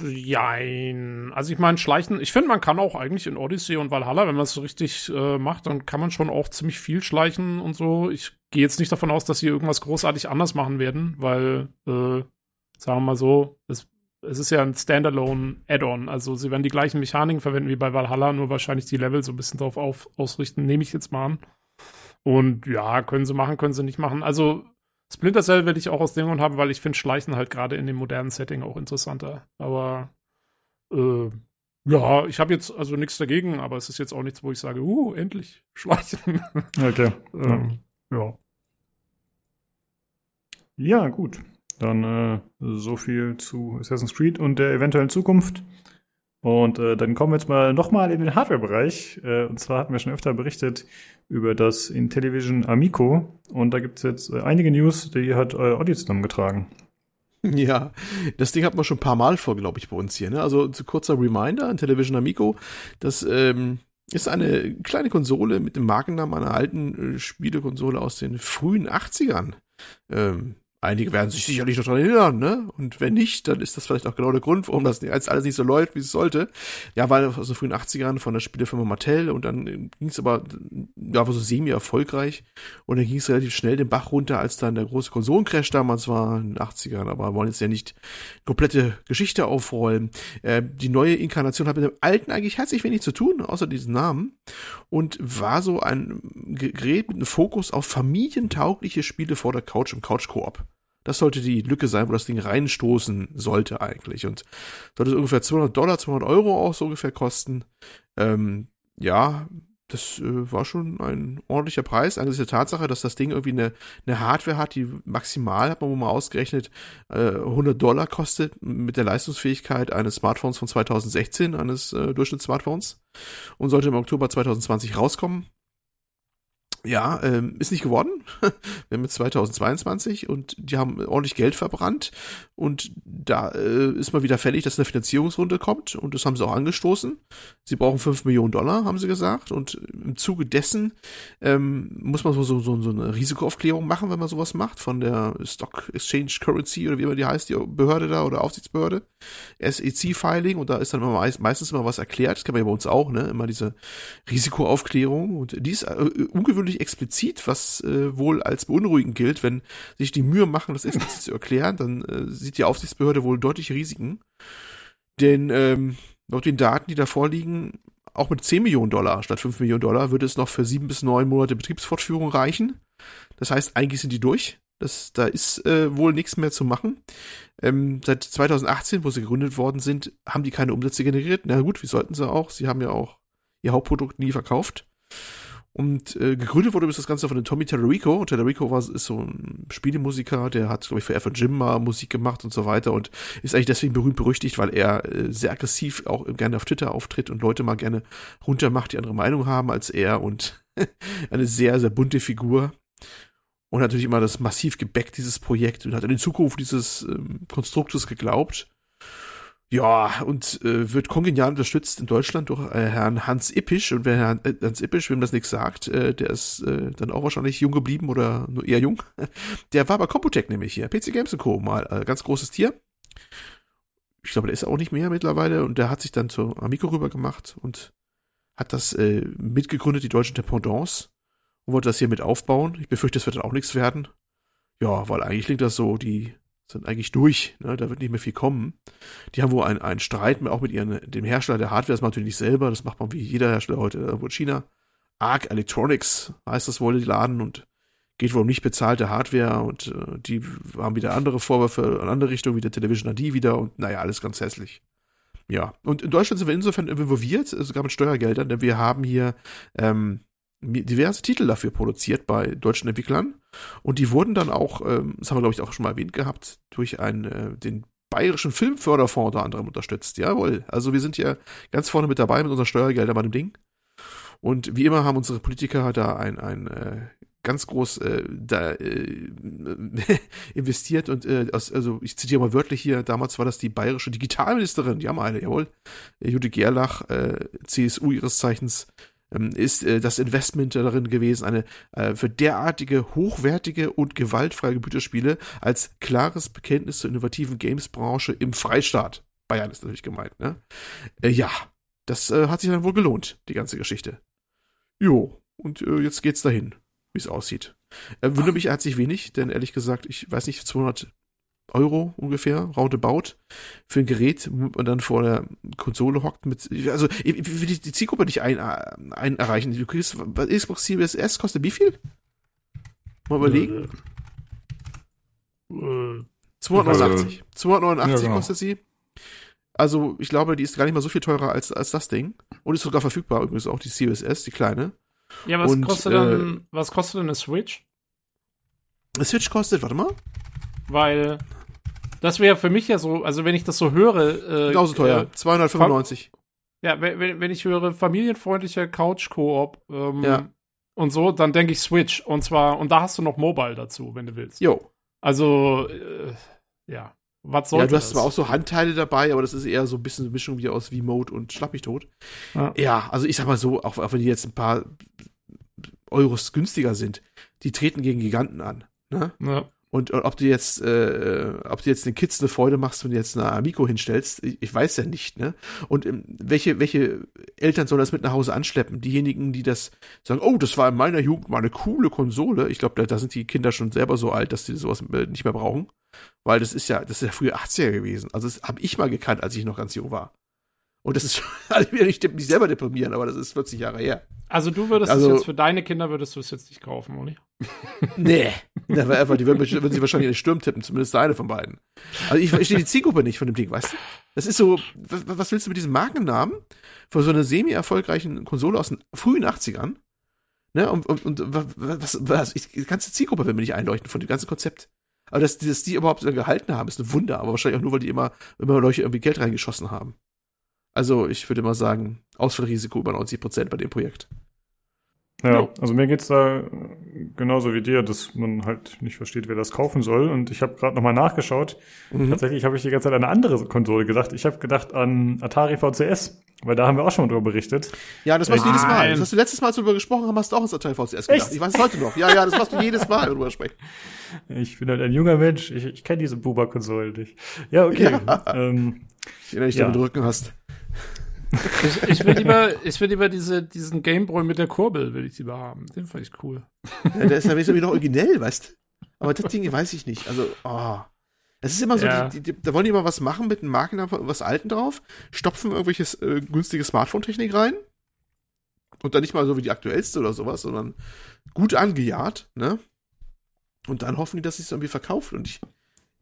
D: jein. Also ich meine, Schleichen, ich finde, man kann auch eigentlich in Odyssey und Valhalla, wenn man es richtig äh, macht, dann kann man schon auch ziemlich viel schleichen und so. Ich gehe jetzt nicht davon aus, dass sie irgendwas großartig anders machen werden, weil, äh, sagen wir mal so, es, es ist ja ein Standalone-Add-on. Also sie werden die gleichen Mechaniken verwenden wie bei Valhalla, nur wahrscheinlich die Level so ein bisschen drauf auf, ausrichten, nehme ich jetzt mal an. Und ja, können sie machen, können sie nicht machen. Also Splinter Cell will ich auch aus dem Grund haben, weil ich finde Schleichen halt gerade in dem modernen Setting auch interessanter. Aber äh, ja, ich habe jetzt also nichts dagegen, aber es ist jetzt auch nichts, wo ich sage, uh, endlich Schleichen. <laughs>
A: Okay. ähm, ja. Ja, gut. Dann äh, so viel zu Assassin's Creed und der eventuellen Zukunft. Und äh, dann kommen wir jetzt mal nochmal in den Hardware-Bereich. Äh, und zwar hatten wir schon öfter berichtet über das Intellivision Amico. Und da gibt es jetzt äh, einige News, die hat äh, Audi zusammengetragen.
B: Ja, das Ding hat man schon ein paar Mal vor, glaube ich, bei uns hier. Ne? Also zu kurzer Reminder, Intellivision Amico, das ähm, ist eine kleine Konsole mit dem Markennamen einer alten äh, Spielekonsole aus den frühen 80ern. Ähm, Einige werden sich sicherlich noch daran erinnern, ne? Und wenn nicht, dann ist das vielleicht auch genau der Grund, warum das jetzt alles nicht so läuft, wie es sollte. Ja, war aus den frühen 80ern von der Spielefirma Mattel und dann ging es aber, ja, war so semi-erfolgreich und dann ging es relativ schnell den Bach runter, als dann der große Konsolencrash damals war, in den 80ern, aber wir wollen jetzt ja nicht komplette Geschichte aufrollen. Äh, die neue Inkarnation hat mit dem alten eigentlich herzlich wenig zu tun, außer diesen Namen und war so ein Gerät mit einem Fokus auf familientaugliche Spiele vor der Couch im Couch-Koop. Das sollte die Lücke sein, wo das Ding reinstoßen sollte eigentlich. Und sollte es ungefähr 200 Dollar, 200 Euro auch so ungefähr kosten. Ähm, ja, das äh, war schon ein ordentlicher Preis, angesichts der Tatsache, dass das Ding irgendwie eine, eine Hardware hat, die maximal, hat man mal ausgerechnet, äh, 100 Dollar kostet mit der Leistungsfähigkeit eines Smartphones von 2016, eines äh, Durchschnittssmartphones und sollte im Oktober 2020 rauskommen. Ja, ähm, ist nicht geworden. <laughs> Wir haben jetzt 2022 und die haben ordentlich Geld verbrannt. Und da äh, ist mal wieder fällig, dass eine Finanzierungsrunde kommt. Und das haben sie auch angestoßen. Sie brauchen 5 Millionen Dollar, haben sie gesagt. Und im Zuge dessen ähm, muss man so, so, so, eine Risikoaufklärung machen, wenn man sowas macht, von der Stock Exchange Currency oder wie immer die heißt, die Behörde da oder Aufsichtsbehörde, SEC-Filing und da ist dann immer meist, meistens immer was erklärt, das kennen wir ja bei uns auch, ne, immer diese Risikoaufklärung. Und die ist äh, ungewöhnlich explizit, was äh, wohl als beunruhigend gilt, wenn sich die Mühe machen, das explizit zu erklären, dann äh, sieht die Aufsichtsbehörde wohl deutliche Risiken. Denn ähm, laut den Daten, die da vorliegen, auch mit 10 Millionen Dollar statt 5 Millionen Dollar würde es noch für sieben bis neun Monate Betriebsfortführung reichen. Das heißt, eigentlich sind die durch. Das, da ist äh, wohl nichts mehr zu machen. Ähm, seit 2018, wo sie gegründet worden sind, haben die keine Umsätze generiert. Na gut, wie sollten sie auch? Sie haben ja auch ihr Hauptprodukt nie verkauft. Und äh, gegründet wurde das Ganze von dem Tommy Tallarico. Tallarico war, ist so ein Spielemusiker, der hat, glaube ich, für F Jim mal Musik gemacht und so weiter und ist eigentlich deswegen berühmt berüchtigt, weil er äh, sehr aggressiv auch gerne auf Twitter auftritt und Leute mal gerne runtermacht, die andere Meinung haben als er und <laughs> eine sehr, sehr bunte Figur. Und natürlich immer das massiv gebackt, dieses Projekt, und hat an die Zukunft dieses ähm, Konstruktes geglaubt. Ja, und äh, wird kongenial unterstützt in Deutschland durch äh, Herrn Hans Ippisch. Und wer Herrn äh, Hans Ippisch, wem das nichts sagt, äh, der ist äh, dann auch wahrscheinlich jung geblieben oder nur eher jung. <laughs> Der war bei Computec nämlich hier, PC Games Co. mal, äh, ganz großes Tier. Ich glaube, der ist auch nicht mehr mittlerweile und der hat sich dann zu Amico rüber gemacht und hat das äh, mitgegründet, die deutschen Dependance, und wollte das hier mit aufbauen. Ich befürchte, das wird dann auch nichts werden. Ja, weil eigentlich klingt das so, die sind eigentlich durch, ne? da wird nicht mehr viel kommen. Die haben wohl einen, einen Streit auch mit ihren, dem Hersteller der Hardware, das macht natürlich nicht selber, das macht man wie jeder Hersteller heute irgendwo in China. Arc Electronics heißt das wohl, die Laden und geht wohl um nicht bezahlte Hardware und äh, die haben wieder andere Vorwürfe in andere Richtungen, wie der Television AD wieder und naja, alles ganz hässlich. Ja, und in Deutschland sind wir insofern involviert, sogar mit Steuergeldern, denn wir haben hier ähm, diverse Titel dafür produziert bei deutschen Entwicklern. Und die wurden dann auch, ähm, das haben wir glaube ich auch schon mal erwähnt gehabt, durch einen, äh, den Bayerischen Filmförderfonds unter anderem unterstützt. Jawohl. Also wir sind hier ganz vorne mit dabei mit unseren Steuergeldern bei dem Ding. Und wie immer haben unsere Politiker da ein, ein äh, ganz groß äh, da, äh, <laughs> investiert und äh, aus, also ich zitiere mal wörtlich hier, damals war das die bayerische Digitalministerin, die haben eine, jawohl, Jude Gerlach, äh, CSU ihres Zeichens, ist äh, das Investment darin gewesen, eine äh, für derartige hochwertige und gewaltfreie Computerspiele als klares Bekenntnis zur innovativen Games-Branche im Freistaat. Bayern ist natürlich gemeint, ne? Äh, ja, das hat sich dann wohl gelohnt, die ganze Geschichte. Jo, und jetzt geht's dahin, wie es aussieht. Äh, wundert mich herzlich wenig, denn ehrlich gesagt, ich weiß nicht, 200 Euro ungefähr, roundabout, für ein Gerät und dann vor der Konsole hockt mit, also, ich will die Zielgruppe nicht ein, ein erreichen. Du kriegst, Xbox Series S kostet wie viel? Mal überlegen. Äh, 289. 289 ja, genau. kostet sie. Also, ich glaube, die ist gar nicht mal so viel teurer als, als das Ding. Und ist sogar verfügbar, übrigens auch die Series S, die kleine.
D: Ja, was und, kostet äh, dann, was kostet denn eine Switch?
B: Eine Switch kostet, warte mal.
D: Weil das wäre für mich ja so, also wenn ich das so höre.
B: Äh, Genauso teuer, äh, 295.
D: Ja, wenn, wenn ich höre familienfreundlicher Couch-Koop ähm, ja. und so, dann denke ich Switch. Und zwar, und da hast du noch Mobile dazu, wenn du willst.
B: Jo.
D: Also, äh, ja. Was soll
B: Ja, du
D: das?
B: hast zwar auch so Handteile dabei, aber das ist eher so ein bisschen eine Mischung wie aus V-Mode und Schlag mich tot.
D: Ja.
B: Ja, also ich sag mal so, auch, auch wenn die jetzt ein paar Euros günstiger sind, die treten gegen Giganten an. Ne?
D: ja.
B: Und, und ob du jetzt, äh, ob du jetzt den Kids eine Freude machst und jetzt eine Amico hinstellst, ich, ich weiß ja nicht, ne? Und ähm, welche, welche Eltern sollen das mit nach Hause anschleppen? Diejenigen, die das sagen, oh, das war in meiner Jugend mal eine coole Konsole. Ich glaube, da, da sind die Kinder schon selber so alt, dass die sowas äh, nicht mehr brauchen. Weil das ist ja, das ist ja früher 80er gewesen. Also das habe ich mal gekannt, als ich noch ganz jung war. Und das ist schon, <laughs> ich will nicht, nicht selber deprimieren, aber das ist 40 Jahre her.
D: Also du würdest
B: Also-
D: es jetzt für deine Kinder würdest du es jetzt nicht kaufen, oder? <laughs> <laughs>
B: Nee, never ever. Die würden, mich- würden sie wahrscheinlich in den Sturm tippen, zumindest eine von beiden. Also ich verstehe die Zielgruppe nicht von dem Ding, weißt du? Das ist so, was, was willst du mit diesem Markennamen von so einer semi-erfolgreichen Konsole aus den frühen 80ern? Ne? Und, und, und was, was, die ganze Zielgruppe will mir nicht einleuchten von dem ganzen Konzept. Aber dass, die- dass die überhaupt so gehalten haben, ist ein Wunder, aber wahrscheinlich auch nur, weil die immer, immer Leute irgendwie Geld reingeschossen haben. Also ich würde mal sagen, Ausfallrisiko über 90 Prozent bei dem Projekt.
A: Ja,
D: Jo.
A: also mir geht's da genauso wie dir, dass man halt nicht versteht, wer das kaufen soll. Und ich habe gerade nochmal nachgeschaut.
B: Mhm.
A: Tatsächlich habe ich die ganze Zeit an eine andere Konsole gedacht. Ich habe gedacht an Atari VCS, weil da haben wir auch schon mal drüber berichtet.
B: Ja, das machst du jedes Mal. Das hast du letztes Mal, darüber gesprochen haben, hast du auch ins Teil VCS gedacht.
A: Echt?
B: Ich weiß es heute noch. Ja, ja, das machst du jedes Mal, drüber sprechen.
A: Ich bin halt ein junger Mensch. Ich, ich kenne diese Buba-Konsolen nicht. Ja, okay. <laughs> Ähm,
B: Ich erinnere dich,
A: Ja.
B: damit Rücken hast.
D: Ich, ich will lieber, ich will lieber diese, diesen Gameboy mit der Kurbel, will ich lieber haben. Den fand ich cool.
B: Ja, der ist ja wieder originell, weißt du? Aber das Ding weiß ich nicht. Also, oh. Es ist immer so,
D: Ja.
B: die, die, da wollen die immer was machen mit einem Markennamen von was Alten drauf, stopfen irgendwelches äh, günstige Smartphone-Technik rein und dann nicht mal so wie die aktuellste oder sowas, sondern gut angejahrt, ne? Und dann hoffen die, dass es irgendwie verkauft. Und ich,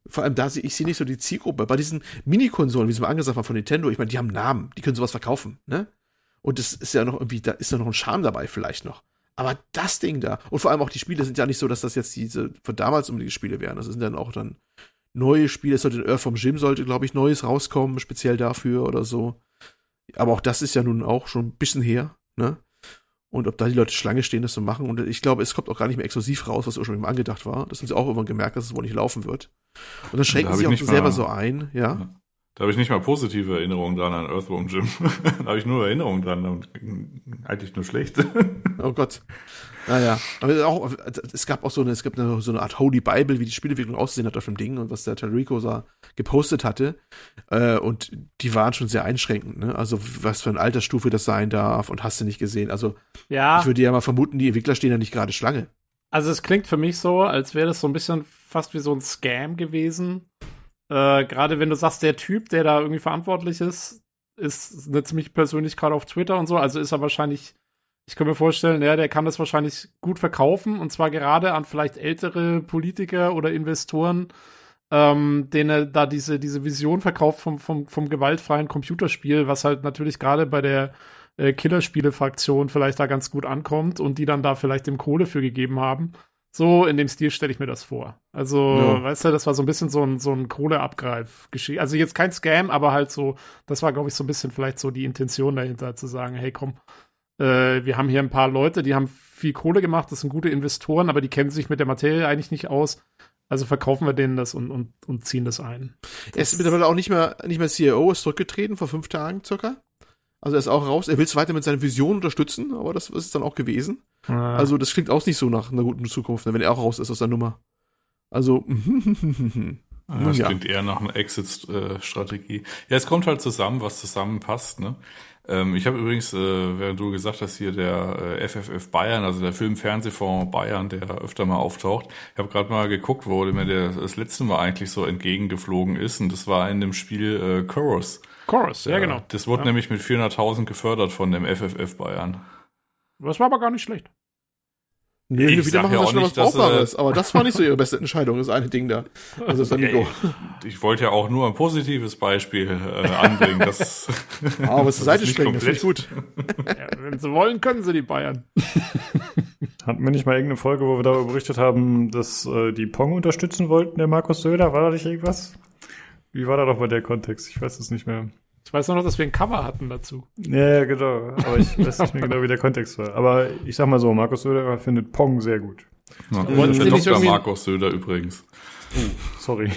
B: vor allem da sehe ich sehe nicht so die Zielgruppe. Bei diesen Mini-Konsolen, wie sie mal angesagt haben von Nintendo, ich meine, die haben Namen, die können sowas verkaufen, ne? Und das ist ja noch irgendwie, da ist ja noch ein Charme dabei vielleicht noch. Aber das Ding da, und vor allem auch die Spiele sind ja nicht so, dass das jetzt diese von damals unbedingt Spiele wären. Das sind dann auch dann neue Spiele. Es sollte Earth vom Gym sollte, glaube ich, Neues rauskommen, speziell dafür oder so. Aber auch das ist ja nun auch schon ein bisschen her, ne? Und ob da die Leute Schlange stehen, das zu machen. Und ich glaube, es kommt auch gar nicht mehr exklusiv raus, was ursprünglich mal angedacht war. Das haben sie auch irgendwann gemerkt, dass es wohl nicht laufen wird. Und dann schränken
C: hab
B: sie auch
C: nicht
B: selber so ein, ja.
C: Da habe ich nicht mal positive Erinnerungen dran an Earthworm Jim. <laughs> da habe ich nur Erinnerungen dran und eigentlich nur schlechte.
B: Oh Gott. Naja. Aber auch, es gab auch so eine, es gab eine, so eine Art Holy Bible, wie die Spielentwicklung aussehen hat auf dem Ding und was der Tarico da gepostet hatte. Äh, und die waren schon sehr einschränkend, ne? Also was für eine Altersstufe das sein darf und hast du nicht gesehen. Also
D: Ja,
B: ich würde ja mal vermuten, die Entwickler stehen ja nicht gerade Schlange.
D: also es klingt für mich so, als wäre das so ein bisschen fast wie so ein Scam gewesen. Äh, Gerade wenn du sagst, der Typ, der da irgendwie verantwortlich ist, ist eine ziemlich Persönlichkeit auf Twitter und so. Also ist er wahrscheinlich, ich kann mir vorstellen, ja, der kann das wahrscheinlich gut verkaufen und zwar gerade an vielleicht ältere Politiker oder Investoren, ähm, denen er da diese, diese Vision verkauft vom, vom, vom gewaltfreien Computerspiel, was halt natürlich gerade bei der äh, Killerspiele-Fraktion vielleicht da ganz gut ankommt und die dann da vielleicht dem Kohle für gegeben haben. So in dem Stil stelle ich mir das vor. Also,
B: Ja.
D: weißt du, das war so ein bisschen so ein, so ein Kohleabgreif-Geschichte. Also jetzt kein Scam, aber halt so, das war, glaube ich, so ein bisschen vielleicht so die Intention dahinter, zu sagen, hey, komm, äh, wir haben hier ein paar Leute, die haben viel Kohle gemacht, das sind gute Investoren, aber die kennen sich mit der Materie eigentlich nicht aus. Also verkaufen wir denen das und, und, und ziehen das ein.
B: Er ist mittlerweile auch nicht mehr, nicht mehr CEO, ist zurückgetreten vor fünf Tagen circa. Also er ist auch raus. Er will es weiter mit seiner Vision unterstützen, aber das ist es dann auch gewesen.
D: Also,
B: Also das klingt auch nicht so nach einer guten Zukunft, wenn er auch raus ist aus der Nummer. Also, <laughs>
C: Das
B: Ja.
C: klingt eher nach einer Exit-Strategie. Ja, es kommt halt zusammen, was zusammenpasst. Ne? Ähm, ich habe übrigens, äh, während du gesagt hast, hier der äh, FFF Bayern, also der Film-Fernsehfonds Bayern, der öfter mal auftaucht. Ich habe gerade mal geguckt, wo mir der das letzte Mal eigentlich so entgegengeflogen ist. Und das war in dem Spiel äh, Chorus.
D: Chorus, ja, genau.
C: Das wurde
D: Ja.
C: nämlich mit 400.000 gefördert von dem FFF Bayern.
D: Das war aber gar nicht schlecht.
B: Nee,
C: Ich
B: wieder machen
C: ja auch
B: schon was
C: nicht, dass,
B: Brauchbares.
C: äh,
B: Aber das war nicht so ihre beste Entscheidung, das eine Ding da. Also das Amigo.
C: Ich wollte ja auch nur ein positives Beispiel äh, anbringen. Das, <laughs>
B: Aber <laughs> zur Seite
C: ist nicht
B: springen, das ich gut.
D: Ja, wenn sie wollen, können sie die Bayern. <laughs>
A: hatten wir nicht mal irgendeine Folge, wo wir darüber berichtet haben, dass äh, die Pong unterstützen wollten, der Markus Söder? War da nicht irgendwas? Wie war da doch mal der Kontext? Ich weiß es nicht mehr.
D: Ich weiß nur noch, dass wir ein Cover hatten dazu.
A: Ja, ja, genau. Aber ich weiß nicht mehr genau, wie der Kontext war. Aber ich sag mal so, Markus Söder findet Pong sehr gut.
C: ja,
D: Wollten
C: der
D: Sie nicht
C: Dr.
D: irgendwie-
C: Markus Söder übrigens.
A: Sorry.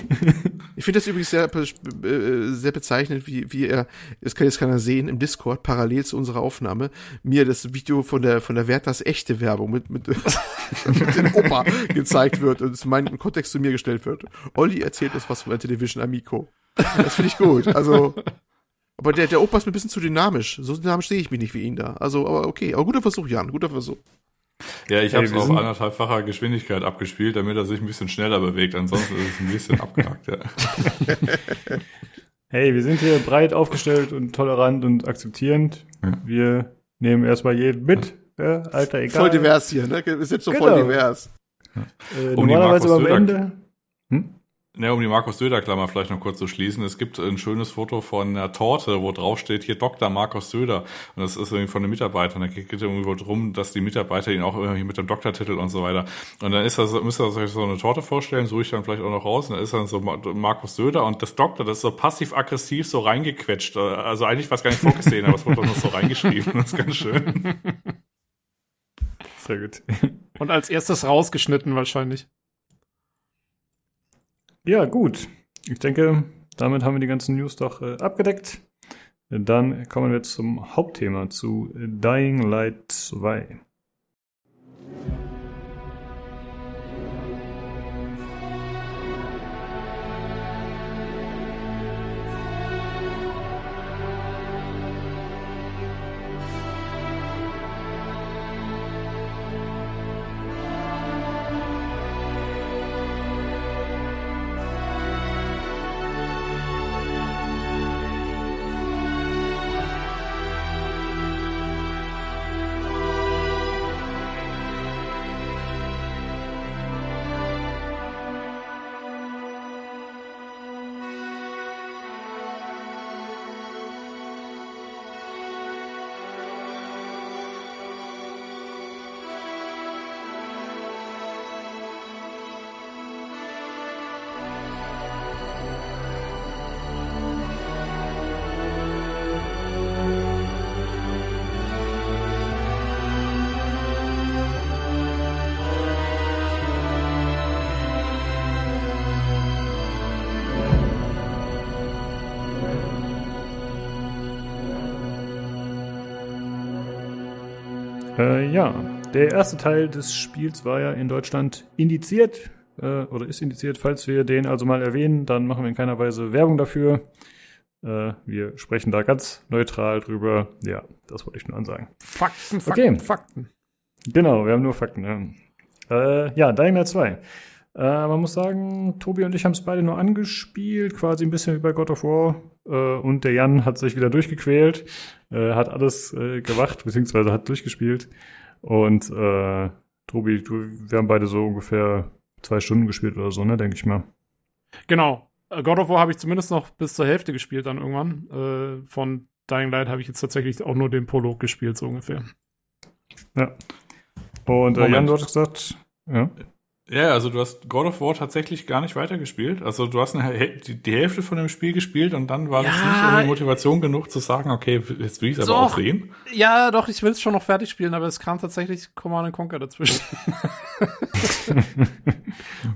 B: Ich finde das übrigens sehr, äh, sehr bezeichnend, wie, wie er, das kann jetzt keiner sehen, im Discord, parallel zu unserer Aufnahme, mir das Video von der, von der Werthers echte Werbung mit, mit, <laughs> mit dem Opa gezeigt wird und es in meinen Kontext zu mir gestellt wird. Olli erzählt uns was von der Television Amico. Das finde ich gut. Also, aber der, der Opa ist mir ein bisschen zu dynamisch. So dynamisch sehe ich mich nicht wie ihn da. Also, aber okay. Aber guter Versuch, Jan. Guter Versuch.
C: Ja, ich habe es auf anderthalbfacher Geschwindigkeit abgespielt, damit er sich ein bisschen schneller bewegt. Ansonsten ist es ein bisschen abgehackt, ja. <laughs>
A: Hey, wir sind hier breit aufgestellt und tolerant und akzeptierend. Ja. Wir nehmen erstmal jeden mit. Ja, Alter, egal.
B: Voll divers hier, ne? Ist jetzt so genau. voll divers.
A: Äh, um normalerweise am Ende.
C: Ja, um die Markus Söder-Klammer vielleicht noch kurz zu schließen. Es gibt ein schönes Foto von einer Torte, wo drauf steht, hier Dr. Markus Söder. Und das ist irgendwie von den Mitarbeitern. Da geht es irgendwie darum, dass die Mitarbeiter ihn auch irgendwie mit dem Doktortitel und so weiter. Und dann ist das, müsst ihr euch so eine Torte vorstellen, suche ich dann vielleicht auch noch raus. Und da ist dann so Markus Söder und das Doktor, das ist so passiv-aggressiv so reingequetscht. Also eigentlich war es gar nicht vorgesehen, aber es wurde noch so reingeschrieben. Das ist ganz schön. <laughs>
D: Sehr gut. Und als erstes rausgeschnitten wahrscheinlich.
A: Ja, gut. Ich denke, damit haben wir die ganzen News doch äh, abgedeckt. Dann kommen wir zum Hauptthema, zu Dying Light 2. der erste Teil des Spiels war ja in Deutschland indiziert äh, oder ist indiziert. Falls wir den also mal erwähnen, dann machen wir in keiner Weise Werbung dafür. Äh, wir sprechen da ganz neutral drüber. Ja, das wollte ich nur ansagen.
D: Fakten, Fakten, okay. Fakten.
A: Genau, wir haben nur Fakten. Ja, äh, ja Dying Light 2. Äh, man muss sagen, Tobi und ich haben es beide nur angespielt, quasi ein bisschen wie bei God of War. Äh, und der Jan hat sich wieder durchgequält, äh, hat alles äh, gewacht, beziehungsweise hat durchgespielt. Und äh, Tobi, du, wir haben beide so ungefähr zwei Stunden gespielt oder so, ne, denke ich mal.
D: Genau. Äh, God of War habe ich zumindest noch bis zur Hälfte gespielt dann irgendwann. Äh, von Dying Light habe ich jetzt tatsächlich auch nur den Prolog gespielt, so ungefähr.
A: Ja. Und äh, Jan, du hattest gesagt, ja.
C: Ja, also du hast God of War tatsächlich gar nicht weitergespielt. Also du hast eine, die, Hälfte von dem Spiel gespielt und dann war ja, das nicht irgendwie Motivation genug zu sagen, okay, jetzt will ich es aber auch sehen.
D: Ja, doch, ich will es schon noch fertig spielen, aber es kam tatsächlich Command Conquer dazwischen. <laughs>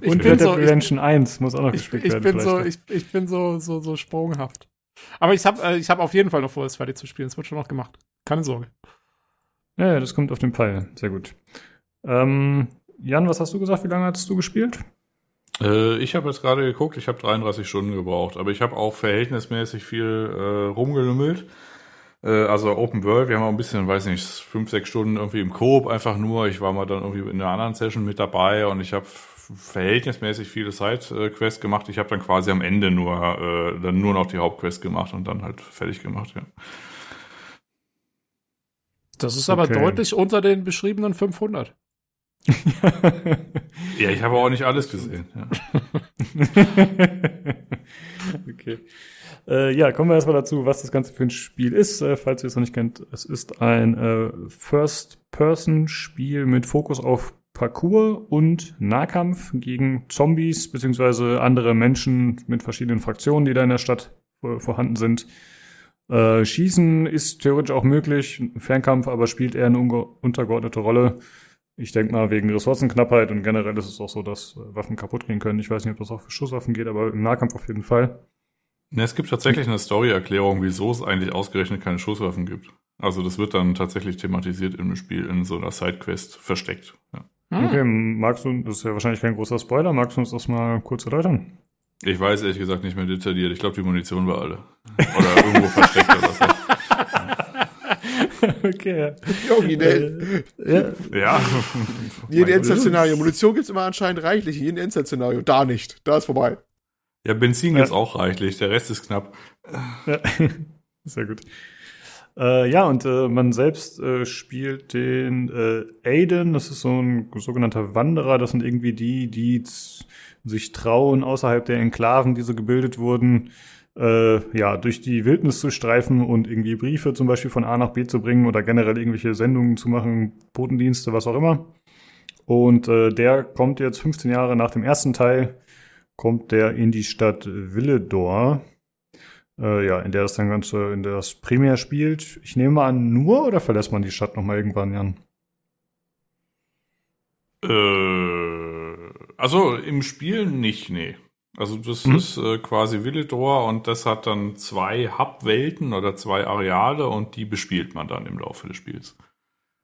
A: und Red Dead so, Redemption 1 muss auch noch gespielt
D: ich,
A: werden.
D: Bin so, ich, ich bin so, so, so sprunghaft. Aber ich habe äh, ich hab auf jeden Fall noch vor, es fertig zu spielen. Es wird schon noch gemacht. Keine Sorge.
A: Ja, das kommt auf den Pfeil. Sehr gut. Ähm, Jan, was hast du gesagt? Wie lange hast du gespielt?
C: Äh, ich habe jetzt gerade geguckt, ich habe 33 Stunden gebraucht, aber ich habe auch verhältnismäßig viel äh, rumgelümmelt. Äh, also Open World, wir haben auch ein bisschen, weiß nicht, fünf, sechs Stunden irgendwie im Coop einfach nur. Ich war mal dann irgendwie in einer anderen Session mit dabei und ich habe verhältnismäßig viele Side-Quests gemacht. Ich habe dann quasi am Ende nur äh, dann nur noch die Hauptquest gemacht und dann halt fertig gemacht, ja.
D: Das ist aber okay. deutlich unter den beschriebenen 500
C: ja, ich habe auch nicht alles gesehen. Ja. <laughs>
A: okay. Äh, ja, kommen wir erstmal dazu, was das Ganze für ein Spiel ist, äh, falls ihr es noch nicht kennt. Es ist ein äh, First-Person-Spiel mit Fokus auf Parkour und Nahkampf gegen Zombies beziehungsweise andere Menschen mit verschiedenen Fraktionen, die da in der Stadt äh, vorhanden sind. Äh, Schießen ist theoretisch auch möglich, Fernkampf aber spielt eher eine untergeordnete Rolle ich denke mal wegen Ressourcenknappheit und generell ist es auch so, dass äh, Waffen kaputt gehen können. Ich weiß nicht, ob das auch für Schusswaffen geht, aber im Nahkampf auf jeden Fall.
C: Ne, es gibt tatsächlich eine Story-Erklärung, wieso es eigentlich ausgerechnet keine Schusswaffen gibt. Also das wird dann tatsächlich thematisiert im Spiel in so einer Sidequest versteckt. Ja.
D: Hm.
A: Okay, magst du, das ist ja wahrscheinlich kein großer Spoiler, magst du uns das mal kurz erläutern?
C: Ich weiß ehrlich gesagt nicht mehr detailliert. Ich glaube, die Munition war alle. Oder irgendwo versteckt oder so. <laughs> <laughs>
A: okay.
B: Originell.
A: Ja.
C: Ja. <laughs>
B: In jedem Endszenario. Munition gibt's immer anscheinend reichlich. In jedem Endszenario. Da nicht. Da ist vorbei.
C: Ja, Benzin
A: Ja.
C: gibt's auch reichlich. Der Rest ist knapp.
A: Ja, <laughs> sehr gut. Äh, ja, und äh, man selbst äh, spielt den äh, Aiden, das ist so ein sogenannter Wanderer, das sind irgendwie die, die sich trauen, außerhalb der Enklaven, die so gebildet wurden, äh, ja, durch die Wildnis zu streifen und irgendwie Briefe zum Beispiel von A nach B zu bringen oder generell irgendwelche Sendungen zu machen, Botendienste, was auch immer. Und äh, der kommt jetzt 15 Jahre nach dem ersten Teil, kommt der in die Stadt Villedor. Äh, ja, in der das dann Ganze, in der das primär spielt. Ich nehme an, nur oder verlässt man die Stadt nochmal irgendwann, Jan?
C: Äh, also im Spiel nicht, nee. Also das
A: Mhm.
C: ist äh, quasi Villedor und das hat dann zwei Hub-Welten oder zwei Areale und die bespielt man dann im Laufe des Spiels.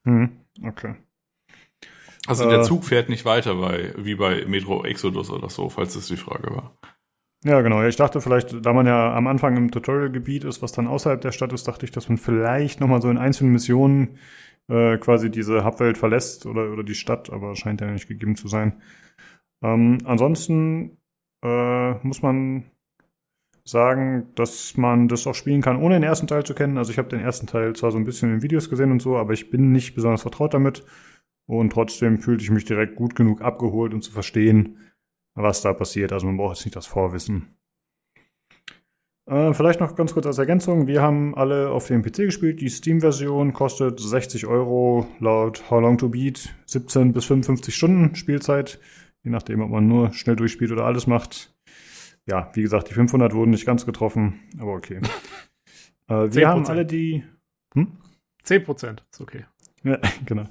A: Hm, okay.
C: Also
A: Äh.
C: der Zug fährt nicht weiter bei, wie bei Metro Exodus oder so, falls das die Frage war.
A: Ja, genau. Ich dachte vielleicht, da man ja am Anfang im Tutorial-Gebiet ist, was dann außerhalb der Stadt ist, dachte ich, dass man vielleicht nochmal so in einzelnen Missionen äh, quasi diese Hubwelt verlässt oder, oder die Stadt, aber scheint ja nicht gegeben zu sein. Ähm, ansonsten äh, muss man sagen, dass man das auch spielen kann, ohne den ersten Teil zu kennen. Also ich habe den ersten Teil zwar so ein bisschen in Videos gesehen und so, aber ich bin nicht besonders vertraut damit. Und trotzdem fühlte ich mich direkt gut genug abgeholt, um zu verstehen, was da passiert. Also man braucht jetzt nicht das Vorwissen. Äh, vielleicht noch ganz kurz als Ergänzung. Wir haben alle auf dem PC gespielt. Die Steam-Version kostet 60 Euro laut How Long to Beat. 17 bis 55 Stunden Spielzeit. Je nachdem, ob man nur schnell durchspielt oder alles macht. Ja, wie gesagt, die 500 wurden nicht ganz getroffen, aber okay. <laughs> äh, wir haben
D: 10%.
A: alle die
D: 10% ist okay.
A: ja, <laughs> genau.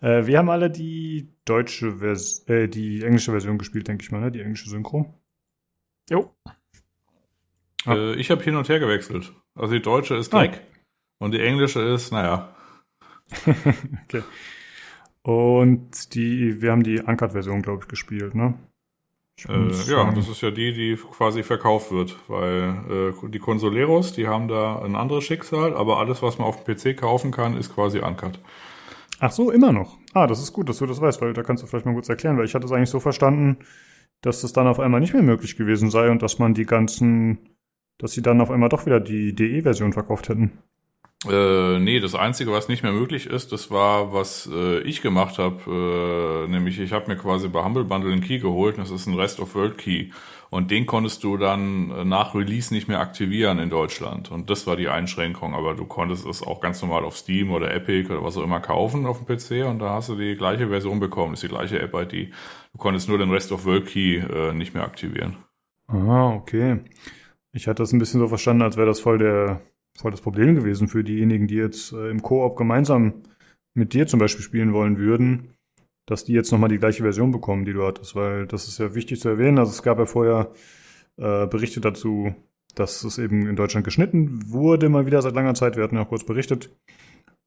A: Äh, wir haben alle die deutsche Vers äh, die englische Version gespielt, denke ich mal, ne? Die englische Synchro.
D: Jo.
A: Ja.
C: Äh, ich habe hin und her gewechselt. Also die deutsche ist
A: Ah.
C: Dreck und die englische ist, naja, <laughs>
A: okay. Und die, wir haben die Uncut-Version, glaube ich, gespielt, ne? Ich
C: Äh, ja, das ist ja die, die quasi verkauft wird, weil äh, die Consoleros, die haben da ein anderes Schicksal, aber alles, was man auf dem PC kaufen kann, ist quasi uncut.
A: Ach so, immer noch. Ah, das ist gut, dass du das weißt, weil da kannst du vielleicht mal kurz erklären, weil ich hatte es eigentlich so verstanden, dass das dann auf einmal nicht mehr möglich gewesen sei und dass man die ganzen, dass sie dann auf einmal doch wieder die DE-Version verkauft hätten.
C: Äh, nee, das Einzige, was nicht mehr möglich ist, das war, was äh, ich gemacht habe, äh, nämlich ich habe mir quasi bei Humble Bundle einen Key geholt, das ist ein Rest of World Key und den konntest du dann äh, nach Release nicht mehr aktivieren in Deutschland und das war die Einschränkung, aber du konntest es auch ganz normal auf Steam oder Epic oder was auch immer kaufen auf dem PC und da hast du die gleiche Version bekommen, ist die gleiche App-ID. Du konntest nur den Rest of World Key äh, nicht mehr aktivieren.
A: Ah, okay. Ich hatte das ein bisschen so verstanden, als wäre das voll der, voll das Problem gewesen für diejenigen, die jetzt äh, im Koop gemeinsam mit dir zum Beispiel spielen wollen würden, dass die jetzt nochmal die gleiche Version bekommen, die du hattest, weil das ist ja wichtig zu erwähnen. Also es gab ja vorher äh, Berichte dazu, dass es eben in Deutschland geschnitten wurde, mal wieder seit langer Zeit. Wir hatten ja auch kurz berichtet.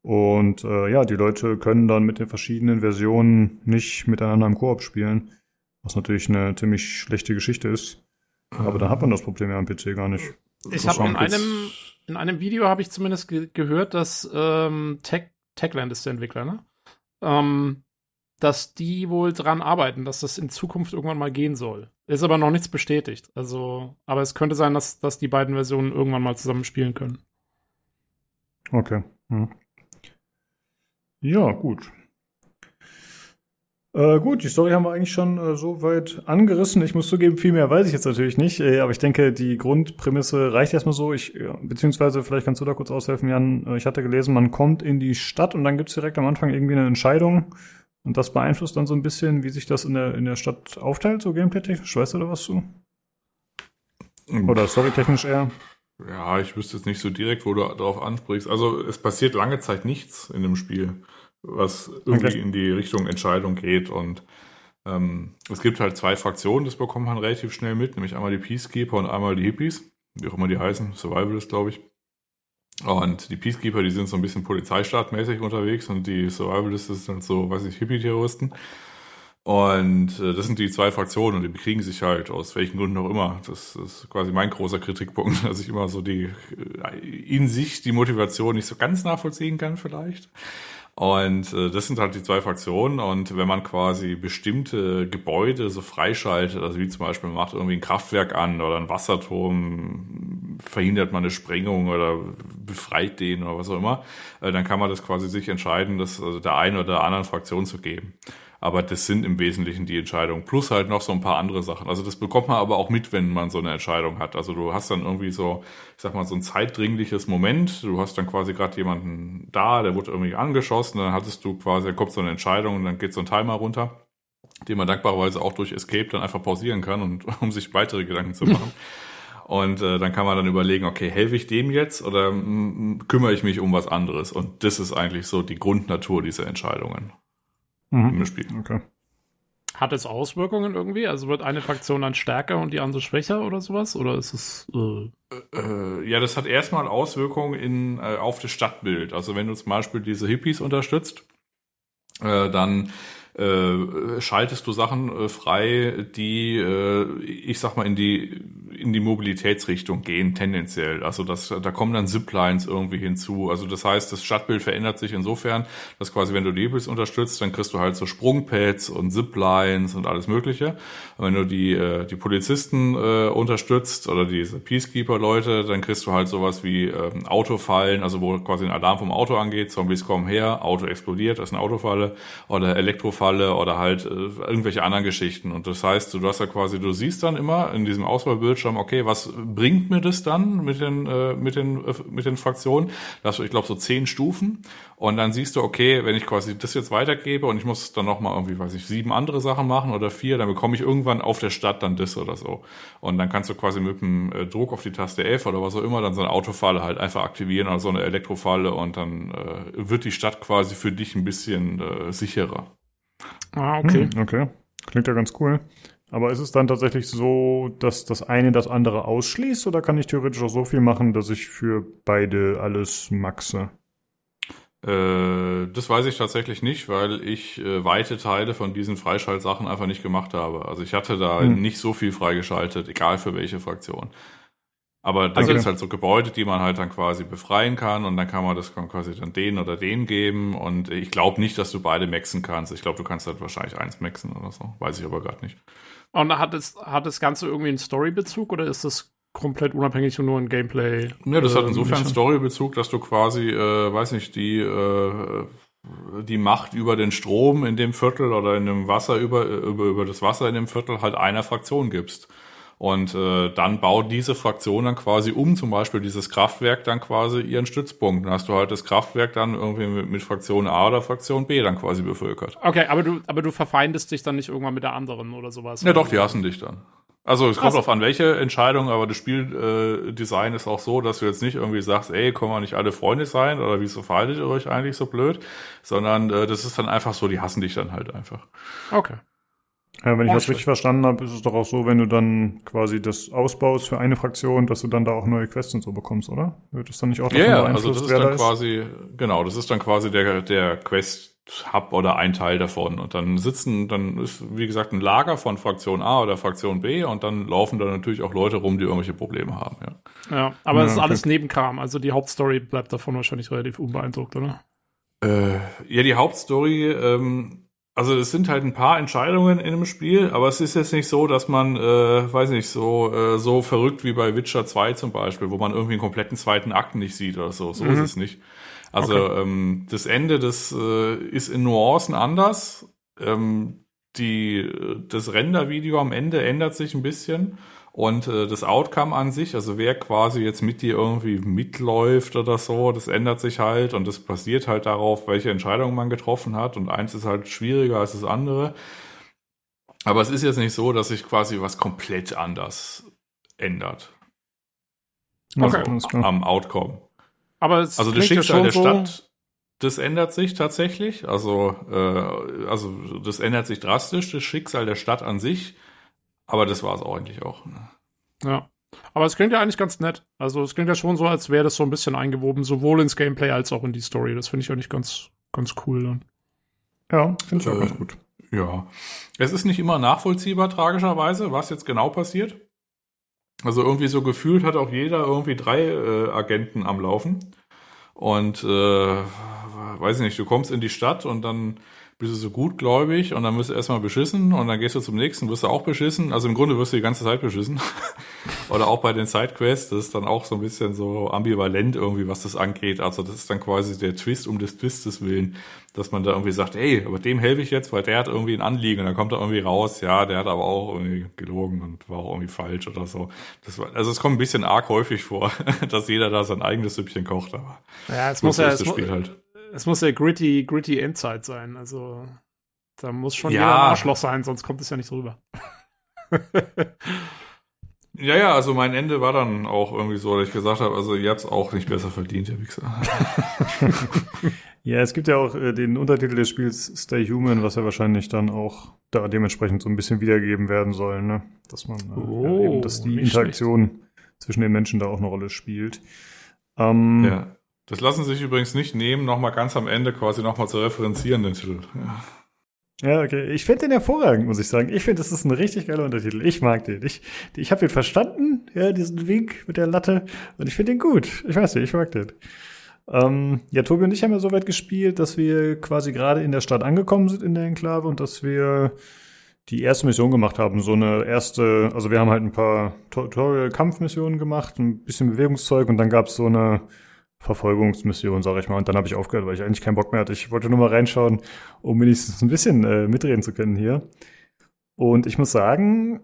A: Und äh, ja, die Leute können dann mit den verschiedenen Versionen nicht miteinander im Koop spielen, was natürlich eine ziemlich schlechte Geschichte ist. Aber da hat man das Problem ja am PC gar nicht.
D: Ich habe in einem, in einem Video habe ich zumindest ge gehört, dass ähm, Tech, Techland ist der Entwickler, ne? Ähm, dass die wohl dran arbeiten, dass das in Zukunft irgendwann mal gehen soll. Ist aber noch nichts bestätigt. Also, aber es könnte sein, dass, dass die beiden Versionen irgendwann mal zusammen spielen können.
A: Okay. Hm. Ja, gut. Äh, gut, die Story haben wir eigentlich schon äh, so weit angerissen. Ich muss zugeben, viel mehr weiß ich jetzt natürlich nicht, äh, aber ich denke, die Grundprämisse reicht erstmal so. Ich, ja, beziehungsweise, vielleicht kannst du da kurz aushelfen, Jan. Äh, ich hatte gelesen, man kommt in die Stadt und dann gibt's direkt am Anfang irgendwie eine Entscheidung. Und das beeinflusst dann so ein bisschen, wie sich das in der, in der Stadt aufteilt, so gameplay-technisch. Weißt du da was zu? Oder storytechnisch eher?
C: Ja, ich wüsste jetzt nicht so direkt, wo du darauf ansprichst. Also es passiert lange Zeit nichts in dem Spiel. Was irgendwie
A: Okay.
C: in die Richtung Entscheidung geht. Und ähm, es gibt halt zwei Fraktionen, das bekommt man relativ schnell mit, nämlich einmal die Peacekeeper und einmal die Hippies, wie auch immer die heißen, Survivalist, glaube ich. Und die Peacekeeper, die sind so ein bisschen polizeistaatmäßig unterwegs und die Survivalists sind so, weiß ich, Hippie-Terroristen. Und äh, das sind die zwei Fraktionen und die bekriegen sich halt aus welchen Gründen auch immer. Das ist quasi mein großer Kritikpunkt, <laughs> dass ich immer so die äh, in sich die Motivation nicht so ganz nachvollziehen kann vielleicht. Und äh, das sind halt die zwei Fraktionen. Und wenn man quasi bestimmte Gebäude so freischaltet, also wie zum Beispiel man macht irgendwie ein Kraftwerk an oder ein Wasserturm, verhindert man eine Sprengung oder befreit den oder was auch immer, äh, dann kann man das quasi sich entscheiden, das also der einen oder der anderen Fraktion zu geben. Aber das sind im Wesentlichen die Entscheidungen. Plus halt noch so ein paar andere Sachen. Also das bekommt man aber auch mit, wenn man so eine Entscheidung hat. Also du hast dann irgendwie so, ich sag mal, so ein zeitdringliches Moment. Du hast dann quasi gerade jemanden da, der wurde irgendwie angeschossen. Dann hattest du quasi, da kommt so eine Entscheidung und dann geht so ein Timer runter, den man dankbarerweise auch durch Escape dann einfach pausieren kann und <laughs> um sich weitere Gedanken zu machen. <laughs> Und äh, dann kann man dann überlegen, okay, helfe ich dem jetzt oder mm, kümmere ich mich um was anderes? Und das ist eigentlich so die Grundnatur dieser Entscheidungen
A: Mhm.
C: im Spiel.
A: Okay.
D: Hat es Auswirkungen irgendwie? Also wird eine Fraktion dann stärker und die andere schwächer oder sowas? Oder ist es. Äh,
C: Äh, ja, das hat erstmal Auswirkungen in, äh, auf das Stadtbild. Also wenn du zum Beispiel diese Hippies unterstützt, äh, dann äh, schaltest du Sachen äh, frei, die, äh, ich sag mal, in die in die Mobilitätsrichtung gehen, tendenziell. Also das, da kommen dann Ziplines irgendwie hinzu. Also das heißt, das Stadtbild verändert sich insofern, dass quasi, wenn du die Hippies unterstützt, dann kriegst du halt so Sprungpads und Ziplines und alles Mögliche. Und wenn du die, äh, die Polizisten äh, unterstützt oder diese Peacekeeper-Leute, dann kriegst du halt sowas wie ähm, Autofallen, also wo quasi ein Alarm vom Auto angeht, Zombies kommen her, Auto explodiert, das ist eine Autofalle oder Elektrofalle oder halt äh, irgendwelche anderen Geschichten. Und das heißt, du hast ja quasi, du siehst dann immer in diesem Auswahlbildschirm, okay, was bringt mir das dann mit den, äh, mit den, äh, mit den Fraktionen? Da hast du, ich glaube, so zehn Stufen. Und dann siehst du, okay, wenn ich quasi das jetzt weitergebe und ich muss dann nochmal irgendwie, weiß ich, sieben andere Sachen machen oder vier, dann bekomme ich irgendwann auf der Stadt dann das oder so. Und dann kannst du quasi mit dem äh, Druck auf die Taste F oder was auch immer dann so eine Autofalle halt einfach aktivieren oder so eine Elektrofalle und dann äh, wird die Stadt quasi für dich ein bisschen äh, sicherer.
D: ah, okay.
A: Hm, okay. Klingt ja ganz cool. Aber ist es dann tatsächlich so, dass das eine das andere ausschließt oder kann ich theoretisch auch so viel machen, dass ich für beide alles maxe?
C: Äh, das weiß ich tatsächlich nicht, weil ich äh, weite Teile von diesen Freischaltsachen einfach nicht gemacht habe. Also ich hatte da
A: Hm.
C: nicht so viel freigeschaltet, egal für welche Fraktion. Aber da
A: Okay.
C: gibt's halt so Gebäude, die man halt dann quasi befreien kann und dann kann man das quasi dann den oder den geben und ich glaube nicht, dass du beide maxen kannst. Ich glaube, du kannst halt wahrscheinlich eins maxen oder so. Weiß ich aber gerade nicht.
D: Und hat es, hat das Ganze irgendwie einen Storybezug oder ist das komplett unabhängig und nur ein Gameplay?
C: Ja, das hat
D: äh,
C: insofern einen? Storybezug, dass du quasi, äh, weiß nicht, die, äh, die Macht über den Strom in dem Viertel oder in dem Wasser über, über, über das Wasser in dem Viertel halt einer Fraktion gibst. Und äh, dann baut diese Fraktion dann quasi um, zum Beispiel dieses Kraftwerk dann quasi ihren Stützpunkt. Dann hast du halt das Kraftwerk dann irgendwie mit, mit Fraktion A oder Fraktion B dann quasi bevölkert.
D: Okay, aber du, aber du verfeindest dich dann nicht irgendwann mit der anderen oder sowas.
C: Ja doch, die hassen dich dann. Also es kommt drauf an, welche Entscheidung, aber das Spieldesign äh, ist auch so, dass du jetzt nicht irgendwie sagst, ey, können wir nicht alle Freunde sein oder wieso verhaltet ihr euch eigentlich so blöd, sondern äh, das ist dann einfach so, die hassen dich dann halt einfach.
D: Okay.
A: Ja, wenn ich
D: Ja,
A: das richtig verstanden habe, ist es doch auch so, wenn du dann quasi das ausbaust für eine Fraktion, dass du dann da auch neue Quests und so bekommst, oder? Wird es dann nicht auch davon
C: Ja, ja, also
A: beeinflusst,
C: das ist
A: wer
C: dann
A: da
C: quasi, genau, das ist dann quasi der, der Quest-Hub oder ein Teil davon. Und dann sitzen, dann ist, wie gesagt, ein Lager von Fraktion A oder Fraktion B und dann laufen da natürlich auch Leute rum, die irgendwelche Probleme haben, ja.
D: Ja, aber
A: Ja,
D: es ist
A: okay.
D: alles Nebenkram. Also die Hauptstory bleibt davon wahrscheinlich relativ unbeeindruckt, oder?
C: Äh, ja, die Hauptstory, ähm, also es sind halt ein paar Entscheidungen in dem Spiel, aber es ist jetzt nicht so, dass man, äh, weiß nicht, so äh, so verrückt wie bei Witcher 2 zum Beispiel, wo man irgendwie einen kompletten zweiten Akt nicht sieht oder so. So
D: Mhm.
C: ist es nicht. Also
D: Okay.
C: ähm, das Ende, das äh, ist in Nuancen anders. Ähm, die, das Render-Video am Ende ändert sich ein bisschen. Und äh, das Outcome an sich, also wer quasi jetzt mit dir irgendwie mitläuft oder so, das ändert sich halt und das basiert halt darauf, welche Entscheidung man getroffen hat. Und eins ist halt schwieriger als das andere. Aber es ist jetzt nicht so, dass sich quasi was komplett anders ändert
A: Ja,
D: Okay.
C: am Outcome.
D: Aber es
C: Also das Schicksal der Stadt das ändert sich tatsächlich. Also, äh, also das ändert sich drastisch, das Schicksal der Stadt an sich. Aber das war es auch eigentlich auch. Ne?
D: Ja. Aber es klingt ja eigentlich ganz nett. Also es klingt ja schon so, als wäre das so ein bisschen eingewoben, sowohl ins Gameplay als auch in die Story. Das finde ich eigentlich ganz, ganz cool dann.
A: Ja, finde ich auch
C: Äh,
A: ganz gut.
C: Ja. Es ist nicht immer nachvollziehbar, tragischerweise, was jetzt genau passiert. Also irgendwie so gefühlt hat auch jeder irgendwie drei äh, Agenten am Laufen. Und äh, weiß ich nicht, du kommst in die Stadt und dann bist du so gutgläubig und dann wirst du erstmal beschissen und dann gehst du zum nächsten, wirst du auch beschissen. Also im Grunde wirst du die ganze Zeit beschissen. <laughs> Oder auch bei den Sidequests, das ist dann auch so ein bisschen so ambivalent irgendwie, was das angeht. Also das ist dann quasi der Twist um des Twistes willen, dass man da irgendwie sagt, ey, aber dem helfe ich jetzt, weil der hat irgendwie ein Anliegen und dann kommt er irgendwie raus, ja, der hat aber auch irgendwie gelogen und war auch irgendwie falsch oder so. Das war, also es kommt ein bisschen arg häufig vor, <laughs> dass jeder da sein eigenes Süppchen kocht, aber
D: Ja, es muss ja,
C: ist
D: es,
C: Spiel halt.
D: Es muss ja gritty, gritty Endzeit sein. Also da muss schon
C: Ja.
D: jeder ein Arschloch sein, sonst kommt es ja nicht so rüber. <laughs>
C: Ja, ja, also mein Ende war dann auch irgendwie so, dass ich gesagt habe, also ihr habt's auch nicht besser verdient, ihr Wichser. <laughs>
A: Ja, es gibt ja auch äh, den Untertitel des Spiels Stay Human, was ja wahrscheinlich dann auch da dementsprechend so ein bisschen wiedergegeben werden soll, ne? Dass man, äh,
D: Oh,
A: ja, eben, dass die Interaktion zwischen den Menschen da auch eine Rolle spielt. Ähm,
C: Ja. Das lassen sich übrigens nicht nehmen, nochmal ganz am Ende quasi nochmal zu referenzieren, den Titel. Ja.
A: Ja, okay. Ich finde den hervorragend, muss ich sagen. Ich finde, das ist ein richtig geiler Untertitel. Ich mag den. Ich, ich habe den verstanden, ja, diesen Wink mit der Latte. Und ich finde den gut. Ich weiß nicht, ich mag den. Ähm, ja, Tobi und ich haben ja so weit gespielt, dass wir quasi gerade in der Stadt angekommen sind in der Enklave und dass wir die erste Mission gemacht haben. So eine erste, also wir haben halt ein paar Tutorial-Kampfmissionen gemacht, ein bisschen Bewegungszeug und dann gab's so eine Verfolgungsmission, sag ich mal. Und dann habe ich aufgehört, weil ich eigentlich keinen Bock mehr hatte. Ich wollte nur mal reinschauen, um wenigstens ein bisschen äh, mitreden zu können hier. Und ich muss sagen,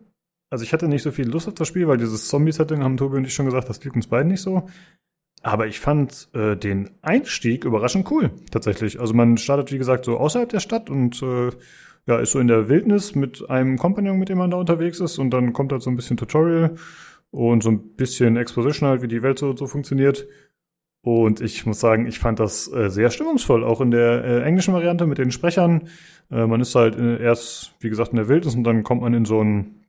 A: also ich hatte nicht so viel Lust auf das Spiel, weil dieses Zombie-Setting haben Tobi und ich schon gesagt, das liegt uns beiden nicht so. Aber ich fand äh, den Einstieg überraschend cool, tatsächlich. Also man startet, wie gesagt, so außerhalb der Stadt und äh, ja, ist so in der Wildnis mit einem Kompagnon, mit dem man da unterwegs ist. Und dann kommt halt so ein bisschen Tutorial und so ein bisschen Exposition halt, wie die Welt so, so funktioniert. Und ich muss sagen, ich fand das äh, sehr stimmungsvoll, auch in der äh, englischen Variante mit den Sprechern. Äh, man ist halt äh, erst, wie gesagt, in der Wildnis und dann kommt man in so ein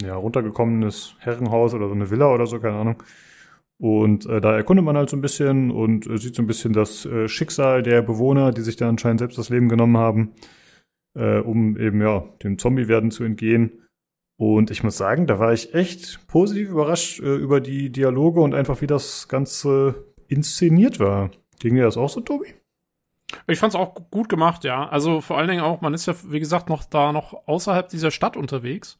A: ja, runtergekommenes Herrenhaus oder so eine Villa oder so, keine Ahnung. Und äh, da erkundet man halt so ein bisschen und äh, sieht so ein bisschen das Schicksal der Bewohner, die sich da anscheinend selbst das Leben genommen haben, um eben ja dem Zombie-Werden zu entgehen. Und ich muss sagen, da war ich echt positiv überrascht über die Dialoge und einfach wie das Ganze inszeniert war. Ging dir das auch so, Tobi?
D: Ich fand's auch gut gemacht, ja. Also vor allen Dingen auch, man ist ja, wie gesagt, noch da noch außerhalb dieser Stadt unterwegs.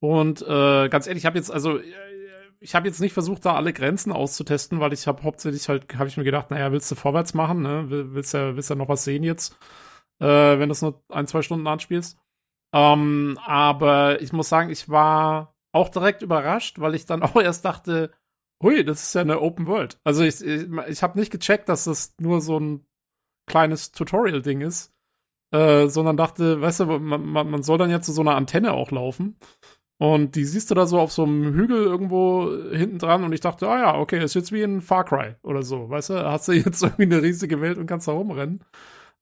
D: Und äh, ganz ehrlich, ich habe jetzt, also äh, ich habe jetzt nicht versucht, da alle Grenzen auszutesten, weil ich habe hauptsächlich halt, habe ich mir gedacht, naja, willst du vorwärts machen, ne? Will- Willst ja, willst ja noch was sehen jetzt, äh, wenn du es nur ein, zwei Stunden anspielst. Ähm, aber ich muss sagen, ich war auch direkt überrascht, weil ich dann <laughs> auch erst dachte, hui, das ist ja eine Open World. Also ich, ich, ich habe nicht gecheckt, dass das nur so ein kleines Tutorial-Ding ist, äh, sondern dachte, weißt du, man, man, man soll dann ja zu so einer Antenne auch laufen. Und die siehst du da so auf so einem Hügel irgendwo hinten dran und ich dachte, ah ja, okay, ist jetzt wie in Far Cry oder so, weißt du, hast du jetzt <laughs> irgendwie eine riesige Welt und kannst da rumrennen.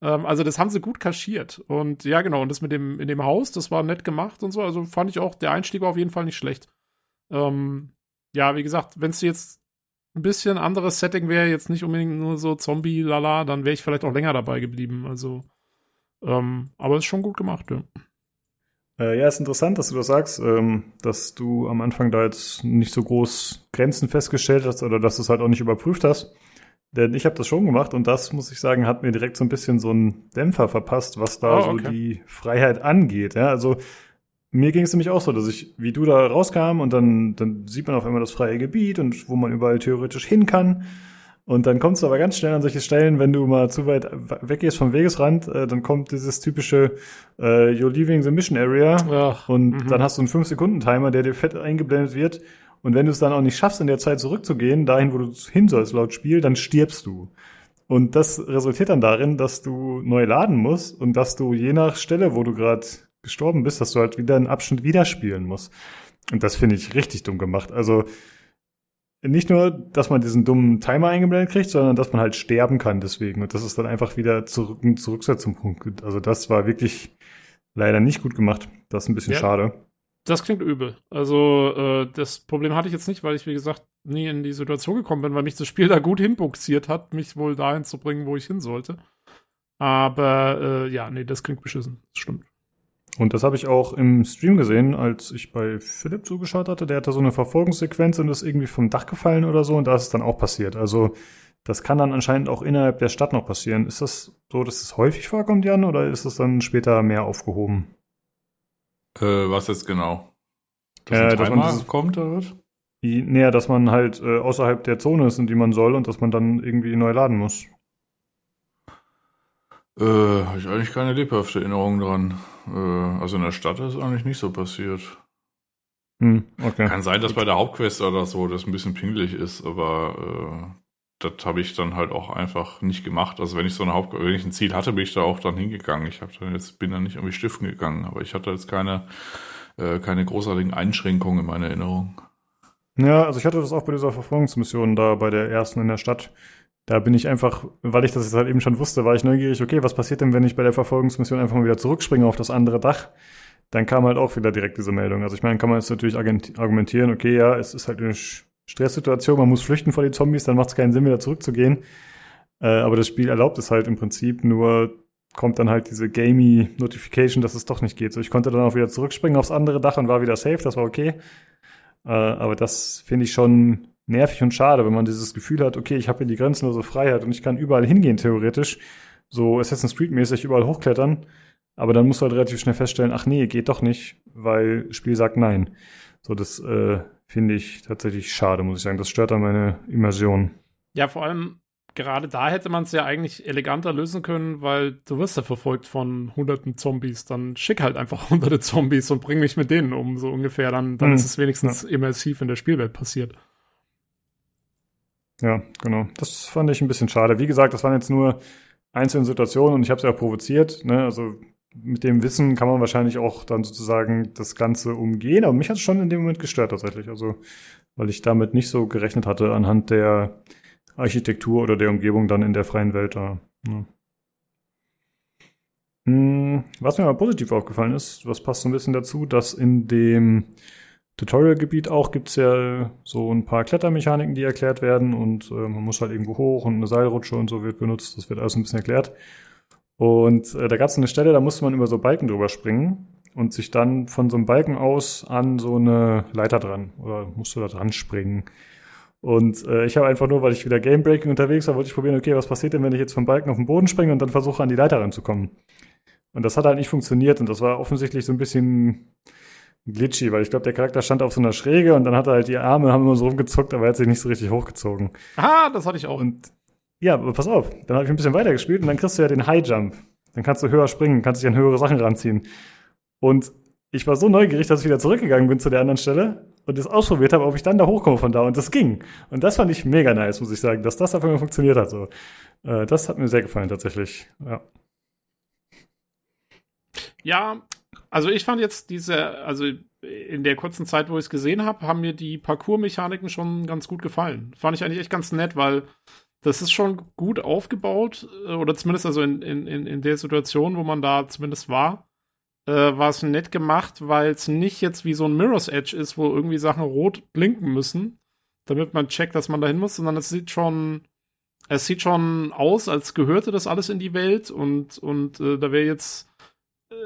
D: Ähm, also das haben sie gut kaschiert. Und ja, genau, und das mit dem, in dem Haus, das war nett gemacht und so, also fand ich auch, der Einstieg war auf jeden Fall nicht schlecht. Ähm, ja, wie gesagt, wenn es jetzt ein bisschen anderes Setting wäre, jetzt nicht unbedingt nur so Zombie-Lala, dann wäre ich vielleicht auch länger dabei geblieben. Also, ähm, aber ist schon gut gemacht, ja.
A: Äh, ja, ist interessant, dass du das sagst, ähm, dass du am Anfang da jetzt nicht so groß Grenzen festgestellt hast oder dass du es halt auch nicht überprüft hast. Denn ich habe das schon gemacht und das, muss ich sagen, hat mir direkt so ein bisschen so einen Dämpfer verpasst, was da
D: Oh,
A: so
D: okay.
A: die Freiheit angeht. Ja, also mir ging es nämlich auch so, dass ich, wie du da rauskam und dann, dann sieht man auf einmal das freie Gebiet und wo man überall theoretisch hin kann. Und dann kommst du aber ganz schnell an solche Stellen, wenn du mal zu weit weggehst vom Wegesrand, äh, dann kommt dieses typische äh, You're leaving the mission area
D: Ach,
A: und
D: mhm.
A: dann hast du einen 5-Sekunden-Timer, der dir fett eingeblendet wird. Und wenn du es dann auch nicht schaffst, in der Zeit zurückzugehen, dahin, wo du hin sollst laut Spiel, dann stirbst du. Und das resultiert dann darin, dass du neu laden musst und dass du je nach Stelle, wo du gerade gestorben bist, dass du halt wieder einen Abschnitt wieder spielen musst. Und das finde ich richtig dumm gemacht. Also nicht nur, dass man diesen dummen Timer eingeblendet kriegt, sondern dass man halt sterben kann deswegen. Und das ist dann einfach wieder zurück, ein Zurücksetzungspunkt. Also das war wirklich leider nicht gut gemacht. Das ist ein bisschen
D: Ja.
A: schade.
D: Das klingt übel. Also, äh, das Problem hatte ich jetzt nicht, weil ich, wie gesagt, nie in die Situation gekommen bin, weil mich das Spiel da gut hinbuxiert hat, mich wohl dahin zu bringen, wo ich hin sollte. Aber, äh, ja, nee, das klingt beschissen. Das stimmt.
A: Und das habe ich auch im Stream gesehen, als ich bei Philipp zugeschaut hatte. Der hatte so eine Verfolgungssequenz und ist irgendwie vom Dach gefallen oder so und da ist es dann auch passiert. Also das kann dann anscheinend auch innerhalb der Stadt noch passieren. Ist das so, dass es häufig vorkommt, Jan, oder ist es dann später mehr aufgehoben?
C: Äh, was jetzt genau? Dass
A: Äh, dass man
C: Timer
A: dieses-
C: kommt oder was?
A: Näher, dass man halt äh, außerhalb der Zone ist, in die man soll und dass man dann irgendwie neu laden muss.
C: Äh, habe ich eigentlich keine lebhafte Erinnerung dran. Äh, also in der Stadt ist eigentlich nicht so passiert.
A: Hm, okay.
C: Kann sein, dass bei der Hauptquest oder so das ein bisschen pingelig ist, aber äh, das habe ich dann halt auch einfach nicht gemacht. Also wenn ich so eine Haupt wenn ich ein Ziel hatte, bin ich da auch dann hingegangen. Ich habe dann jetzt bin dann nicht irgendwie stiften gegangen, aber ich hatte jetzt keine äh, keine großartigen Einschränkungen in meiner Erinnerung.
A: Ja, also ich hatte das auch bei dieser Verfolgungsmission da bei der ersten in der Stadt. Da bin ich einfach, weil ich das jetzt halt eben schon wusste, war ich neugierig, okay, was passiert denn, wenn ich bei der Verfolgungsmission einfach mal wieder zurückspringe auf das andere Dach? Dann kam halt auch wieder direkt diese Meldung. Also ich meine, kann man jetzt natürlich argumentieren, okay, ja, es ist halt eine Stresssituation, man muss flüchten vor den Zombies, dann macht es keinen Sinn, wieder zurückzugehen. Äh, aber das Spiel erlaubt es halt im Prinzip, nur kommt dann halt diese gamey Notification, dass es doch nicht geht. So, ich konnte dann auch wieder zurückspringen aufs andere Dach und war wieder safe, das war okay. Äh, aber das finde ich schon nervig und schade, wenn man dieses Gefühl hat, okay, ich habe hier die grenzenlose Freiheit und ich kann überall hingehen, theoretisch. So Assassin's Creed-mäßig überall hochklettern. Aber dann musst du halt relativ schnell feststellen, ach nee, geht doch nicht, weil Spiel sagt nein. So, das äh, finde ich tatsächlich schade, muss ich sagen. Das stört an meine Immersion.
D: Ja, vor allem, gerade da hätte man es ja eigentlich eleganter lösen können, weil du wirst ja verfolgt von hunderten Zombies. Dann schick halt einfach <laughs> hunderte Zombies und bring mich mit denen um, so ungefähr. Dann, dann
A: Hm,
D: ist es wenigstens immersiv in der Spielwelt passiert.
A: Ja, genau. Das fand ich ein bisschen schade. Wie gesagt, das waren jetzt nur einzelne Situationen und ich habe es ja auch provoziert. Ne? Also mit dem Wissen kann man wahrscheinlich auch dann sozusagen das Ganze umgehen. Aber mich hat es schon in dem Moment gestört tatsächlich. Also weil ich damit nicht so gerechnet hatte anhand der Architektur oder der Umgebung dann in der freien Welt da. Ja. Hm, Was mir mal positiv aufgefallen ist, was passt so ein bisschen dazu, dass in dem Tutorial-Gebiet auch gibt's ja so ein paar Klettermechaniken, die erklärt werden und äh, man muss halt irgendwo hoch und eine Seilrutsche und so wird benutzt. Das wird alles ein bisschen erklärt. Und äh, da gab's eine Stelle, da musste man über so Balken drüber springen und sich dann von so einem Balken aus an so eine Leiter dran oder musste da dran springen. Und äh, ich habe einfach nur, weil ich wieder Gamebreaking unterwegs war, wollte ich probieren, okay, was passiert denn, wenn ich jetzt vom Balken auf den Boden springe und dann versuche, an die Leiter ranzukommen. Und das hat halt nicht funktioniert und das war offensichtlich so ein bisschen glitchy, weil ich glaube, der Charakter stand auf so einer Schräge und dann hat er halt die Arme, haben immer so rumgezuckt, aber er hat sich nicht so richtig hochgezogen.
D: Ah, das hatte ich auch.
A: Und ja, aber pass auf, dann habe ich ein bisschen weiter gespielt und dann kriegst du ja den High Jump. Dann kannst du höher springen, kannst dich an höhere Sachen ranziehen. Und ich war so neugierig, dass ich wieder zurückgegangen bin zu der anderen Stelle und das ausprobiert habe, ob ich dann da hochkomme von da. Und das ging. Und das fand ich mega nice, muss ich sagen, dass das einfach mal funktioniert hat. So. Äh, das hat mir sehr gefallen, tatsächlich. Ja.
D: Ja, also ich fand jetzt diese, also in der kurzen Zeit, wo ich es gesehen habe, haben mir die Parcours-Mechaniken schon ganz gut gefallen. Fand ich eigentlich echt ganz nett, weil das ist schon gut aufgebaut, äh, oder zumindest also in, in, in der Situation, wo man da zumindest war, äh, war es nett gemacht, weil es nicht jetzt wie so ein Mirror's Edge ist, wo irgendwie Sachen rot blinken müssen, damit man checkt, dass man dahin muss, sondern es sieht schon, es sieht schon aus, als gehörte das alles in die Welt und, und äh, da wäre jetzt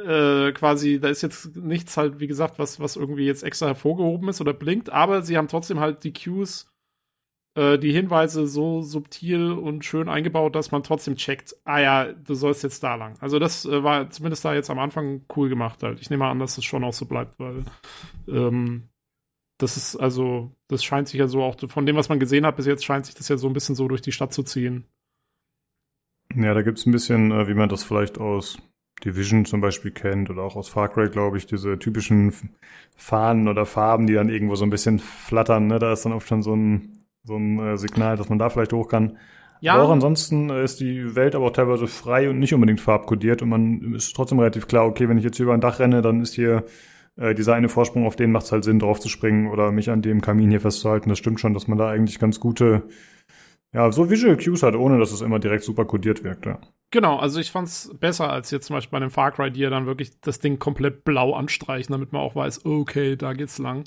D: äh, quasi, da ist jetzt nichts halt, wie gesagt, was, was irgendwie jetzt extra hervorgehoben ist oder blinkt, aber sie haben trotzdem halt die Cues, äh, die Hinweise so subtil und schön eingebaut, dass man trotzdem checkt, ah ja, du sollst jetzt da lang. Also das äh, war zumindest da jetzt am Anfang cool gemacht halt. Ich nehme an, dass es schon auch so bleibt, weil ähm, das ist also, das scheint sich ja so auch, von dem, was man gesehen hat bis jetzt, scheint sich das ja so ein bisschen so durch die Stadt zu ziehen.
A: Ja, da gibt's ein bisschen, äh, wie man das vielleicht aus Division zum Beispiel kennt oder auch aus Far Cry, glaube ich, diese typischen Fahnen oder Farben, die dann irgendwo so ein bisschen flattern. Ne? Da ist dann oft schon so ein, so ein äh, Signal, dass man da vielleicht hoch kann. Aber auch ansonsten äh, ist die Welt aber auch teilweise frei und nicht unbedingt farbkodiert und man ist trotzdem relativ klar, okay, wenn ich jetzt hier über ein Dach renne, dann ist hier äh, dieser eine Vorsprung, auf den macht es halt Sinn, drauf zu springen oder mich an dem Kamin hier festzuhalten. Das stimmt schon, dass man da eigentlich ganz gute, ja, so Visual Cues hat, ohne dass es immer direkt super kodiert wirkt, ja.
D: Genau, also ich fand's besser als jetzt zum Beispiel bei dem Far Cry, die ja dann wirklich das Ding komplett blau anstreichen, damit man auch weiß, okay, da geht's lang.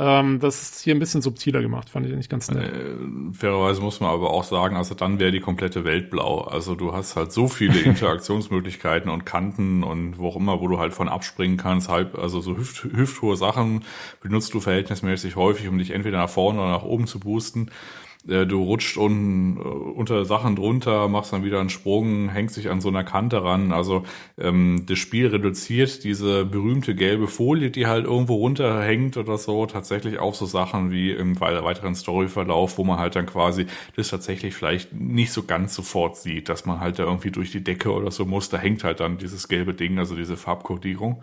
D: Ähm, das ist hier ein bisschen subtiler gemacht, fand ich nicht ganz nett.
C: Äh, fairerweise muss man aber auch sagen, also dann wäre die komplette Welt blau. Also du hast halt so viele <laughs> Interaktionsmöglichkeiten und Kanten und wo auch immer, wo du halt von abspringen kannst, halb, also so hüft, hüfthohe Sachen benutzt du verhältnismäßig häufig, um dich entweder nach vorne oder nach oben zu boosten. Äh, du rutscht un, äh, unter Sachen drunter, machst dann wieder einen Sprung, hängst dich an so einer Kante ran. Also ähm, das Spiel reduziert diese berühmte gelbe Folie, die halt irgendwo runterhängt oder so, tatsächlich auf so Sachen wie im weiteren Storyverlauf, wo man halt dann quasi das tatsächlich vielleicht nicht so ganz sofort sieht, dass man halt da irgendwie durch die Decke oder so muss. Da hängt halt dann dieses gelbe Ding, also diese Farbkodierung.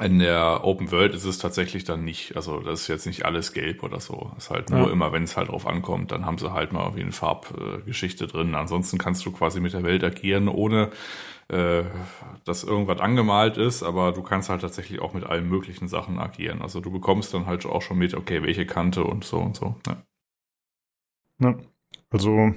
C: In der Open World ist es tatsächlich dann nicht, also das ist jetzt nicht alles gelb oder so. ist halt nur ja. immer, wenn es halt drauf ankommt, dann haben sie halt mal irgendwie eine Farbgeschichte drin. Ansonsten kannst du quasi mit der Welt agieren, ohne äh, dass irgendwas angemalt ist, aber du kannst halt tatsächlich auch mit allen möglichen Sachen agieren. Also du bekommst dann halt auch schon mit, okay, welche Kante und so und so. Ja.
A: ja. Also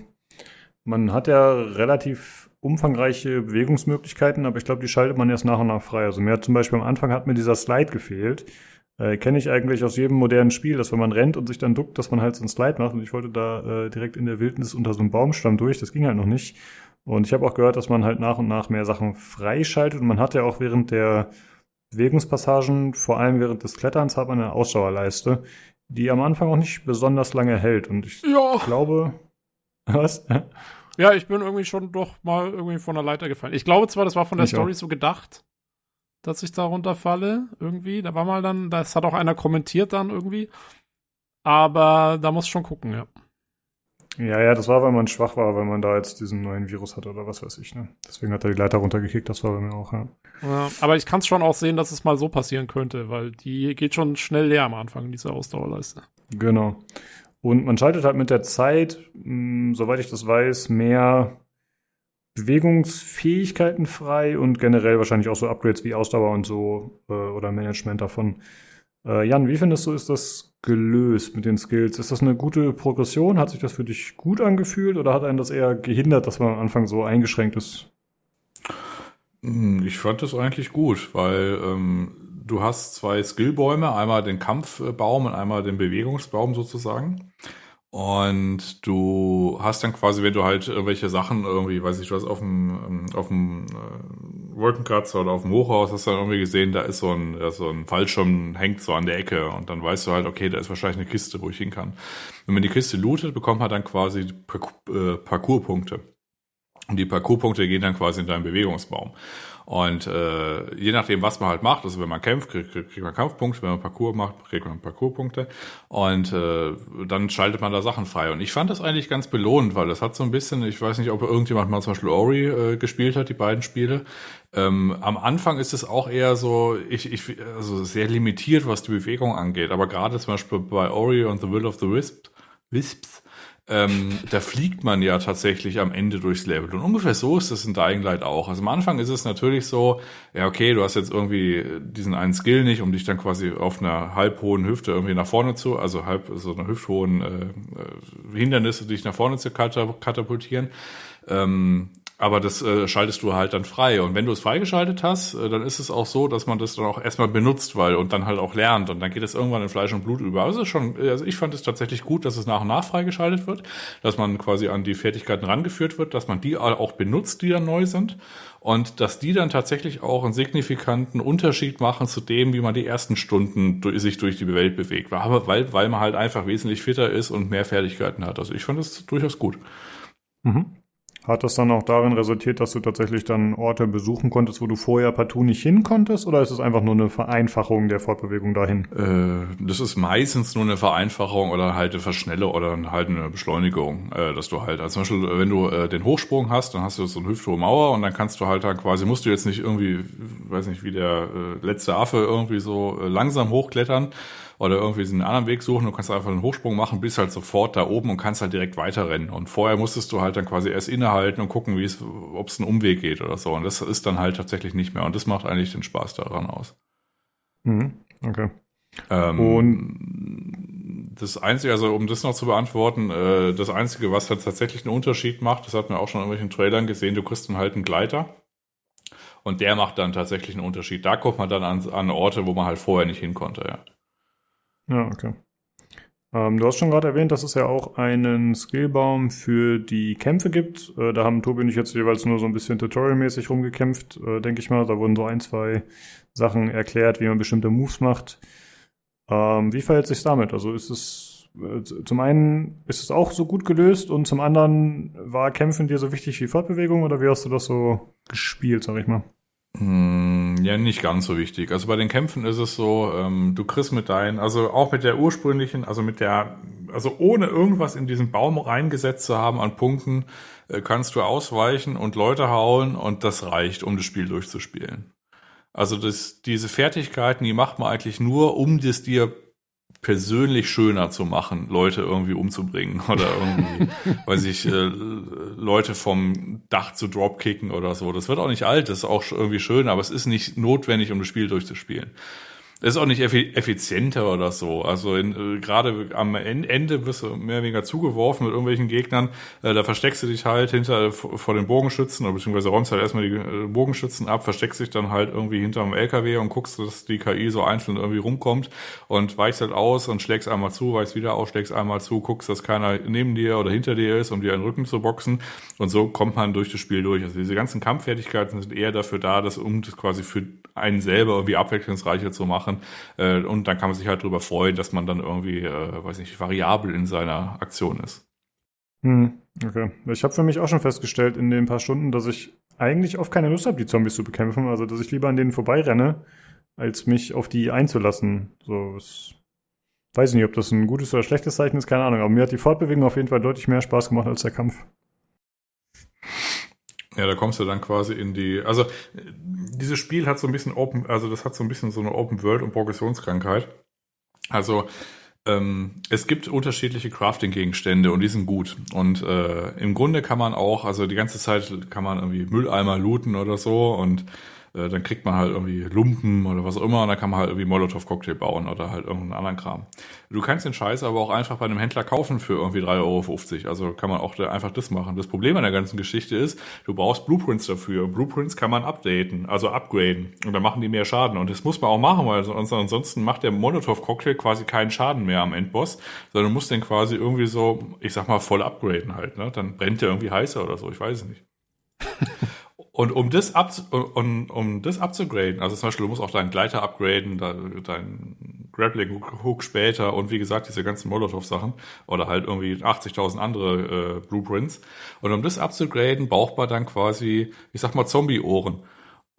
A: man hat ja relativ umfangreiche Bewegungsmöglichkeiten, aber ich glaube, die schaltet man erst nach und nach frei. Also mir hat zum Beispiel am Anfang hat mir dieser Slide gefehlt. Äh, Kenne ich eigentlich aus jedem modernen Spiel, dass wenn man rennt und sich dann duckt, dass man halt so einen Slide macht. Und ich wollte da äh, direkt in der Wildnis unter so einem Baumstamm durch. Das ging halt noch nicht. Und ich habe auch gehört, dass man halt nach und nach mehr Sachen freischaltet. Und man hat ja auch während der Bewegungspassagen, vor allem während des Kletterns, hat man eine Ausdauerleiste, die am Anfang auch nicht besonders lange hält. Und ich ja. glaube. <laughs> Was?
D: Ja, ich bin irgendwie schon doch mal irgendwie von der Leiter gefallen. Ich glaube zwar, das war von der ich Story auch. so gedacht, dass ich da runterfalle, irgendwie. Da war mal dann, das hat auch einer kommentiert dann irgendwie. Aber da muss schon gucken, ja.
A: Ja, ja, das war, weil man schwach war, weil man da jetzt diesen neuen Virus hatte oder was weiß ich, ne? Deswegen hat er die Leiter runtergekickt, das war bei mir auch, ja.
D: ja aber ich kann es schon auch sehen, dass es mal so passieren könnte, weil die geht schon schnell leer am Anfang, diese Ausdauerleiste.
A: Genau. Und man schaltet halt mit der Zeit, mh, hm, soweit ich das weiß, mehr Bewegungsfähigkeiten frei und generell wahrscheinlich auch so Upgrades wie Ausdauer und so äh, oder Management davon. Äh, Jan, wie findest du, ist das gelöst mit den Skills? Ist das eine gute Progression? Hat sich das für dich gut angefühlt oder hat einen das eher gehindert, dass man am Anfang so eingeschränkt ist?
C: Hm, ich fand das eigentlich gut, weil ähm, du hast zwei Skillbäume, einmal den Kampfbaum und einmal den Bewegungsbaum sozusagen. Und du hast dann quasi, wenn du halt irgendwelche Sachen irgendwie, weiß ich, du hast auf dem, auf dem äh, Wolkenkratzer oder auf dem Hochhaus, hast dann irgendwie gesehen, da ist so ein, so ein Fallschirm, hängt so an der Ecke und dann weißt du halt, okay, da ist wahrscheinlich eine Kiste, wo ich hin kann. Wenn man die Kiste lootet, bekommt man dann quasi äh, Parcourspunkte. Und die Parcourspunkte gehen dann quasi in deinen Bewegungsbaum. Und äh, je nachdem, was man halt macht, also wenn man kämpft, kriegt, kriegt man Kampfpunkte, wenn man Parcours macht, kriegt man Parcourspunkte. Und äh, dann schaltet man da Sachen frei. Und ich fand das eigentlich ganz belohnt, weil das hat so ein bisschen, ich weiß nicht, ob irgendjemand mal zum Beispiel Ori äh, gespielt hat, die beiden Spiele. Ähm, am Anfang ist es auch eher so, ich, ich, also sehr limitiert, was die Bewegung angeht. Aber gerade zum Beispiel bei Ori und The Will of the Wisp, Wisps, ähm, da fliegt man ja tatsächlich am Ende durchs Level. Und ungefähr so ist es in Dying Light auch. Also am Anfang ist es natürlich so, ja, okay, du hast jetzt irgendwie diesen einen Skill nicht, um dich dann quasi auf einer halb hohen Hüfte irgendwie nach vorne zu, also halb so einer hüfthohen äh, äh Hindernisse, dich nach vorne zu katapultieren. Ähm, aber das äh, schaltest du halt dann frei. Und wenn du es freigeschaltet hast, äh, dann ist es auch so, dass man das dann auch erstmal benutzt, weil und dann halt auch lernt. Und dann geht es irgendwann in Fleisch und Blut über. Also, schon, also ich fand es tatsächlich gut, dass es nach und nach freigeschaltet wird, dass man quasi an die Fertigkeiten rangeführt wird, dass man die auch benutzt, die dann neu sind. Und dass die dann tatsächlich auch einen signifikanten Unterschied machen zu dem, wie man die ersten Stunden durch, sich durch die Welt bewegt. Aber weil, weil man halt einfach wesentlich fitter ist und mehr Fertigkeiten hat. Also ich fand es durchaus gut.
A: Mhm. Hat das dann auch darin resultiert, dass du tatsächlich dann Orte besuchen konntest, wo du vorher partout nicht hin konntest? Oder ist es einfach nur eine Vereinfachung der Fortbewegung dahin?
C: Äh, das ist meistens nur eine Vereinfachung oder halt eine Verschnelle oder halt eine Beschleunigung. Äh, dass du halt, also zum Beispiel, wenn du äh, den Hochsprung hast, dann hast du so eine hüfthohe Mauer und dann kannst du halt dann quasi, musst du jetzt nicht irgendwie, weiß nicht, wie der äh, letzte Affe irgendwie so äh, langsam hochklettern, oder irgendwie einen anderen Weg suchen. Du kannst einfach einen Hochsprung machen, bist halt sofort da oben und kannst halt direkt weiterrennen. Und vorher musstest du halt dann quasi erst innehalten und gucken, wie es, ob es einen Umweg geht oder so. Und das ist dann halt tatsächlich nicht mehr. Und das macht eigentlich den Spaß daran aus.
A: Mhm. Okay.
C: Ähm,
A: Und-
C: das Einzige, also um das noch zu beantworten, äh, das Einzige, was halt tatsächlich einen Unterschied macht, das hat man auch schon in irgendwelchen Trailern gesehen, du kriegst dann halt einen Gleiter und der macht dann tatsächlich einen Unterschied. Da kommt man dann an, an Orte, wo man halt vorher nicht hin konnte, ja.
A: Ja, okay. Ähm, du hast schon gerade erwähnt, dass es ja auch einen Skillbaum für die Kämpfe gibt. Äh, da haben Tobi und ich jetzt jeweils nur so ein bisschen tutorialmäßig rumgekämpft, äh, denke ich mal. Da wurden so ein, zwei Sachen erklärt, wie man bestimmte Moves macht. Ähm, wie verhält sich damit? Also ist es äh, zum einen ist es auch so gut gelöst und zum anderen war Kämpfen dir so wichtig wie Fortbewegung oder wie hast du das so gespielt, sag ich mal?
C: Hm, Ja, nicht ganz so wichtig. Also bei den Kämpfen ist es so, ähm, du kriegst mit deinen, also auch mit der ursprünglichen, also mit der, also ohne irgendwas in diesen Baum reingesetzt zu haben an Punkten, äh, kannst du ausweichen und Leute hauen und das reicht, um das Spiel durchzuspielen. Also das, diese Fertigkeiten, die macht man eigentlich nur, um das dir persönlich schöner zu machen, Leute irgendwie umzubringen <laughs> oder irgendwie, weiß ich, äh, Leute vom Dach zu dropkicken oder so. Das wird auch nicht alt, das ist auch irgendwie schön, aber es ist nicht notwendig, um das Spiel durchzuspielen. Ist auch nicht effi effizienter oder so. Also in, äh, gerade am En- Ende wirst du mehr oder weniger zugeworfen mit irgendwelchen Gegnern. Äh, da versteckst du dich halt hinter äh, vor den Bogenschützen oder beziehungsweise räumst halt erstmal die äh, Bogenschützen ab, versteckst dich dann halt irgendwie hinterm LKW und guckst, dass die KI so einzeln irgendwie rumkommt und weichst halt aus und schlägst einmal zu, weichst wieder aus, schlägst einmal zu, guckst, dass keiner neben dir oder hinter dir ist, um dir in den Rücken zu boxen. Und so kommt man durch das Spiel durch. Also diese ganzen Kampffertigkeiten sind eher dafür da, dass um das quasi für einen selber irgendwie abwechslungsreicher zu machen. Äh, und dann kann man sich halt darüber freuen, dass man dann irgendwie, äh, weiß nicht, variabel in seiner Aktion ist.
A: Hm, okay. Ich habe für mich auch schon festgestellt in den paar Stunden, dass ich eigentlich oft keine Lust habe, die Zombies zu bekämpfen. Also, dass ich lieber an denen vorbeirenne, als mich auf die einzulassen. So, es, weiß ich nicht, ob das ein gutes oder schlechtes Zeichen ist, keine Ahnung. Aber mir hat die Fortbewegung auf jeden Fall deutlich mehr Spaß gemacht als der Kampf.
C: Ja, da kommst du dann quasi in die, also dieses Spiel hat so ein bisschen Open, also das hat so ein bisschen so eine Open World und Progressionskrankheit. Also ähm, es gibt unterschiedliche Crafting-Gegenstände und die sind gut. Und äh, im Grunde kann man auch, also die ganze Zeit kann man irgendwie Mülleimer looten oder so und äh, dann kriegt man halt irgendwie Lumpen oder was auch immer und dann kann man halt irgendwie Molotow-Cocktail bauen oder halt irgendeinen anderen Kram. Du kannst den Scheiß aber auch einfach bei einem Händler kaufen für irgendwie 3,50 Euro. Also kann man auch da einfach das machen. Das Problem an der ganzen Geschichte ist, du brauchst Blueprints dafür. Blueprints kann man updaten, also upgraden. Und dann machen die mehr Schaden. Und das muss man auch machen, weil sonst- ansonsten macht der Molotow-Cocktail quasi keinen Schaden mehr am Endboss, sondern du musst den quasi irgendwie so, ich sag mal, voll upgraden halt. Ne? Dann brennt der irgendwie heißer oder so, ich weiß es nicht. <laughs> Und um das, ab, um, um das abzugraden, also zum Beispiel, du musst auch deinen Gleiter upgraden, deinen dein Grappling Hook später und wie gesagt, diese ganzen Molotov-Sachen oder halt irgendwie 80.000 andere äh, Blueprints. Und um das abzugraden, braucht man dann quasi, ich sag mal, Zombie-Ohren.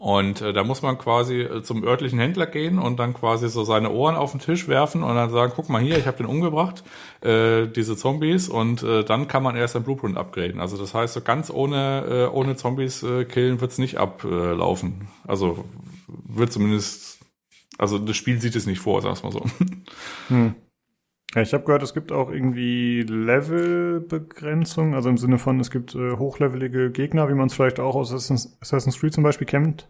C: Und äh, da muss man quasi äh, zum örtlichen Händler gehen und dann quasi so seine Ohren auf den Tisch werfen und dann sagen, guck mal hier, ich habe den umgebracht, äh, diese Zombies und äh, dann kann man erst ein Blueprint upgraden. Also das heißt, so ganz ohne, äh, ohne Zombies äh, killen wird's nicht ablaufen. Also wird zumindest, also das Spiel sieht es nicht vor, sag's mal so.
A: Hm. Ja, ich habe gehört, es gibt auch irgendwie Levelbegrenzung, also im Sinne von, es gibt äh, hochlevelige Gegner, wie man es vielleicht auch aus Assassin's, Assassin's Creed zum Beispiel kennt.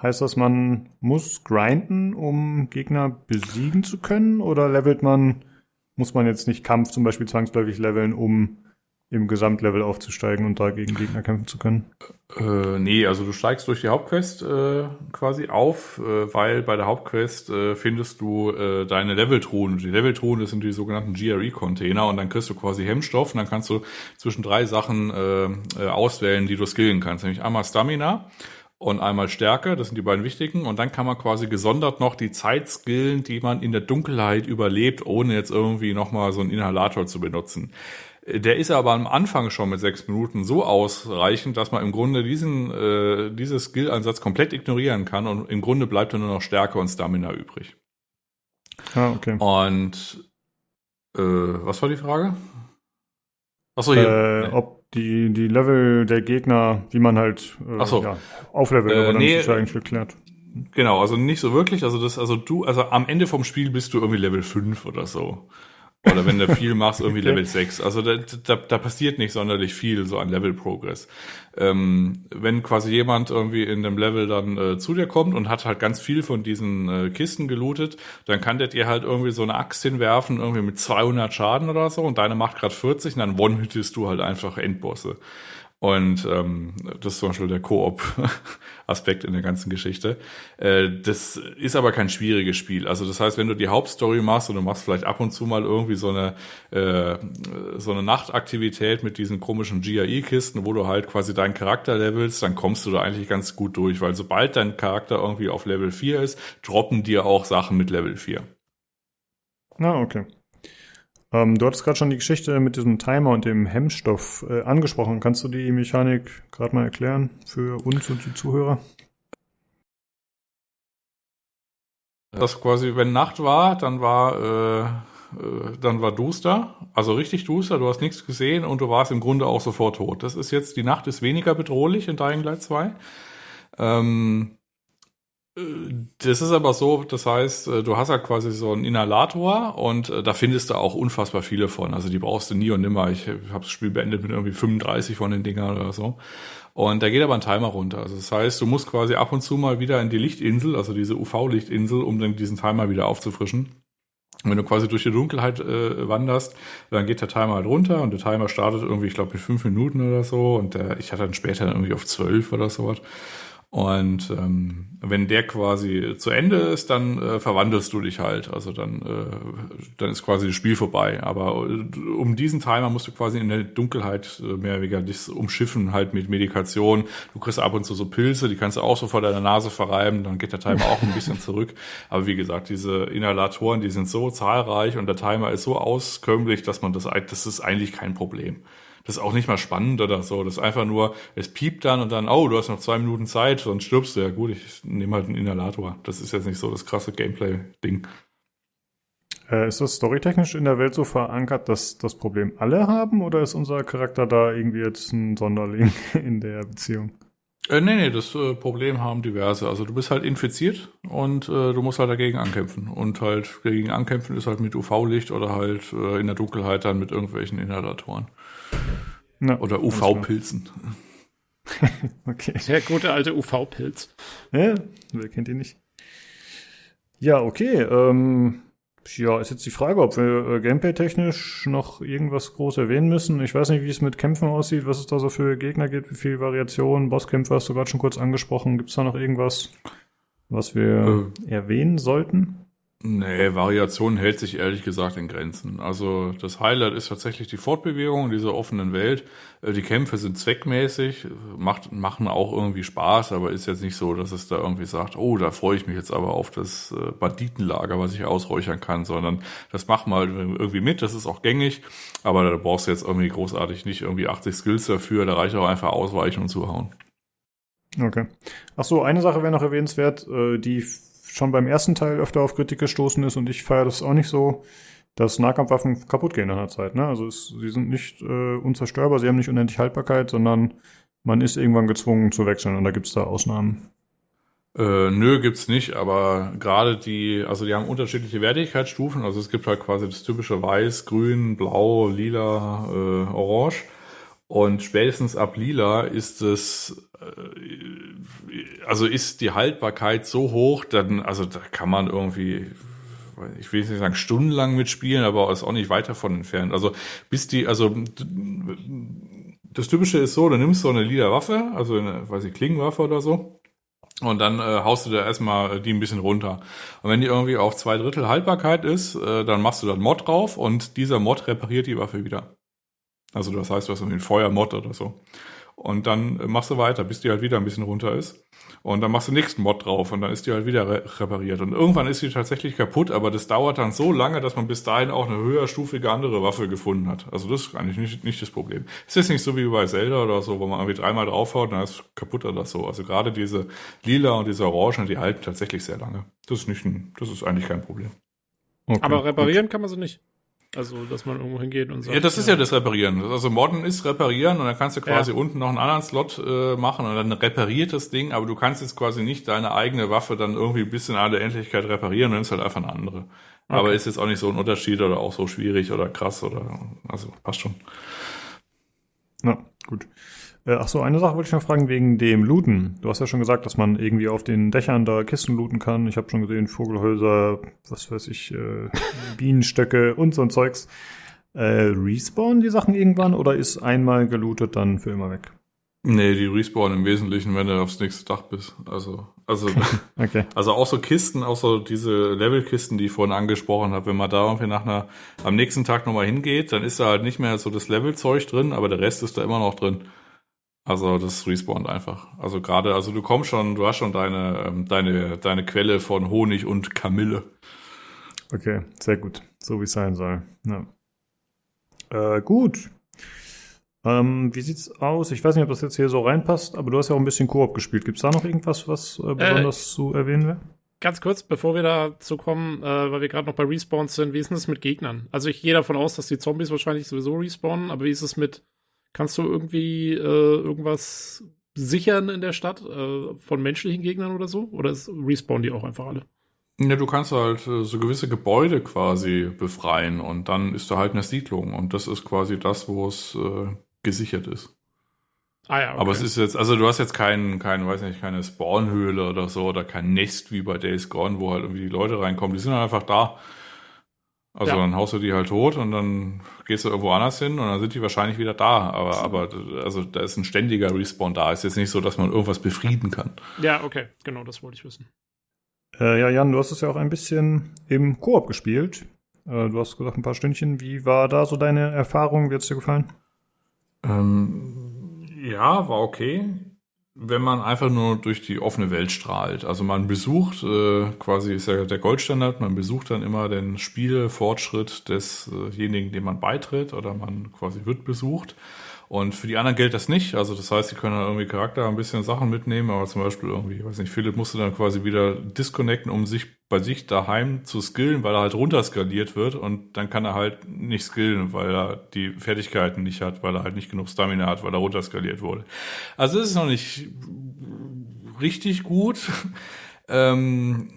A: Heißt das, man muss grinden, um Gegner besiegen zu können? Oder levelt man, muss man jetzt nicht Kampf zum Beispiel zwangsläufig leveln, um im Gesamtlevel aufzusteigen und da gegen Gegner kämpfen zu können?
C: Äh, nee, also du steigst durch die Hauptquest äh, quasi auf, äh, weil bei der Hauptquest äh, findest du äh, deine Leveltruhen. Die Leveltruhen, das sind die sogenannten GRE-Container und dann kriegst du quasi Hemmstoff und dann kannst du zwischen drei Sachen äh, äh, auswählen, die du skillen kannst. Nämlich einmal Stamina und einmal Stärke, das sind die beiden wichtigen. Und dann kann man quasi gesondert noch die Zeit skillen, die man in der Dunkelheit überlebt, ohne jetzt irgendwie nochmal so einen Inhalator zu benutzen. Der ist aber am Anfang schon mit sechs Minuten so ausreichend, dass man im Grunde diesen äh, diese Skill-Ansatz komplett ignorieren kann und im Grunde bleibt dann nur noch Stärke und Stamina übrig.
A: Ah, okay.
C: Und äh, was war die Frage? Achso, hier.
A: Äh, ob die, die Level der Gegner, wie man halt äh,
C: so.
A: ja, auflevelt,
C: Äh,
A: aber dann
C: nee,
A: ist ja eigentlich geklärt.
C: Genau, also nicht so wirklich. Also das, also du, also am Ende vom Spiel bist du irgendwie Level 5 oder so. Oder wenn du viel machst, irgendwie Level 6. Also da, da, da passiert nicht sonderlich viel so an Level Progress. Ähm, wenn quasi jemand irgendwie in dem Level dann äh, zu dir kommt und hat halt ganz viel von diesen äh, Kisten gelootet, dann kann der dir halt irgendwie so eine Axt hinwerfen, irgendwie mit 200 Schaden oder so und deine macht gerade 40 und dann one-hittest du halt einfach Endbosse. Und ähm, das ist zum Beispiel der Koop-Aspekt in der ganzen Geschichte. Äh, das ist aber kein schwieriges Spiel. Also das heißt, wenn du die Hauptstory machst und du machst vielleicht ab und zu mal irgendwie so eine äh, so eine Nachtaktivität mit diesen komischen GAE-Kisten, wo du halt quasi deinen Charakter levelst, dann kommst du da eigentlich ganz gut durch, weil sobald dein Charakter irgendwie auf Level 4 ist, droppen dir auch Sachen mit Level 4.
A: Na, ah, okay. Ähm, du hattest gerade schon die Geschichte mit diesem Timer und dem Hemmstoff äh, angesprochen. Kannst du die Mechanik gerade mal erklären für uns und die Zuhörer?
C: Das quasi, wenn Nacht war, dann war äh, äh, dann war duster, also richtig duster, du hast nichts gesehen und du warst im Grunde auch sofort tot. Das ist jetzt, die Nacht ist weniger bedrohlich in Dying Light 2. Ähm, das ist aber so, das heißt, äh, du hast ja quasi so einen Inhalator und äh, da findest du auch unfassbar viele von. Also die brauchst du nie und nimmer. Ich habe das Spiel beendet mit irgendwie 35 von den Dingern oder so. Und da geht aber ein Timer runter. Also das heißt, du musst quasi ab und zu mal wieder in die Lichtinsel, also diese UV-Lichtinsel, um dann diesen Timer wieder aufzufrischen. Wenn du quasi durch die Dunkelheit äh, wanderst, dann geht der Timer halt runter und der Timer startet irgendwie, ich glaube, mit fünf Minuten oder so. Und der, ich hatte dann später irgendwie auf zwölf oder sowas. Und ähm, wenn der quasi zu Ende ist, dann äh, verwandelst du dich halt. Also dann, äh, dann ist quasi das Spiel vorbei. Aber äh, um diesen Timer musst du quasi in der Dunkelheit äh, mehr oder weniger dich umschiffen, halt mit Medikation. Du kriegst ab und zu so Pilze, die kannst du auch so vor deiner Nase verreiben, dann geht der Timer auch ein bisschen zurück. Aber wie gesagt, diese Inhalatoren, die sind so zahlreich und der Timer ist so auskömmlich, dass man das, das ist eigentlich kein Problem. Das ist auch nicht mal spannend oder so. Das ist einfach nur, es piept dann und dann, oh, du hast noch zwei Minuten Zeit, sonst stirbst du. Ja gut, ich nehme halt einen Inhalator. Das ist jetzt nicht so das krasse Gameplay-Ding.
A: Äh, ist das storytechnisch in der Welt so verankert, dass das Problem alle haben oder ist unser Charakter da irgendwie jetzt ein Sonderling <laughs> in der Beziehung?
C: Äh, nee, nee, das äh, Problem haben diverse. Also du bist halt infiziert und äh, du musst halt dagegen ankämpfen. Und halt dagegen ankämpfen ist halt mit UV-Licht oder halt äh, in der Dunkelheit dann mit irgendwelchen Inhalatoren. Na, Oder UV-Pilzen. <laughs>
D: okay. Der gute alte UV-Pilz.
A: Ja, wer kennt ihn nicht? Ja, okay. Ähm, ja, ist jetzt die Frage, ob wir äh, Gameplay-technisch noch irgendwas groß erwähnen müssen. Ich weiß nicht, wie es mit Kämpfen aussieht, was es da so für Gegner gibt, wie viel Variation. Bosskämpfe hast du gerade schon kurz angesprochen. Gibt es da noch irgendwas, was wir äh. erwähnen sollten?
C: Nee, Variation hält sich ehrlich gesagt in Grenzen. Also das Highlight ist tatsächlich die Fortbewegung in dieser offenen Welt. Äh, die Kämpfe sind zweckmäßig, macht, machen auch irgendwie Spaß, aber ist jetzt nicht so, dass es da irgendwie sagt, oh, da freue ich mich jetzt aber auf das äh, Banditenlager, was ich ausräuchern kann, sondern das macht mal irgendwie mit, das ist auch gängig, aber da brauchst du jetzt irgendwie großartig nicht irgendwie 80 Skills dafür, da reicht auch einfach ausweichen und zuhauen.
A: Okay. Ach so, eine Sache wäre noch erwähnenswert, äh, die schon beim ersten Teil öfter auf Kritik gestoßen ist und ich feiere das auch nicht so, dass Nahkampfwaffen kaputt gehen in der Zeit. Ne? Also es, sie sind nicht äh, unzerstörbar, sie haben nicht unendlich Haltbarkeit, sondern man ist irgendwann gezwungen zu wechseln und da gibt es da Ausnahmen.
C: Äh, nö, gibt's nicht, aber gerade die, also die haben unterschiedliche Wertigkeitsstufen. Also es gibt halt quasi das typische Weiß, Grün, Blau, Lila, äh, Orange. Und spätestens ab Lila ist es, also ist die Haltbarkeit so hoch, dann, also da kann man irgendwie, ich will nicht sagen stundenlang mitspielen, aber ist auch nicht weit davon entfernt. Also bis die, also das Typische ist so, du nimmst so eine lila Waffe, also eine, weiß ich, Klingenwaffe oder so. Und dann äh, haust du da erstmal die ein bisschen runter. Und wenn die irgendwie auf zwei Drittel Haltbarkeit ist, äh, dann machst du da einen Mod drauf und dieser Mod repariert die Waffe wieder. Also das heißt, du hast irgendwie einen Feuermod oder so. Und dann machst du weiter, bis die halt wieder ein bisschen runter ist. Und dann machst du den nächsten Mod drauf und dann ist die halt wieder re repariert. Und irgendwann ist die tatsächlich kaputt, aber das dauert dann so lange, dass man bis dahin auch eine höherstufige andere Waffe gefunden hat. Also das ist eigentlich nicht, nicht das Problem. Es ist nicht so wie bei Zelda oder so, wo man irgendwie dreimal draufhaut und dann ist kaputt oder so. Also gerade diese lila und diese orange, die halten tatsächlich sehr lange. Das ist nicht ein, das ist eigentlich kein Problem.
D: Okay, aber reparieren gut. kann man sie nicht. Also, dass man irgendwo hingeht und
C: sagt. Ja, das ist ja, ja das Reparieren. Also Modden ist Reparieren und dann kannst du quasi ja. unten noch einen anderen Slot äh, machen und dann repariert das Ding, aber du kannst jetzt quasi nicht deine eigene Waffe dann irgendwie bis in alle Endlichkeit reparieren, dann ist halt einfach eine andere. Aber ist jetzt auch nicht so ein Unterschied oder auch so schwierig oder krass oder also passt schon.
A: Ja, gut. Äh, ach so, eine Sache wollte ich noch fragen wegen dem Looten. Du hast ja schon gesagt, dass man irgendwie auf den Dächern da Kisten looten kann. Ich habe schon gesehen, Vogelhäuser, was weiß ich, äh, <laughs> Bienenstöcke und so ein Zeugs. Äh, respawnen die Sachen irgendwann oder ist einmal gelootet dann für immer weg?
C: Nee, die respawnen im Wesentlichen, wenn du aufs nächste Dach bist. Also, also, <laughs>
A: Okay.
C: also auch so Kisten, auch so diese Levelkisten, die ich vorhin angesprochen habe, wenn man da irgendwie nach einer, am nächsten Tag nochmal hingeht, dann ist da halt nicht mehr so das Levelzeug drin, aber der Rest ist da immer noch drin. Also das respawnt einfach. Also gerade, also du kommst schon, du hast schon deine, ähm, deine, deine Quelle von Honig und Kamille.
A: Okay, sehr gut. So wie es sein soll. Ja. Äh, gut. Ähm, wie sieht's aus? Ich weiß nicht, ob das jetzt hier so reinpasst, aber du hast ja auch ein bisschen Koop gespielt. Gibt's da noch irgendwas, was äh, besonders zu erwähnen wäre?
D: Ganz kurz, bevor wir dazu kommen, äh, weil wir gerade noch bei Respawns sind, wie ist denn das mit Gegnern? Also ich gehe davon aus, dass die Zombies wahrscheinlich sowieso respawnen, aber wie ist es mit, kannst du irgendwie äh, irgendwas sichern in der Stadt äh, von menschlichen Gegnern oder so? Oder ist, respawnen die auch einfach alle?
C: Ja, du kannst halt äh, so gewisse Gebäude quasi befreien und dann ist da halt eine Siedlung und das ist quasi das, wo es äh, gesichert ist.
D: Ah ja, okay.
C: Aber es ist jetzt, also du hast jetzt keinen, keinen, weiß nicht, keine Spawnhöhle oder so oder kein Nest wie bei Days Gone, wo halt irgendwie die Leute reinkommen. Die sind halt einfach da. Also
D: Ja.
C: dann haust du die halt tot und dann gehst du irgendwo anders hin und dann sind die wahrscheinlich wieder da. Aber, aber also da ist ein ständiger Respawn da. Ist jetzt nicht so, dass man irgendwas befrieden kann.
D: Ja, okay, genau, das wollte ich wissen.
A: Äh, ja, Jan, du hast es ja auch ein bisschen im Koop gespielt. Äh, du hast gesagt, ein paar Stündchen. Wie war da so deine Erfahrung? Wie hat's dir gefallen?
C: Ähm, ja, war okay. Wenn man einfach nur durch die offene Welt strahlt. Also man besucht, äh, quasi ist ja der Goldstandard, man besucht dann immer den Spielefortschritt desjenigen, dem man beitritt oder man quasi wird besucht. Und für die anderen gilt das nicht. Also das heißt, sie können dann irgendwie Charakter ein bisschen Sachen mitnehmen, aber zum Beispiel irgendwie, weiß nicht, Philipp musste dann quasi wieder disconnecten, um sich bei sich daheim zu skillen, weil er halt runterskaliert wird und dann kann er halt nicht skillen, weil er die Fertigkeiten nicht hat, weil er halt nicht genug Stamina hat, weil er runterskaliert wurde. Also es ist noch nicht richtig gut. <laughs> ähm,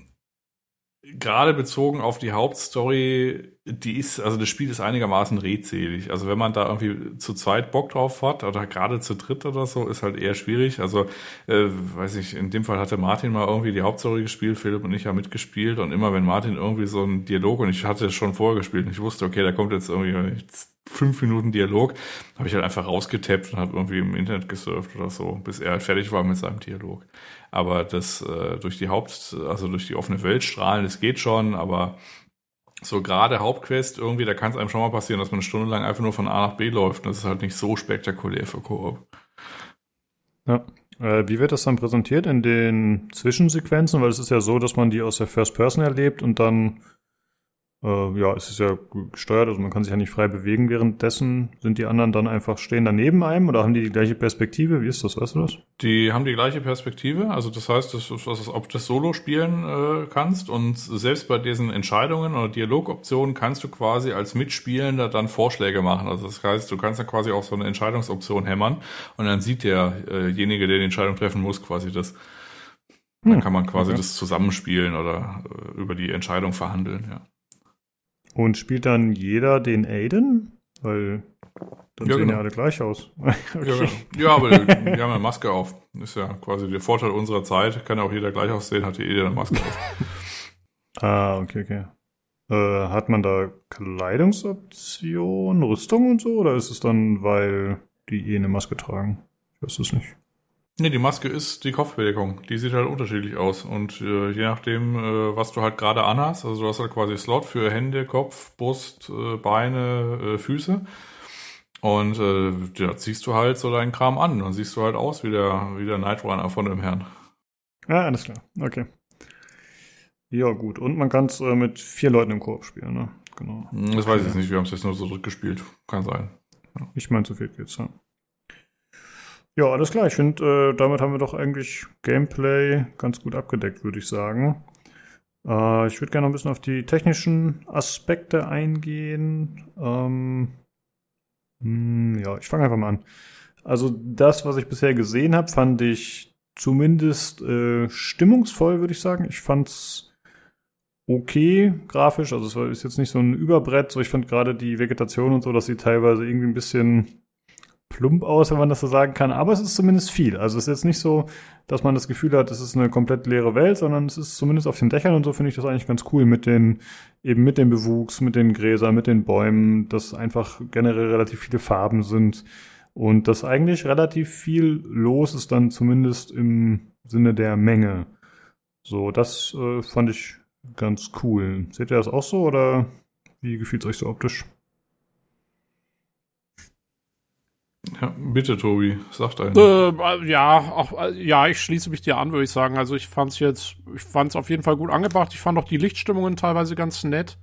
C: gerade bezogen auf die Hauptstory, die ist, also das Spiel ist einigermaßen redselig. Also wenn man da irgendwie zu zweit Bock drauf hat oder gerade zu dritt oder so, ist halt eher schwierig. Also, äh, weiß ich, in dem Fall hatte Martin mal irgendwie die Hauptstory gespielt, Philipp und ich haben mitgespielt und immer wenn Martin irgendwie so einen Dialog und ich hatte es schon vorher gespielt und ich wusste, okay, da kommt jetzt irgendwie fünf Minuten Dialog, habe ich halt einfach rausgetappt und habe irgendwie im Internet gesurft oder so, bis er halt fertig war mit seinem Dialog. Aber das äh, durch die Haupt, also durch die offene Welt strahlen, das geht schon, aber so gerade Hauptquest irgendwie, da kann es einem schon mal passieren, dass man eine Stunde lang einfach nur von A nach B läuft. Das ist halt nicht so spektakulär für Koop.
A: Ja. Äh, wie wird das dann präsentiert in den Zwischensequenzen? Weil es ist ja so, dass man die aus der First Person erlebt und dann, äh, ja, es ist ja gesteuert, also man kann sich ja nicht frei bewegen. Währenddessen sind die anderen dann einfach stehen daneben einem oder haben die die gleiche Perspektive? Wie ist das? Weißt du das?
C: Die haben die gleiche Perspektive, also das heißt, das ist, was, ob du das Solo spielen äh, kannst und selbst bei diesen Entscheidungen oder Dialogoptionen kannst du quasi als Mitspielender dann Vorschläge machen. Also das heißt, du kannst dann quasi auch so eine Entscheidungsoption hämmern und dann sieht derjenige, der die Entscheidung treffen muss, quasi das. Dann
A: Hm,
C: kann man quasi
A: okay.
C: das zusammenspielen oder äh, über die Entscheidung verhandeln, ja.
A: Und spielt dann jeder den Aiden? Weil dann
C: Ja,
A: sehen
C: genau.
A: ja alle gleich aus. <laughs>
C: Ja, genau. ja, aber die, die haben ja eine Maske auf. Ist ja quasi der Vorteil unserer Zeit. Kann ja auch jeder gleich aussehen, hat ja jeder eine Maske auf. <laughs>
A: Ah, okay, okay. Äh, hat man da Kleidungsoptionen, Rüstung und so? Oder ist es dann, weil die eh eine Maske tragen? Ich weiß es nicht.
C: Nee, die Maske ist die Kopfbedeckung. Die sieht halt unterschiedlich aus. Und äh, je nachdem, äh, was du halt gerade anhast, also du hast halt quasi Slot für Hände, Kopf, Brust, äh, Beine, äh, Füße. Und äh, da ziehst du halt so deinen Kram an. Dann siehst du halt aus wie der, wie der Night Runner von dem Herrn.
A: Ah, alles klar. Okay. Ja, gut. Und man kann es äh, mit vier Leuten im Koop spielen, ne? Genau.
C: Das weiß ich jetzt nicht. Wir haben es jetzt nur so zurückgespielt. Kann sein.
A: Ich meine, zu viel geht's, ja. Ja, alles klar. Ich finde, äh, damit haben wir doch eigentlich Gameplay ganz gut abgedeckt, würde ich sagen. Äh, ich würde gerne noch ein bisschen auf die technischen Aspekte eingehen. Ähm, hm, ja, ich fange einfach mal an. Also das, was ich bisher gesehen habe, fand ich zumindest äh, stimmungsvoll, würde ich sagen. Ich fand's okay grafisch. Also es ist jetzt nicht so ein Überbrett. So, ich fand gerade die Vegetation und so, dass sie teilweise irgendwie ein bisschen plump aus, wenn man das so sagen kann. Aber es ist zumindest viel. Also es ist jetzt nicht so, dass man das Gefühl hat, es ist eine komplett leere Welt, sondern es ist zumindest auf den Dächern und so finde ich das eigentlich ganz cool mit den, eben mit dem Bewuchs, mit den Gräsern, mit den Bäumen, dass einfach generell relativ viele Farben sind und dass eigentlich relativ viel los ist dann zumindest im Sinne der Menge. So, das äh, fand ich ganz cool. Seht ihr das auch so oder wie gefiel es euch so optisch?
C: Ja, bitte, Tobi, sag deinen.
D: Äh, ja, auch, äh, ja, ich schließe mich dir an, würde ich sagen. Also ich fand es jetzt, ich fand es auf jeden Fall gut angebracht. Ich fand auch die Lichtstimmungen teilweise ganz nett.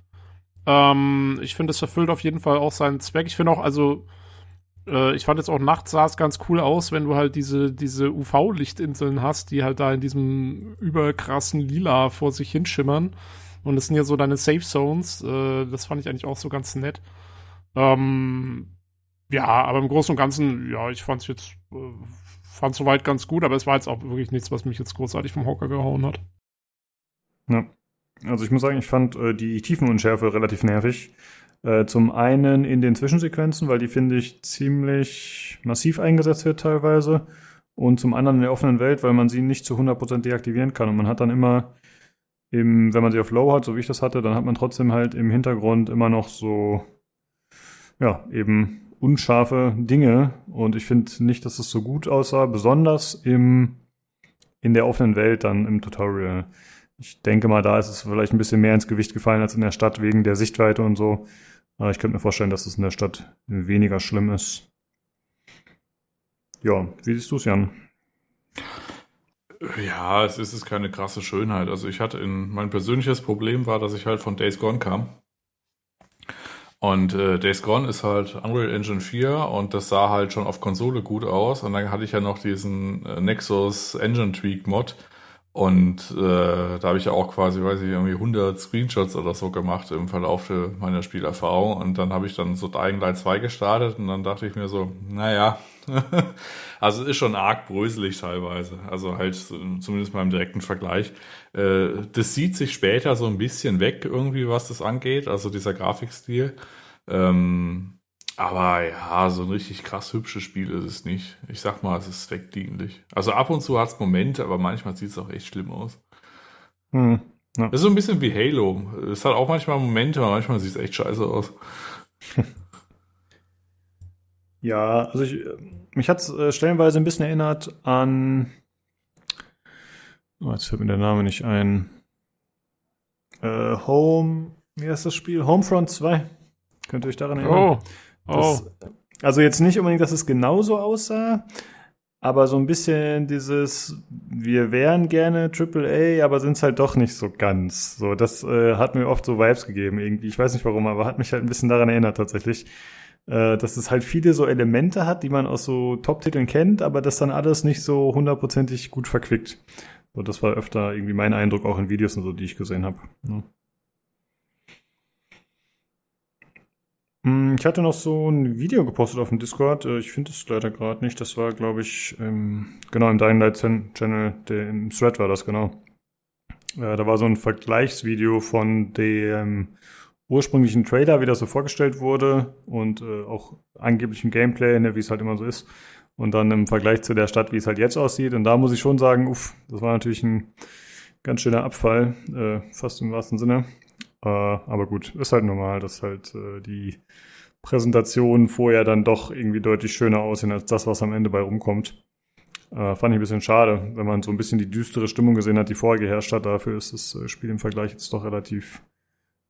D: Ähm, ich finde, es erfüllt auf jeden Fall auch seinen Zweck. Ich finde auch, also äh, ich fand jetzt auch nachts sah es ganz cool aus, wenn du halt diese, diese UV-Lichtinseln hast, die halt da in diesem überkrassen Lila vor sich hinschimmern. Und das sind ja so deine Safe Zones. Äh, das fand ich eigentlich auch so ganz nett. Ähm, ja, aber im Großen und Ganzen, ja, ich fand es jetzt, äh, fand soweit ganz gut, aber es war jetzt auch wirklich nichts, was mich jetzt großartig vom Hocker gehauen hat.
A: Ja. Also ich muss sagen, ich fand äh, die Tiefenunschärfe relativ nervig. Äh, zum einen in den Zwischensequenzen, weil die, finde ich, ziemlich massiv eingesetzt wird teilweise. Und zum anderen in der offenen Welt, weil man sie nicht zu 100% deaktivieren kann. Und man hat dann immer, im, wenn man sie auf Low hat, so wie ich das hatte, dann hat man trotzdem halt im Hintergrund immer noch so, ja, eben unscharfe Dinge. Und ich finde nicht, dass es so gut aussah, besonders im, in der offenen Welt dann im Tutorial. Ich denke mal, da ist es vielleicht ein bisschen mehr ins Gewicht gefallen als in der Stadt wegen der Sichtweite und so. Aber ich könnte mir vorstellen, dass es in der Stadt weniger schlimm ist. Ja, wie siehst du es, Jan?
C: Ja, es ist keine krasse Schönheit. Also ich hatte in, mein persönliches Problem war, dass ich halt von Days Gone kam. Und äh, Days Gone ist halt Unreal Engine 4 und das sah halt schon auf Konsole gut aus. Und dann hatte ich ja noch diesen äh, Nexus Engine Tweak Mod. Und äh, da habe ich ja auch quasi, weiß ich, irgendwie 100 Screenshots oder so gemacht im Verlauf meiner Spielerfahrung. Und dann habe ich dann so Dying Light 2 gestartet und dann dachte ich mir so, naja, <laughs> also ist schon arg bröselig teilweise. Also halt zumindest mal im direkten Vergleich. Äh, das sieht sich später so ein bisschen weg irgendwie, was das angeht, also dieser Grafikstil. Ähm, aber ja, so ein richtig krass hübsches Spiel ist es nicht. Ich sag mal, es ist zweckdienlich. Also ab und zu hat es Momente, aber manchmal sieht es auch echt schlimm aus. Hm, ja. Das ist so ein bisschen wie Halo. Es hat auch manchmal Momente, aber manchmal sieht es echt scheiße aus. <laughs>
A: ja, also ich, mich hat es äh, stellenweise ein bisschen erinnert an. Oh, jetzt fällt mir der Name nicht ein. Äh, Home, wie heißt das Spiel? Homefront 2. Könnt ihr euch daran erinnern? Oh. Das, oh. Also jetzt nicht unbedingt, dass es genauso aussah, aber so ein bisschen dieses, wir wären gerne AAA, aber sind es halt doch nicht so ganz. So, das äh, hat mir oft so Vibes gegeben irgendwie. Ich weiß nicht warum, aber hat mich halt ein bisschen daran erinnert tatsächlich. Äh, dass es halt viele so Elemente hat, die man aus so Top-Titeln kennt, aber das dann alles nicht so hundertprozentig gut verquickt. So, das war öfter irgendwie mein Eindruck auch in Videos und so, die ich gesehen habe. Ne? Hm, ich hatte noch so ein Video gepostet auf dem Discord. Äh, ich finde es leider gerade nicht. Das war, glaube ich, ähm, genau im Dying Light Channel, der, im Thread war das, genau. Äh, da war so ein Vergleichsvideo von dem ursprünglichen Trailer, wie das so vorgestellt wurde und äh, auch angeblichem Gameplay, ne, wie es halt immer so ist. Und dann im Vergleich zu der Stadt, wie es halt jetzt aussieht. Und da muss ich schon sagen, uff, das war natürlich ein ganz schöner Abfall, äh, fast im wahrsten Sinne. Äh, aber gut, ist halt normal, dass halt äh, die Präsentationen vorher dann doch irgendwie deutlich schöner aussehen als das, was am Ende bei rumkommt. Äh, fand ich ein bisschen schade, wenn man so ein bisschen die düstere Stimmung gesehen hat, die vorher geherrscht hat. Dafür ist das äh, Spiel im Vergleich jetzt doch relativ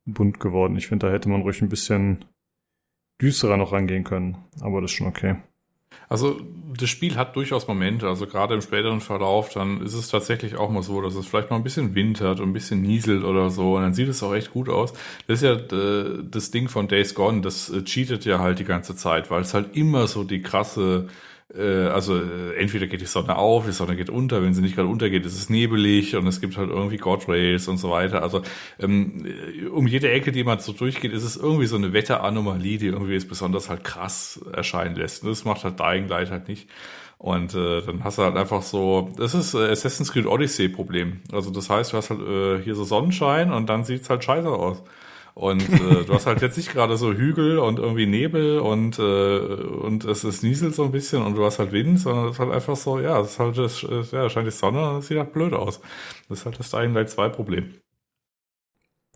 A: bunt geworden. Ich finde, da hätte man ruhig ein bisschen düsterer noch rangehen können. Aber das ist schon okay.
C: Also das Spiel hat durchaus Momente, also gerade im späteren Verlauf, dann ist es tatsächlich auch mal so, dass es vielleicht mal ein bisschen wintert und ein bisschen nieselt oder so und dann sieht es auch echt gut aus. Das ist ja äh, das Ding von Days Gone, das äh, cheatet ja halt die ganze Zeit, weil es halt immer so die krasse also äh, entweder geht die Sonne auf, die Sonne geht unter, wenn sie nicht gerade untergeht, ist es nebelig und es gibt halt irgendwie God Rays und so weiter. Also ähm, um jede Ecke, die man so durchgeht, ist es irgendwie so eine Wetteranomalie, die irgendwie es besonders halt krass erscheinen lässt. Das macht halt Dying Light halt nicht. Und äh, dann hast du halt einfach so, das ist äh, Assassin's Creed Odyssey Problem. Also das heißt, du hast halt äh, hier so Sonnenschein und dann sieht's halt scheiße aus. Und äh, du hast halt jetzt nicht gerade so Hügel und irgendwie Nebel und äh, und es, es nieselt so ein bisschen und du hast halt Wind, sondern es ist halt einfach so, ja, es ist halt das, ja, scheint die Sonne und es sieht halt blöd aus. Das ist halt das Dying Light 2 Problem.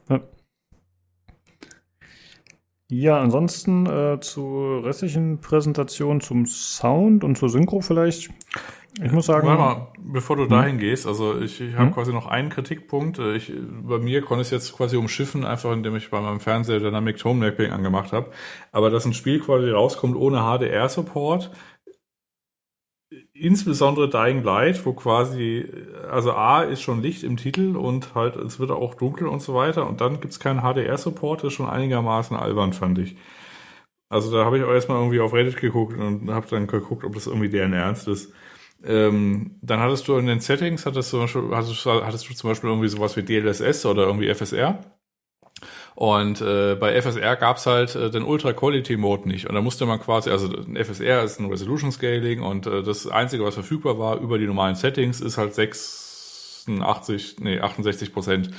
A: Ja. Ja, ansonsten äh, zur restlichen Präsentation zum Sound und zur Synchro vielleicht. Ich muss sagen.
C: Warte mal, bevor du hm? dahin gehst, also ich, ich habe hm? quasi noch einen Kritikpunkt. Äh, ich, bei mir konnte ich es jetzt quasi umschiffen, einfach indem ich bei meinem Fernseher Dynamic Tone Mapping angemacht habe. Aber dass ein Spiel quasi rauskommt ohne HDR-Support, insbesondere Dying Light, wo quasi, also A ist schon Licht im Titel und halt es wird auch dunkel und so weiter und dann gibt's keinen HDR-Support, das ist schon einigermaßen albern, fand ich. Also da habe ich auch erstmal irgendwie auf Reddit geguckt und habe dann geguckt, ob das irgendwie deren Ernst ist. Ähm, dann hattest du in den Settings, hattest du, hattest, hattest du zum Beispiel irgendwie sowas wie DLSS oder irgendwie FSR. Und äh, bei FSR gab's halt äh, den Ultra-Quality-Mode nicht. Und da musste man quasi, also FSR ist ein Resolution Scaling und äh, das Einzige, was verfügbar war über die normalen Settings, ist halt 86, nee, 68 Prozent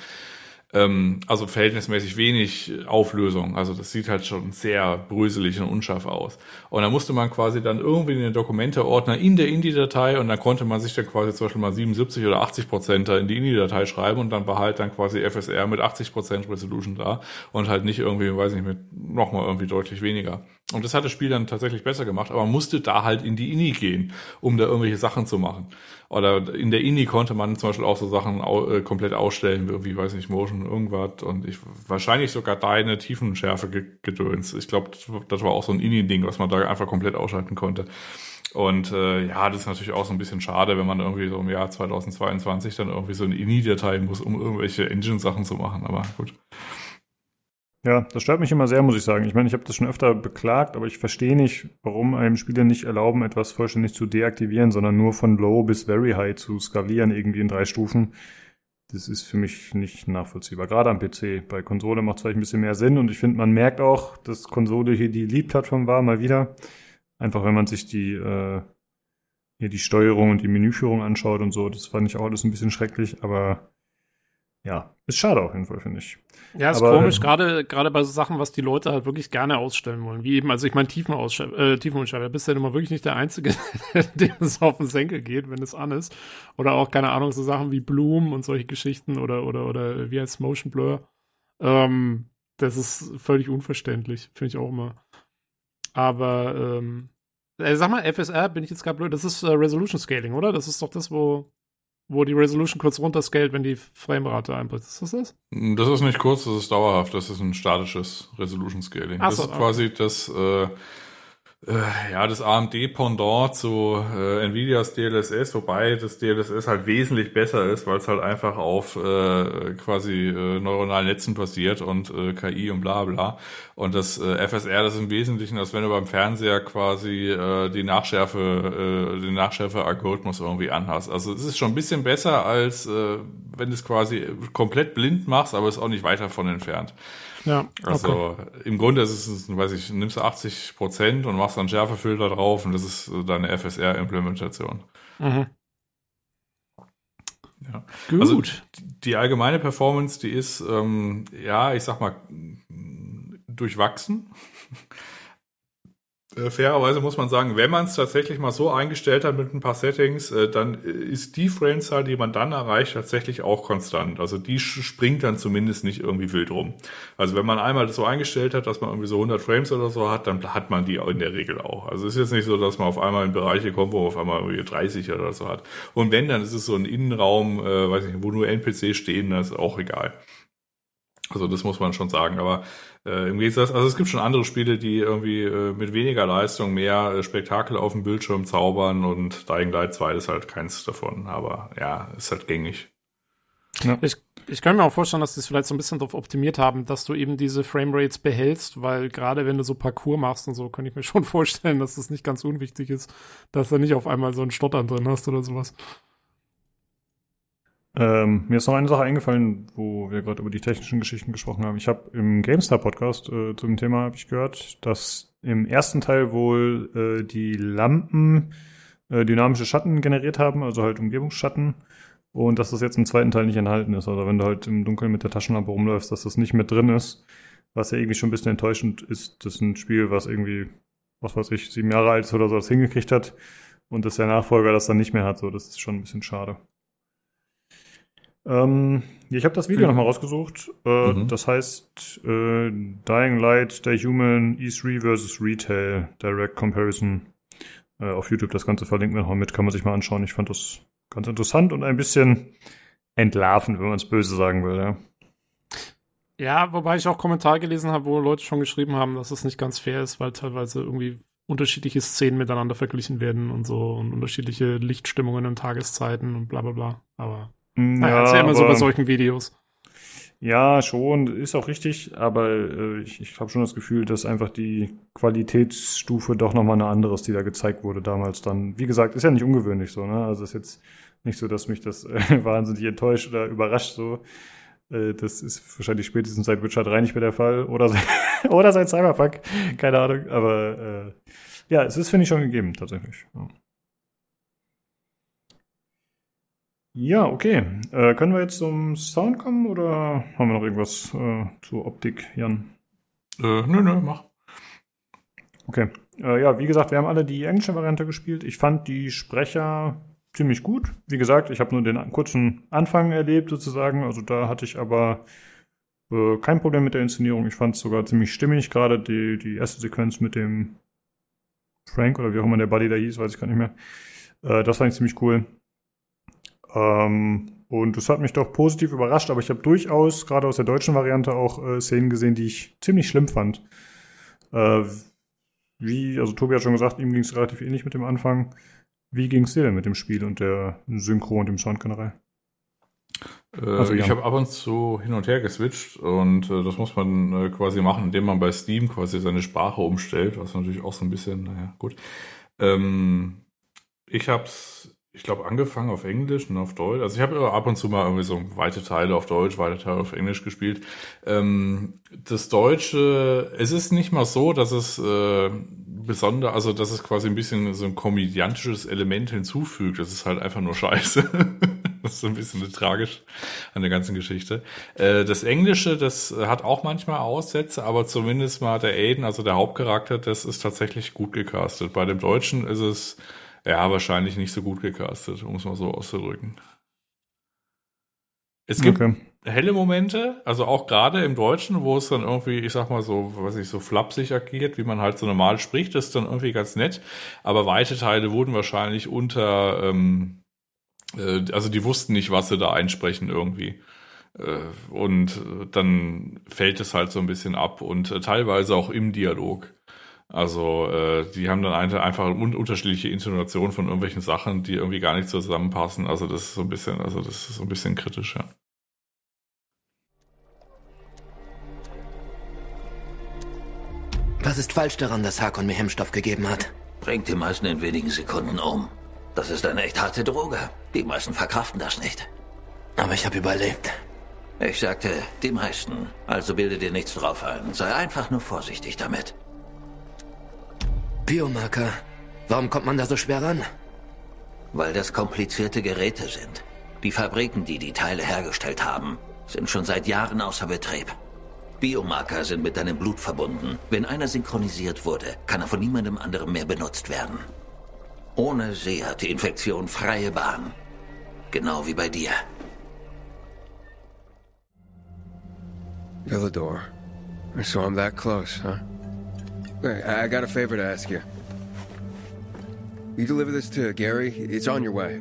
C: ähm, also verhältnismäßig wenig Auflösung. Also das sieht halt schon sehr bröselig und unscharf aus. Und da musste man quasi dann irgendwie in den Dokumente-Ordner in der Indie-Datei und dann konnte man sich dann quasi zum Beispiel mal 77 oder 80 Prozent da in die Indie-Datei schreiben und dann behalt dann quasi FSR mit 80 Prozent Resolution da und halt nicht irgendwie, weiß nicht, mit nochmal irgendwie deutlich weniger. Und das hat das Spiel dann tatsächlich besser gemacht, aber man musste da halt in die Indie gehen, um da irgendwelche Sachen zu machen. Oder in der Indie konnte man zum Beispiel auch so Sachen au äh, komplett ausstellen, wie, weiß nicht, Motion, irgendwas. Und ich wahrscheinlich sogar deine Tiefenschärfe gedöns. Ich glaube, das war auch so ein Indie-Ding, was man da einfach komplett ausschalten konnte. Und äh, ja, das ist natürlich auch so ein bisschen schade, wenn man irgendwie so im Jahr 2022 dann irgendwie so eine INI-Datei muss, um irgendwelche Engine-Sachen zu machen. Aber gut.
A: Ja, das stört mich immer sehr, muss ich sagen. Ich meine, ich habe das schon öfter beklagt, aber ich verstehe nicht, warum einem Spieler nicht erlauben, etwas vollständig zu deaktivieren, sondern nur von Low bis Very High zu skalieren, irgendwie in drei Stufen. Das ist für mich nicht nachvollziehbar. Gerade am PC. Bei Konsole macht es vielleicht ein bisschen mehr Sinn und ich finde, man merkt auch, dass Konsole hier die Lead-Plattform war, mal wieder. Einfach wenn man sich die, äh, hier die Steuerung und die Menüführung anschaut und so. Das fand ich auch alles ein bisschen schrecklich, aber ja, ist schade auf jeden Fall, finde ich.
D: Ja, ist Aber, komisch, ähm, gerade gerade bei so Sachen, was die Leute halt wirklich gerne ausstellen wollen. Wie eben, also ich meine, Tiefenunschärfe, äh, Tiefenunschärfe, bist ja immer wirklich nicht der Einzige, <laughs> dem es auf den Senkel geht, wenn es an ist. Oder auch, keine Ahnung, so Sachen wie Bloom und solche Geschichten oder, oder, oder wie heißt Motion Blur. Ähm, das ist völlig unverständlich, finde ich auch immer. Aber, ähm, äh, sag mal, FSR, bin ich jetzt gerade blöd, das ist äh, Resolution Scaling, oder? Das ist doch das, wo wo die Resolution kurz runterscalt, wenn die Framerate einbricht. Ist das das?
C: Das ist nicht kurz, das ist dauerhaft. Das ist ein statisches Resolution Scaling. Ach das ist quasi okay. das äh, äh, ja, das AMD-Pendant zu äh, Nvidias DLSS, wobei das DLSS halt wesentlich besser ist, weil es halt einfach auf äh, quasi äh, neuronalen Netzen basiert und äh, KI und bla bla. Und das äh, FSR, das ist im Wesentlichen, als wenn du beim Fernseher quasi äh, die Nachschärfe, äh, den Nachschärfe-Algorithmus irgendwie anhast. Also es ist schon ein bisschen besser, als äh, wenn du es quasi komplett blind machst, aber es ist auch nicht weiter von entfernt. Ja, also okay. im Grunde ist es, weiß ich, nimmst du 80 Prozent und machst dann Schärfefilter drauf und das ist deine FSR-Implementation. Mhm. Ja. Gut. Also die allgemeine Performance, die ist, ähm, ja, ich sag mal, durchwachsen. Äh, fairerweise muss man sagen, wenn man es tatsächlich mal so eingestellt hat mit ein paar Settings, äh, dann ist die Framezahl, die man dann erreicht, tatsächlich auch konstant. Also die springt dann zumindest nicht irgendwie wild rum. Also wenn man einmal das so eingestellt hat, dass man irgendwie so 100 Frames oder so hat, dann hat man die in der Regel auch. Also es ist jetzt nicht so, dass man auf einmal in Bereiche kommt, wo man auf einmal irgendwie 30 oder so hat. Und wenn, dann ist es so ein Innenraum, äh, weiß nicht, wo nur NPCs stehen, das ist auch egal. Also das muss man schon sagen. Aber äh, im Gegensatz, also es gibt schon andere Spiele, die irgendwie äh, mit weniger Leistung mehr äh, Spektakel auf dem Bildschirm zaubern und Dying Light 2 ist halt keins davon. Aber ja, ist halt gängig.
D: Ja. Ich Ich kann mir auch vorstellen, dass sie es vielleicht so ein bisschen darauf optimiert haben, dass du eben diese Framerates behältst, weil gerade wenn du so Parcours machst und so, kann ich mir schon <laughs> vorstellen, dass das nicht ganz unwichtig ist, dass du nicht auf einmal so einen Stottern drin hast oder sowas.
A: Ähm, mir ist noch eine Sache eingefallen, wo wir gerade über die technischen Geschichten gesprochen haben. Ich habe im GameStar-Podcast äh, zum Thema habe ich gehört, dass im ersten Teil wohl äh, die Lampen äh, dynamische Schatten generiert haben, also halt Umgebungsschatten. Und dass das jetzt im zweiten Teil nicht enthalten ist. Also wenn du halt im Dunkeln mit der Taschenlampe rumläufst, dass das nicht mit drin ist. Was ja irgendwie schon ein bisschen enttäuschend ist. Das ist ein Spiel, was irgendwie, was weiß ich, sieben Jahre alt ist oder so, das hingekriegt hat. Und dass der Nachfolger das dann nicht mehr hat. So, das ist schon ein bisschen schade. Ähm, ich habe das Video nochmal rausgesucht. Äh, mhm. Das heißt äh, Dying Light, The Human, E3 vs. Retail, Direct Comparison. Äh, auf YouTube das Ganze verlinken wir nochmal mit, kann man sich mal anschauen. Ich fand das ganz interessant und ein bisschen entlarvend, wenn man es böse sagen will. Ja.
D: ja, wobei ich auch Kommentare gelesen habe, wo Leute schon geschrieben haben, dass es nicht ganz fair ist, weil teilweise irgendwie unterschiedliche Szenen miteinander verglichen werden und so und unterschiedliche Lichtstimmungen und Tageszeiten und bla bla bla. Aber
A: ja,
D: das ist ja immer so bei solchen Videos.
A: Ja, schon, ist auch richtig, aber äh, ich, ich habe schon das Gefühl, dass einfach die Qualitätsstufe doch nochmal eine andere ist, die da gezeigt wurde damals dann. Wie gesagt, ist ja nicht ungewöhnlich so, ne? Also ist jetzt nicht so, dass mich das äh, <laughs> wahnsinnig enttäuscht oder überrascht so. Äh, das ist wahrscheinlich spätestens seit Witcher 3 nicht mehr der Fall oder, <laughs> oder seit Cyberpunk, keine Ahnung, aber äh, ja, es ist, finde ich, schon gegeben, tatsächlich. Ja. Ja, okay. Äh, können wir jetzt zum Sound kommen oder haben wir noch irgendwas äh, zur Optik, Jan?
C: Äh, nö, nö, mach.
A: Okay. Äh, ja, wie gesagt, wir haben alle die englische Variante gespielt. Ich fand die Sprecher ziemlich gut. Wie gesagt, ich habe nur den kurzen Anfang erlebt sozusagen. Also da hatte ich aber äh, kein Problem mit der Inszenierung. Ich fand es sogar ziemlich stimmig. Gerade die, die erste Sequenz mit dem Frank oder wie auch immer der Buddy da hieß, weiß ich gar nicht mehr. Äh, das fand ich ziemlich cool. Ähm, und das hat mich doch positiv überrascht, aber ich habe durchaus, gerade aus der deutschen Variante, auch äh, Szenen gesehen, die ich ziemlich schlimm fand. Äh, wie, also Tobi hat schon gesagt, ihm ging es relativ ähnlich mit dem Anfang. Wie ging es dir denn mit dem Spiel und der Synchro und dem Sound generell?
C: Äh, also, ich habe ab und zu hin und her geswitcht und äh, das muss man äh, quasi machen, indem man bei Steam quasi seine Sprache umstellt, was natürlich auch so ein bisschen, naja, gut. Ähm, ich habe es ich glaube, angefangen auf Englisch und auf Deutsch. Also ich habe ab und zu mal irgendwie so weite Teile auf Deutsch, weite Teile auf Englisch gespielt. Ähm, das Deutsche, es ist nicht mal so, dass es äh, besonder, also dass es quasi ein bisschen so ein komödiantisches Element hinzufügt. Das ist halt einfach nur scheiße. <laughs> das ist so ein bisschen tragisch an der ganzen Geschichte. Äh, das Englische, das hat auch manchmal Aussätze, aber zumindest mal der Aiden, also der Hauptcharakter, das ist tatsächlich gut gecastet. Bei dem Deutschen ist es ja, wahrscheinlich nicht so gut gecastet, um es mal so auszudrücken. Es gibt okay. helle Momente, also auch gerade im Deutschen, wo es dann irgendwie, ich sag mal so, was ich so flapsig agiert, wie man halt so normal spricht, das ist dann irgendwie ganz nett. Aber weite Teile wurden wahrscheinlich unter, ähm, äh, also die wussten nicht, was sie da einsprechen irgendwie. Äh, und dann fällt es halt so ein bisschen ab und äh, teilweise auch im Dialog. Also äh, die haben dann einfach un unterschiedliche Intonationen von irgendwelchen Sachen, die irgendwie gar nicht zusammenpassen. Also das ist so ein bisschen, also das ist so ein bisschen kritisch, ja.
F: Was ist falsch daran, dass Hakon mir Hemmstoff gegeben hat?
G: Bringt die meisten in wenigen Sekunden um. Das ist eine echt harte Droge. Die meisten verkraften das nicht.
F: Aber ich habe überlebt.
G: Ich sagte, die meisten. Also bilde dir nichts drauf ein. Sei einfach nur vorsichtig damit.
F: Biomarker. Warum kommt man da so schwer ran?
G: Weil das komplizierte Geräte sind. Die Fabriken, die die Teile hergestellt haben, sind schon seit Jahren außer Betrieb. Biomarker sind mit deinem Blut verbunden. Wenn einer synchronisiert wurde, kann er von niemandem anderem mehr benutzt werden. Ohne sie hat die Infektion freie Bahn. Genau wie bei dir.
H: Villador. So I'm that close, huh? I got a favor to ask you. You deliver this to Gary? It's on your way.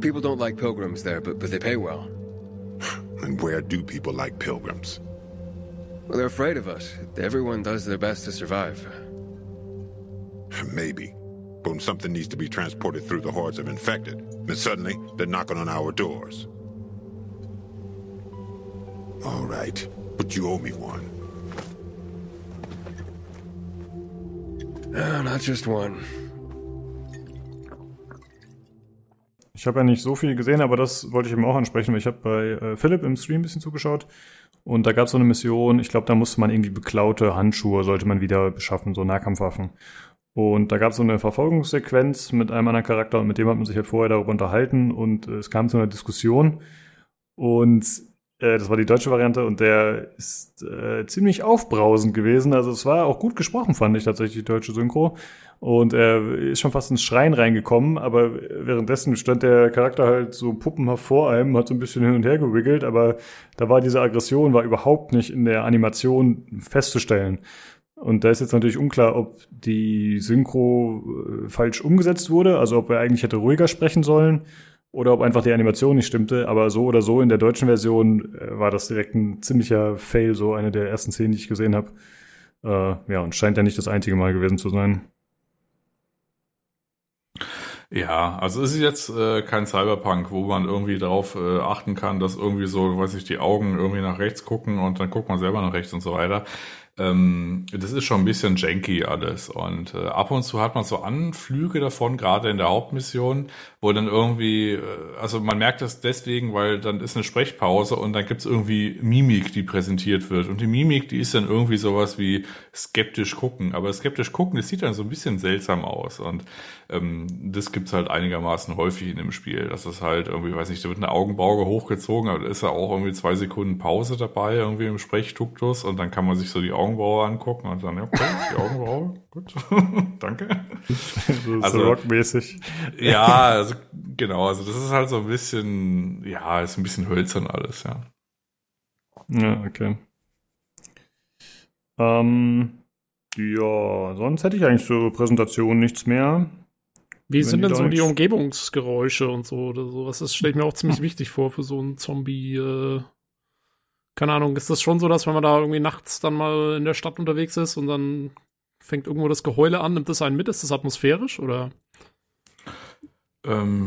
H: People don't like pilgrims there, but, but they pay well. <sighs>
I: And where do people like pilgrims?
H: Well, they're afraid of us. Everyone does their best to survive. <sighs>
I: Maybe. But when something needs to be transported through the hordes of infected, then suddenly they're knocking on our doors. All right, but you owe me one.
H: No, not just one.
A: Ich habe ja nicht so viel gesehen, aber das wollte ich eben auch ansprechen, weil ich habe bei äh, Philipp im Stream ein bisschen zugeschaut und da gab es so eine Mission, ich glaube, da musste man irgendwie beklaute Handschuhe, sollte man wieder beschaffen, so Nahkampfwaffen. Und da gab es so eine Verfolgungssequenz mit einem anderen Charakter und mit dem hat man sich halt vorher darüber unterhalten und äh, es kam zu einer Diskussion und äh, das war die deutsche Variante und der ist äh, ziemlich aufbrausend gewesen. Also es war auch gut gesprochen, fand ich tatsächlich, die deutsche Synchro. Und er ist schon fast ins Schreien reingekommen, aber währenddessen stand der Charakter halt so puppenhaft vor einem, hat so ein bisschen hin und her gewickelt, aber da war diese Aggression, war überhaupt nicht in der Animation festzustellen. Und da ist jetzt natürlich unklar, ob die Synchro äh, falsch umgesetzt wurde, also ob er eigentlich hätte ruhiger sprechen sollen oder ob einfach die Animation nicht stimmte. Aber so oder so in der deutschen Version äh, war das direkt ein ziemlicher Fail, so eine der ersten Szenen, die ich gesehen habe. Äh, ja, und scheint ja nicht das einzige Mal gewesen zu sein.
C: Ja, also es ist jetzt äh, kein Cyberpunk, wo man irgendwie darauf äh, achten kann, dass irgendwie so, weiß ich, die Augen irgendwie nach rechts gucken und dann guckt man selber nach rechts und so weiter ähm, das ist schon ein bisschen janky alles. Und äh, ab und zu hat man so Anflüge davon, gerade in der Hauptmission, wo dann irgendwie, äh, also man merkt das deswegen, weil dann ist eine Sprechpause und dann gibt's irgendwie Mimik, die präsentiert wird. Und die Mimik, die ist dann irgendwie sowas wie skeptisch gucken. Aber skeptisch gucken, das sieht dann so ein bisschen seltsam aus. Und ähm, das gibt's halt einigermaßen häufig in dem Spiel. Das ist halt irgendwie, weiß nicht, da wird eine Augenbauge hochgezogen, aber da ist ja auch irgendwie zwei Sekunden Pause dabei, irgendwie im Sprechtuktus und dann kann man sich so die Augenbraue angucken und dann, ja, okay, die Augenbraue, <laughs> gut, <laughs> danke.
A: so, also, rockmäßig.
C: Ja, also genau, also das ist halt so ein bisschen, ja, ist ein bisschen hölzern alles, ja.
A: Ja, okay. Ähm, ja, sonst hätte ich eigentlich zur Präsentation nichts mehr.
D: Wie sind denn so die Umgebungsgeräusche und so oder so? Das stelle ich mir auch ziemlich wichtig vor für so einen Zombie. Äh, keine Ahnung, ist das schon so, dass wenn man da irgendwie nachts dann mal in der Stadt unterwegs ist und dann fängt irgendwo das Geheule an, nimmt das einen mit? Ist das atmosphärisch oder?
C: Ähm,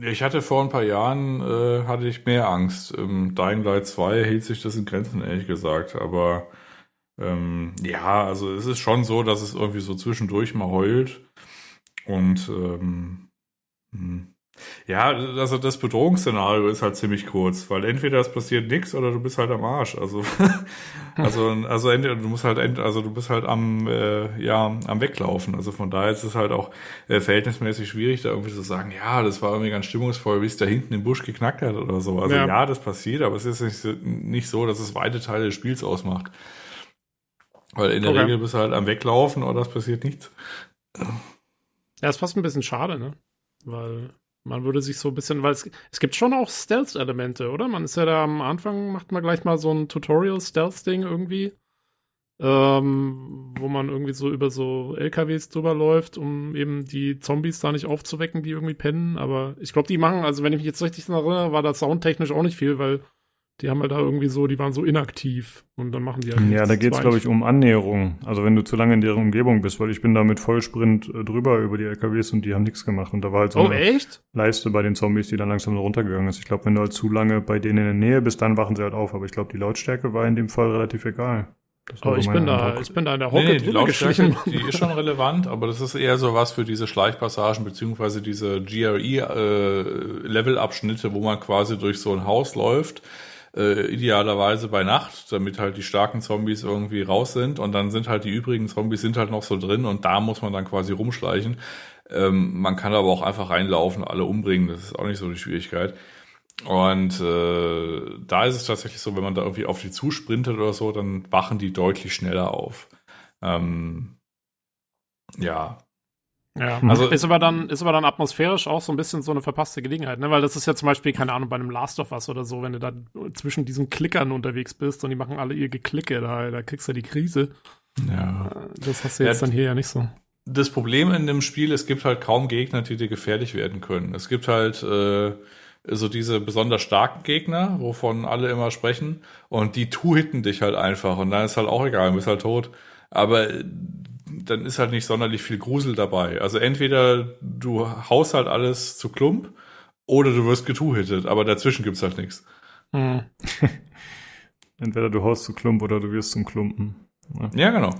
C: ich hatte vor ein paar Jahren äh, hatte ich mehr Angst. Im Dying Light 2 hielt sich das in Grenzen, ehrlich gesagt. Aber ähm, ja, also es ist schon so, dass es irgendwie so zwischendurch mal heult. Und ähm, hm. ja, also das Bedrohungsszenario ist halt ziemlich kurz, weil entweder es passiert nichts oder du bist halt am Arsch. Also, <laughs> also, also entweder du musst halt, also du bist halt am, äh, ja, am Weglaufen. Also von daher ist es halt auch äh, verhältnismäßig schwierig, da irgendwie zu sagen, ja, das war irgendwie ganz stimmungsvoll, wie es da hinten im Busch geknackt hat oder so. Also ja, ja das passiert, aber es ist nicht, nicht so, dass es weite Teile des Spiels ausmacht. Weil in der okay. Regel bist du halt am Weglaufen oder es passiert nichts.
D: Ja, ist fast ein bisschen schade, ne? Weil man würde sich so ein bisschen, weil es, es gibt schon auch Stealth-Elemente, oder? Man ist ja da am Anfang, macht man gleich mal so ein Tutorial-Stealth-Ding irgendwie, ähm, wo man irgendwie so über so LKWs drüber läuft, um eben die Zombies da nicht aufzuwecken, die irgendwie pennen. Aber ich glaube, die machen, also wenn ich mich jetzt richtig erinnere, war das soundtechnisch auch nicht viel, weil die haben halt da irgendwie so, die waren so inaktiv und dann machen die halt.
A: Ja, da geht's glaube ich um Annäherung. Also wenn du zu lange in deren Umgebung bist, weil ich bin da mit Vollsprint äh, drüber über die LKWs und die haben nichts gemacht und da war halt so
D: oh,
A: eine
D: echt?
A: Leiste bei den Zombies, die dann langsam runtergegangen ist. Ich glaube, wenn du halt zu lange bei denen in der Nähe bist, dann wachen sie halt auf. Aber ich glaube, die Lautstärke war in dem Fall relativ egal.
D: Oh, ich bin da, ich bin da in der Hocke nee,
C: die Lautstärke, die ist schon <laughs> relevant, aber das ist eher so was für diese Schleichpassagen beziehungsweise diese GRE-Levelabschnitte, äh, wo man quasi durch so ein Haus läuft äh, idealerweise bei Nacht, damit halt die starken Zombies irgendwie raus sind und dann sind halt die übrigen Zombies sind halt noch so drin und da muss man dann quasi rumschleichen. Ähm, man kann aber auch einfach reinlaufen, alle umbringen, das ist auch nicht so die Schwierigkeit. Und äh, da ist es tatsächlich so, wenn man da irgendwie auf die zusprintet oder so, dann wachen die deutlich schneller auf. Ähm, ja,
D: ja, mhm. also ist aber dann, ist aber dann atmosphärisch auch so ein bisschen so eine verpasste Gelegenheit, ne? Weil das ist ja zum Beispiel, keine Ahnung, bei einem Last of Us oder so, wenn du da zwischen diesen Klickern unterwegs bist und die machen alle ihr Geklicke, da, da kriegst du die Krise.
C: Ja.
D: Das hast du jetzt ja, dann hier ja nicht so.
C: Das Problem in dem Spiel, es gibt halt kaum Gegner, die dir gefährlich werden können. Es gibt halt äh, so diese besonders starken Gegner, wovon alle immer sprechen, und die two-hitten dich halt einfach und dann ist halt auch egal, du bist halt tot. Aber dann ist halt nicht sonderlich viel Grusel dabei. Also entweder du haust halt alles zu Klump oder du wirst getuhittet, aber dazwischen gibt's halt nichts.
D: Hm. <laughs>
A: Entweder du haust zu Klump oder du wirst zum Klumpen.
C: Ja, genau.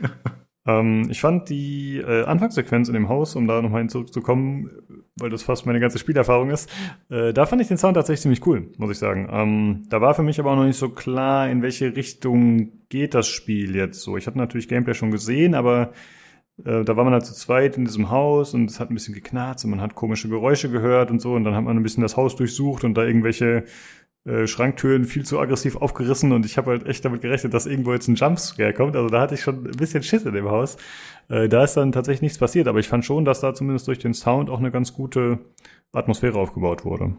C: <laughs>
A: Ähm, ich fand die äh, Anfangssequenz in dem Haus, um da nochmal hin zurückzukommen, weil das fast meine ganze Spielerfahrung ist, äh, da fand ich den Sound tatsächlich ziemlich cool, muss ich sagen. Ähm, da war für mich aber auch noch nicht so klar, in welche Richtung geht das Spiel jetzt so. Ich hatte natürlich Gameplay schon gesehen, aber äh, da war man halt zu zweit in diesem Haus und es hat ein bisschen geknarzt und man hat komische Geräusche gehört und so und dann hat man ein bisschen das Haus durchsucht und da irgendwelche äh, Schranktüren viel zu aggressiv aufgerissen und ich habe halt echt damit gerechnet, dass irgendwo jetzt ein Jumpscare kommt. Also da hatte ich schon ein bisschen Schiss in dem Haus. Äh, da ist dann tatsächlich nichts passiert, aber ich fand schon, dass da zumindest durch den Sound auch eine ganz gute Atmosphäre aufgebaut wurde.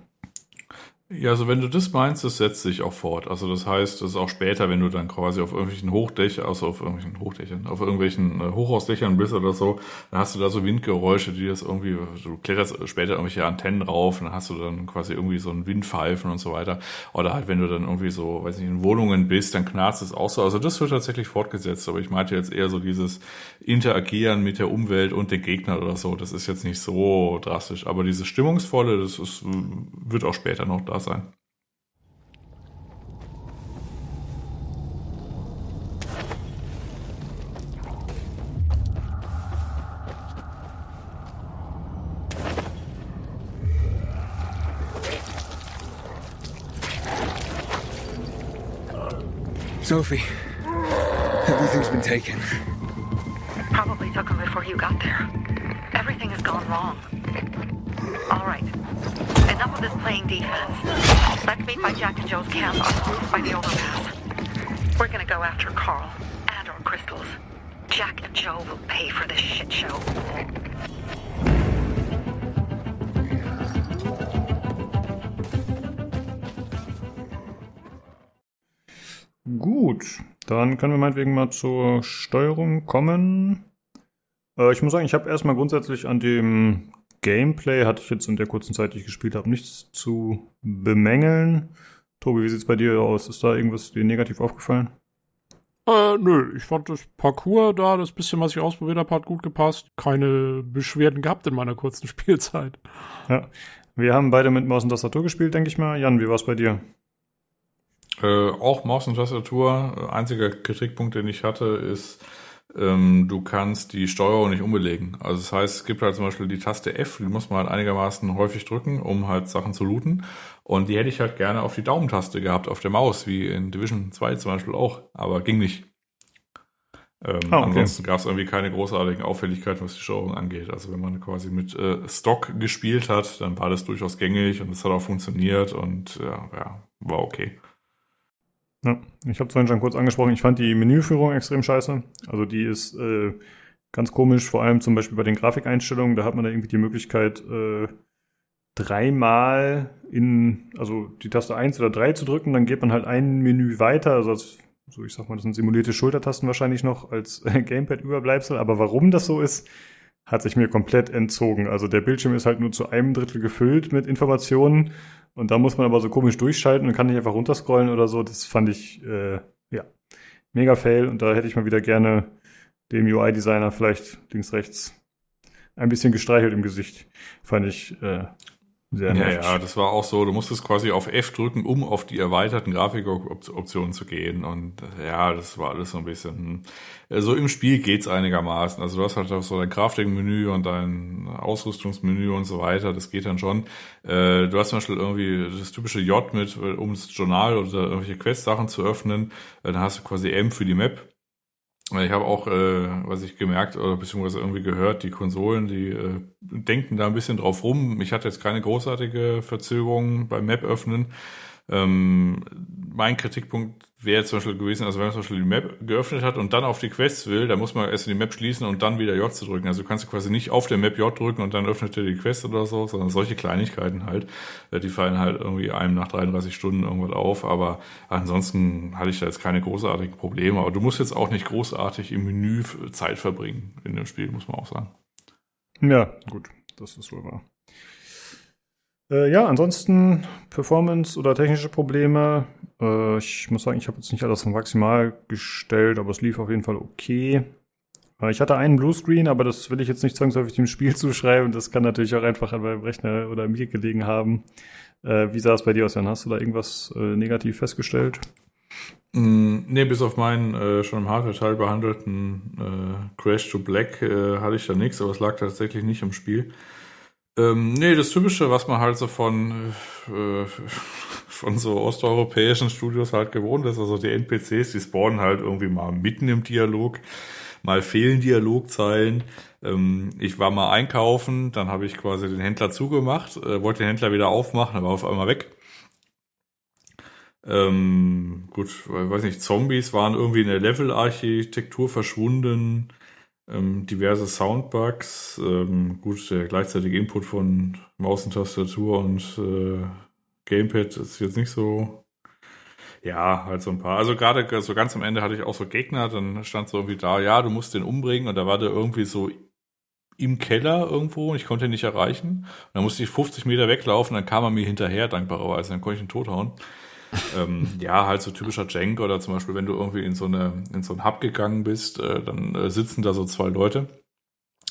C: Ja, also wenn du das meinst, das setzt sich auch fort. Also das heißt, das ist auch später, wenn du dann quasi auf irgendwelchen Hochdächern, also auf irgendwelchen Hochdächern, auf irgendwelchen äh, Hochhausdächern bist oder so, dann hast du da so Windgeräusche, die das irgendwie, du kletterst später irgendwelche Antennen rauf, dann hast du dann quasi irgendwie so ein Windpfeifen und so weiter. Oder halt, wenn du dann irgendwie so, weiß nicht, in Wohnungen bist, dann knarzt es auch so. Also das wird tatsächlich fortgesetzt, aber ich meinte jetzt eher so dieses Interagieren mit der Umwelt und den Gegnern oder so. Das ist jetzt nicht so drastisch. Aber dieses Stimmungsvolle, das ist, wird auch später noch da sein.
H: Sophie, everything's been taken.
J: Probably took him before you got there. Of this playing defense. Let's meet by Jack and Joe's camp by the overpass. We're gonna go after Carl and our crystals. Jack and Joe will pay for this shit show.
A: Gut, dann können wir meinetwegen mal zur Steuerung kommen. Äh, ich muss sagen, ich habe erstmal grundsätzlich an dem Gameplay, hatte ich jetzt in der kurzen Zeit, die ich gespielt habe, nichts zu bemängeln. Tobi, wie sieht's bei dir aus? Ist da irgendwas dir negativ aufgefallen?
D: Äh, nö, ich fand das Parcours da, das bisschen, was ich ausprobiert habe, hat gut gepasst. Keine Beschwerden gehabt in meiner kurzen <laughs> Spielzeit.
A: Ja, wir haben beide mit Maus und Tastatur gespielt, denke ich mal. Jan, wie war's bei dir?
C: Äh, auch Maus und Tastatur. Einziger Kritikpunkt, den ich hatte, ist, ähm, du kannst die Steuerung nicht umbelegen. Also das heißt, es gibt halt zum Beispiel die Taste F, die muss man halt einigermaßen häufig drücken, um halt Sachen zu looten. Und die hätte ich halt gerne auf die Daumentaste gehabt, auf der Maus, wie in Division 2 zum Beispiel auch. Aber ging nicht. Ähm,
A: Ah, okay.
C: Ansonsten gab es irgendwie keine großartigen Auffälligkeiten, was die Steuerung angeht. Also wenn man quasi mit äh, Stock gespielt hat, dann war das durchaus gängig und es hat auch funktioniert und ja, ja war okay.
A: Ja, ich habe es vorhin schon kurz angesprochen, ich fand die Menüführung extrem scheiße. Also die ist äh, ganz komisch, vor allem zum Beispiel bei den Grafikeinstellungen, da hat man da irgendwie die Möglichkeit, äh, dreimal in, also die Taste 1 oder 3 zu drücken, dann geht man halt ein Menü weiter, also als, so ich sag mal, das sind simulierte Schultertasten wahrscheinlich noch als äh, <laughs> Gamepad-Überbleibsel, aber warum das so ist, hat sich mir komplett entzogen. Also der Bildschirm ist halt nur zu einem Drittel gefüllt mit Informationen und da muss man aber so komisch durchschalten und kann nicht einfach runterscrollen oder so. Das fand ich, äh, ja, mega fail und da hätte ich mal wieder gerne dem UI-Designer vielleicht links, rechts ein bisschen gestreichelt im Gesicht. Fand ich äh, sehr
C: Ja, ja, das war auch so. Du musstest quasi auf F drücken, um auf die erweiterten Grafikoptionen zu gehen. Und äh, ja, das war alles so ein bisschen. äh, So im Spiel geht's einigermaßen. Also du hast halt auch so dein Crafting-Menü und dein Ausrüstungsmenü und so weiter. Das geht dann schon. Äh, Du hast zum Beispiel irgendwie das typische J mit, äh, um das Journal oder irgendwelche Quest-Sachen zu öffnen. Dann hast du quasi M für die Map. Ich habe auch, äh, was ich gemerkt oder beziehungsweise irgendwie gehört, die Konsolen, die äh, denken da ein bisschen drauf rum. Ich hatte jetzt keine großartige Verzögerung beim Map öffnen. Ähm, mein Kritikpunkt wäre zum Beispiel gewesen, also wenn man zum Beispiel die Map geöffnet hat und dann auf die Quests will, dann muss man erst die Map schließen und dann wieder J zu drücken. Also du kannst quasi nicht auf der Map J drücken und dann öffnet er die Quest oder so, sondern solche Kleinigkeiten halt. Äh, Die fallen halt irgendwie einem nach 33 Stunden irgendwas auf, aber ansonsten hatte ich da jetzt keine großartigen Probleme. Aber du musst jetzt auch nicht großartig im Menü Zeit verbringen in dem Spiel, muss man auch sagen.
A: Ja, gut, das ist wohl wahr. Äh, ja, ansonsten Performance oder technische Probleme. Äh, ich muss sagen, ich habe jetzt nicht alles auf maximal gestellt, aber es lief auf jeden Fall okay. Äh, ich hatte einen Bluescreen, aber das will ich jetzt nicht zwangsläufig dem Spiel <laughs> zuschreiben. Das kann natürlich auch einfach an meinem Rechner oder mir gelegen haben. Äh, wie sah es bei dir aus, Jan? Hast du da irgendwas äh, negativ festgestellt?
C: Mm, nee, bis auf meinen äh, schon im Hardware-Teil behandelten äh, Crash to Black äh, hatte ich da nichts, aber es lag tatsächlich nicht im Spiel. Ähm, nee, das Typische, was man halt so von, äh, <laughs> von so osteuropäischen Studios halt gewohnt ist, also die NPCs, die spawnen halt irgendwie mal mitten im Dialog, mal fehlen Dialogzeilen. Ähm, ich war mal einkaufen, dann habe ich quasi den Händler zugemacht, äh, wollte den Händler wieder aufmachen, aber auf einmal weg. Ähm, gut, weiß nicht, Zombies waren irgendwie in der Level-Architektur verschwunden, ähm, diverse Soundbugs, ähm, gut, der gleichzeitige Input von Maus und Tastatur und äh, Gamepad ist jetzt nicht so, ja, halt so ein paar. Also gerade so ganz am Ende hatte ich auch so Gegner, dann stand so irgendwie da, ja, du musst den umbringen und da war der irgendwie so im Keller irgendwo und ich konnte ihn nicht erreichen. Und dann musste ich 50 Meter weglaufen, dann kam er mir hinterher, dankbarerweise, dann konnte ich ihn tothauen ähm, ja, halt so typischer Jank oder zum Beispiel, wenn du irgendwie in so eine, in so ein Hub gegangen bist, äh, dann äh, sitzen da so zwei Leute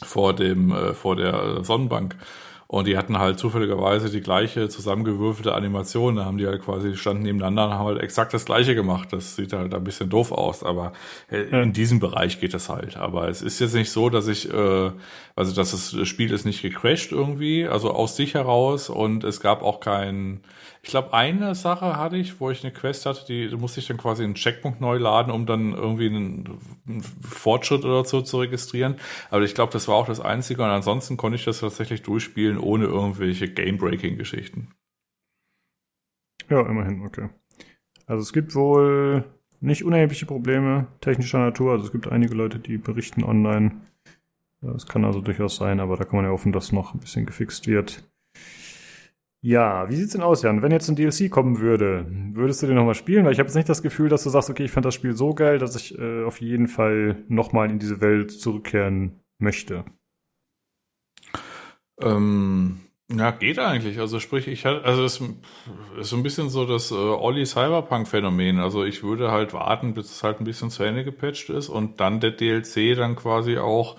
C: vor dem, äh, vor der Sonnenbank. Und die hatten halt zufälligerweise die gleiche zusammengewürfelte Animation. Da haben die halt quasi standen nebeneinander und haben halt exakt das gleiche gemacht. Das sieht halt ein bisschen doof aus, aber äh, in diesem Bereich geht das halt. Aber es ist jetzt nicht so, dass ich, äh, also dass das Spiel ist nicht gecrashed irgendwie, also aus sich heraus und es gab auch kein, ich glaube, eine Sache hatte ich, wo ich eine Quest hatte, die musste ich dann quasi einen Checkpunkt neu laden, um dann irgendwie einen, einen Fortschritt oder so zu registrieren. Aber ich glaube, das war auch das Einzige. Und ansonsten konnte ich das tatsächlich durchspielen, ohne irgendwelche Game-Breaking-Geschichten.
A: Ja, immerhin, okay. Also es gibt wohl nicht unerhebliche Probleme technischer Natur. Also es gibt einige Leute, die berichten online. Das kann also durchaus sein, aber da kann man ja hoffen, dass noch ein bisschen gefixt wird. Ja, wie sieht's denn aus, Jan? Wenn jetzt ein DLC kommen würde, würdest du den nochmal spielen? Weil ich habe jetzt nicht das Gefühl, dass du sagst, okay, ich fand das Spiel so geil, dass ich äh, auf jeden Fall nochmal in diese Welt zurückkehren möchte.
C: Ähm, ja, geht eigentlich. Also sprich, ich hatte, also es ist so ein bisschen so das äh, Olli Cyberpunk-Phänomen. Also ich würde halt warten, bis es halt ein bisschen zu Ende gepatcht ist und dann der DLC dann quasi auch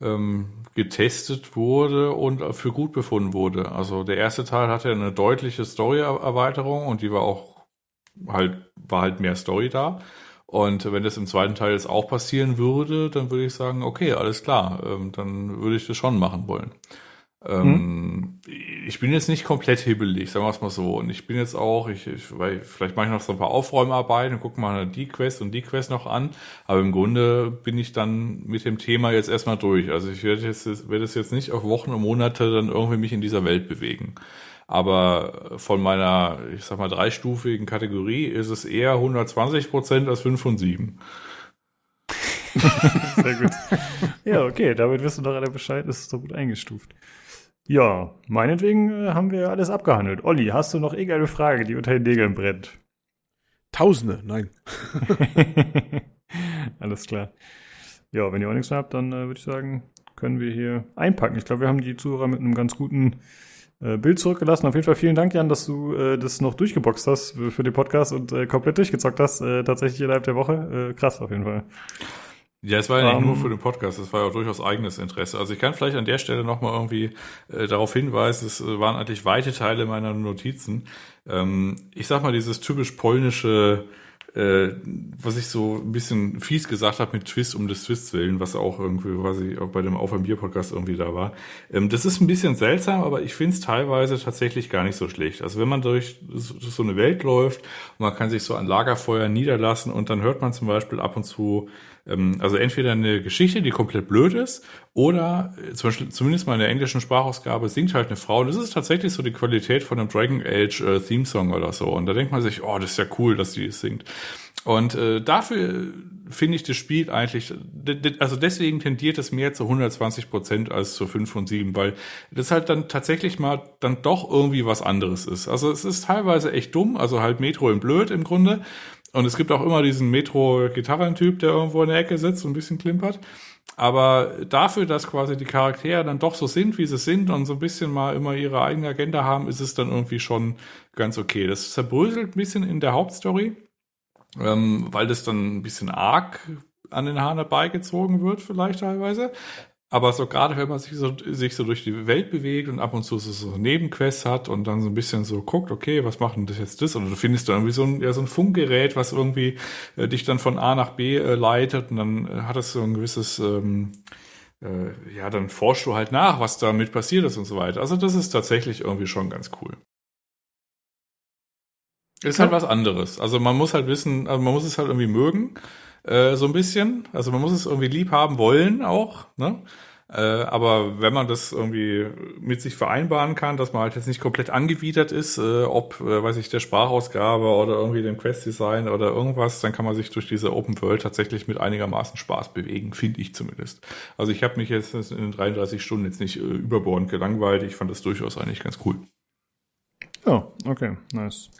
C: ähm, getestet wurde und für gut befunden wurde. Also der erste Teil hatte eine deutliche Story-Erweiterung und die war auch halt, war halt mehr Story da. Und wenn das im zweiten Teil jetzt auch passieren würde, dann würde ich sagen, okay, alles klar, ähm, dann würde ich das schon machen wollen. Ähm, hm. Ich bin jetzt nicht komplett hibbelig, sagen wir es mal so. Und ich bin jetzt auch, ich, ich weil vielleicht mache ich noch so ein paar Aufräumarbeiten und gucke mal die Quest und die Quest noch an. Aber im Grunde bin ich dann mit dem Thema jetzt erstmal durch. Also ich werde jetzt werde es jetzt nicht auf Wochen und Monate dann irgendwie mich in dieser Welt bewegen. Aber von meiner, ich sag mal, dreistufigen Kategorie ist es eher 120 Prozent als 5 von 7.
A: Sehr gut. <laughs> Ja, okay, damit wissen doch alle Bescheid, ist es doch gut eingestuft. Ja, meinetwegen äh, haben wir alles abgehandelt. Olli, hast du noch irgendeine Frage, die unter den Nägeln brennt?
B: Tausende, nein. <laughs>
A: alles klar. Ja, wenn ihr auch nichts mehr habt, dann äh, würde ich sagen, können wir hier einpacken. Ich glaube, wir haben die Zuhörer mit einem ganz guten äh, Bild zurückgelassen. Auf jeden Fall vielen Dank, Jan, dass du äh, das noch durchgeboxt hast für, den Podcast und äh, komplett durchgezockt hast, äh, tatsächlich innerhalb der Woche. Krass auf jeden Fall.
C: Ja, es war ja nicht um, nur für den Podcast, es war ja auch durchaus eigenes Interesse. Also ich kann vielleicht an der Stelle nochmal irgendwie äh, darauf hinweisen, es äh, waren eigentlich weite Teile meiner Notizen. Ähm, ich sag mal, dieses typisch polnische äh, was ich so ein bisschen fies gesagt habe mit Twist um des Twists willen, was auch irgendwie quasi auch bei dem Auf ein Bier Podcast irgendwie da war. Ähm, das ist ein bisschen seltsam, aber ich finde es teilweise tatsächlich gar nicht so schlecht. Also wenn man durch so eine Welt läuft und man kann sich so an Lagerfeuer niederlassen und dann hört man zum Beispiel ab und zu ähm, also entweder eine Geschichte, die komplett blöd ist, oder äh, zum Beispiel, zumindest mal in der englischen Sprachausgabe singt halt eine Frau. Und das ist tatsächlich so die Qualität von einem Dragon Age äh, Theme Song oder so. Und da denkt man sich, oh, das ist ja cool, dass die es singt. Und äh, dafür finde ich das Spiel eigentlich, also deswegen tendiert es mehr zu 120 Prozent als zu 5 von 7, weil das halt dann tatsächlich mal dann doch irgendwie was anderes ist. Also es ist teilweise echt dumm, also halt Metro im Blöd im Grunde. Und es gibt auch immer diesen Metro-Gitarrentyp, der irgendwo in der Ecke sitzt und ein bisschen klimpert. Aber dafür, dass quasi die Charaktere dann doch so sind, wie sie sind und so ein bisschen mal immer ihre eigene Agenda haben, ist es dann irgendwie schon ganz okay. Das zerbröselt ein bisschen in der Hauptstory, ähm, weil das dann ein bisschen arg an den Haaren herbeigezogen wird, vielleicht teilweise. Aber so gerade wenn man sich so, sich so durch die Welt bewegt und ab und zu so, so Nebenquests hat und dann so ein bisschen so guckt, okay, was macht denn das jetzt das? Oder du findest dann irgendwie so ein, ja, so ein Funkgerät, was irgendwie äh, dich dann von A nach B äh, leitet und dann äh, hat es so ein gewisses, ähm, äh, ja, dann forschst du halt nach, was damit passiert ist und so weiter. Also das ist tatsächlich irgendwie schon ganz cool. Ist halt was anderes. Also man muss halt wissen, also man muss es halt irgendwie mögen, äh, so ein bisschen. Also man muss es irgendwie lieb haben wollen auch, ne? Äh, aber wenn man das irgendwie mit sich vereinbaren kann, dass man halt jetzt nicht komplett angewidert ist, äh, ob, äh, weiß ich, der Sprachausgabe oder irgendwie dem Quest-Design oder irgendwas, dann kann man sich durch diese Open World tatsächlich mit einigermaßen Spaß bewegen, finde ich zumindest. Also ich habe mich jetzt in den 33 Stunden jetzt nicht äh, überbordend gelangweilt. Ich fand das durchaus eigentlich ganz cool.
A: Ja, okay, nice.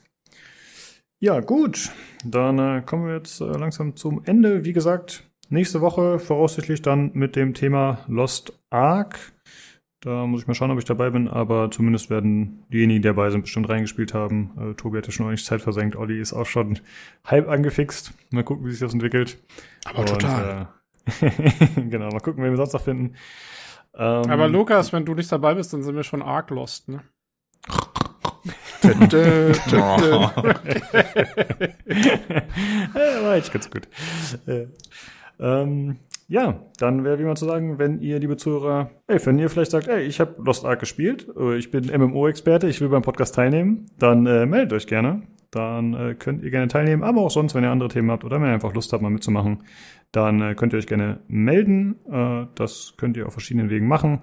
A: Ja, gut. Dann äh, kommen wir jetzt äh, langsam zum Ende. Wie gesagt, nächste Woche voraussichtlich dann mit dem Thema Lost Ark. Da muss ich mal schauen, ob ich dabei bin, aber zumindest werden diejenigen, die dabei sind, bestimmt reingespielt haben. Äh, Tobi hat ja schon ordentlich Zeit versenkt. Olli ist auch schon halb angefixt. Mal gucken, wie sich das entwickelt.
B: Aber total.
A: Äh, <laughs> genau, mal gucken, wen wir sonst noch finden. Ähm,
D: Aber Lukas, wenn du nicht dabei bist, dann sind wir schon arg lost, ne? <laughs>
A: War echt ganz gut. Äh, ähm, ja, dann wäre wie mal zu sagen, wenn ihr, liebe Zuhörer, ey, wenn ihr vielleicht sagt, ey, ich habe Lost Ark gespielt, äh, ich bin MMO-Experte, ich will beim Podcast teilnehmen, dann äh, meldet euch gerne. Dann äh, könnt ihr gerne teilnehmen, aber auch sonst, wenn ihr andere Themen habt oder wenn ihr einfach Lust habt, mal mitzumachen, dann äh, könnt ihr euch gerne melden. Das könnt ihr auf verschiedenen Wegen machen.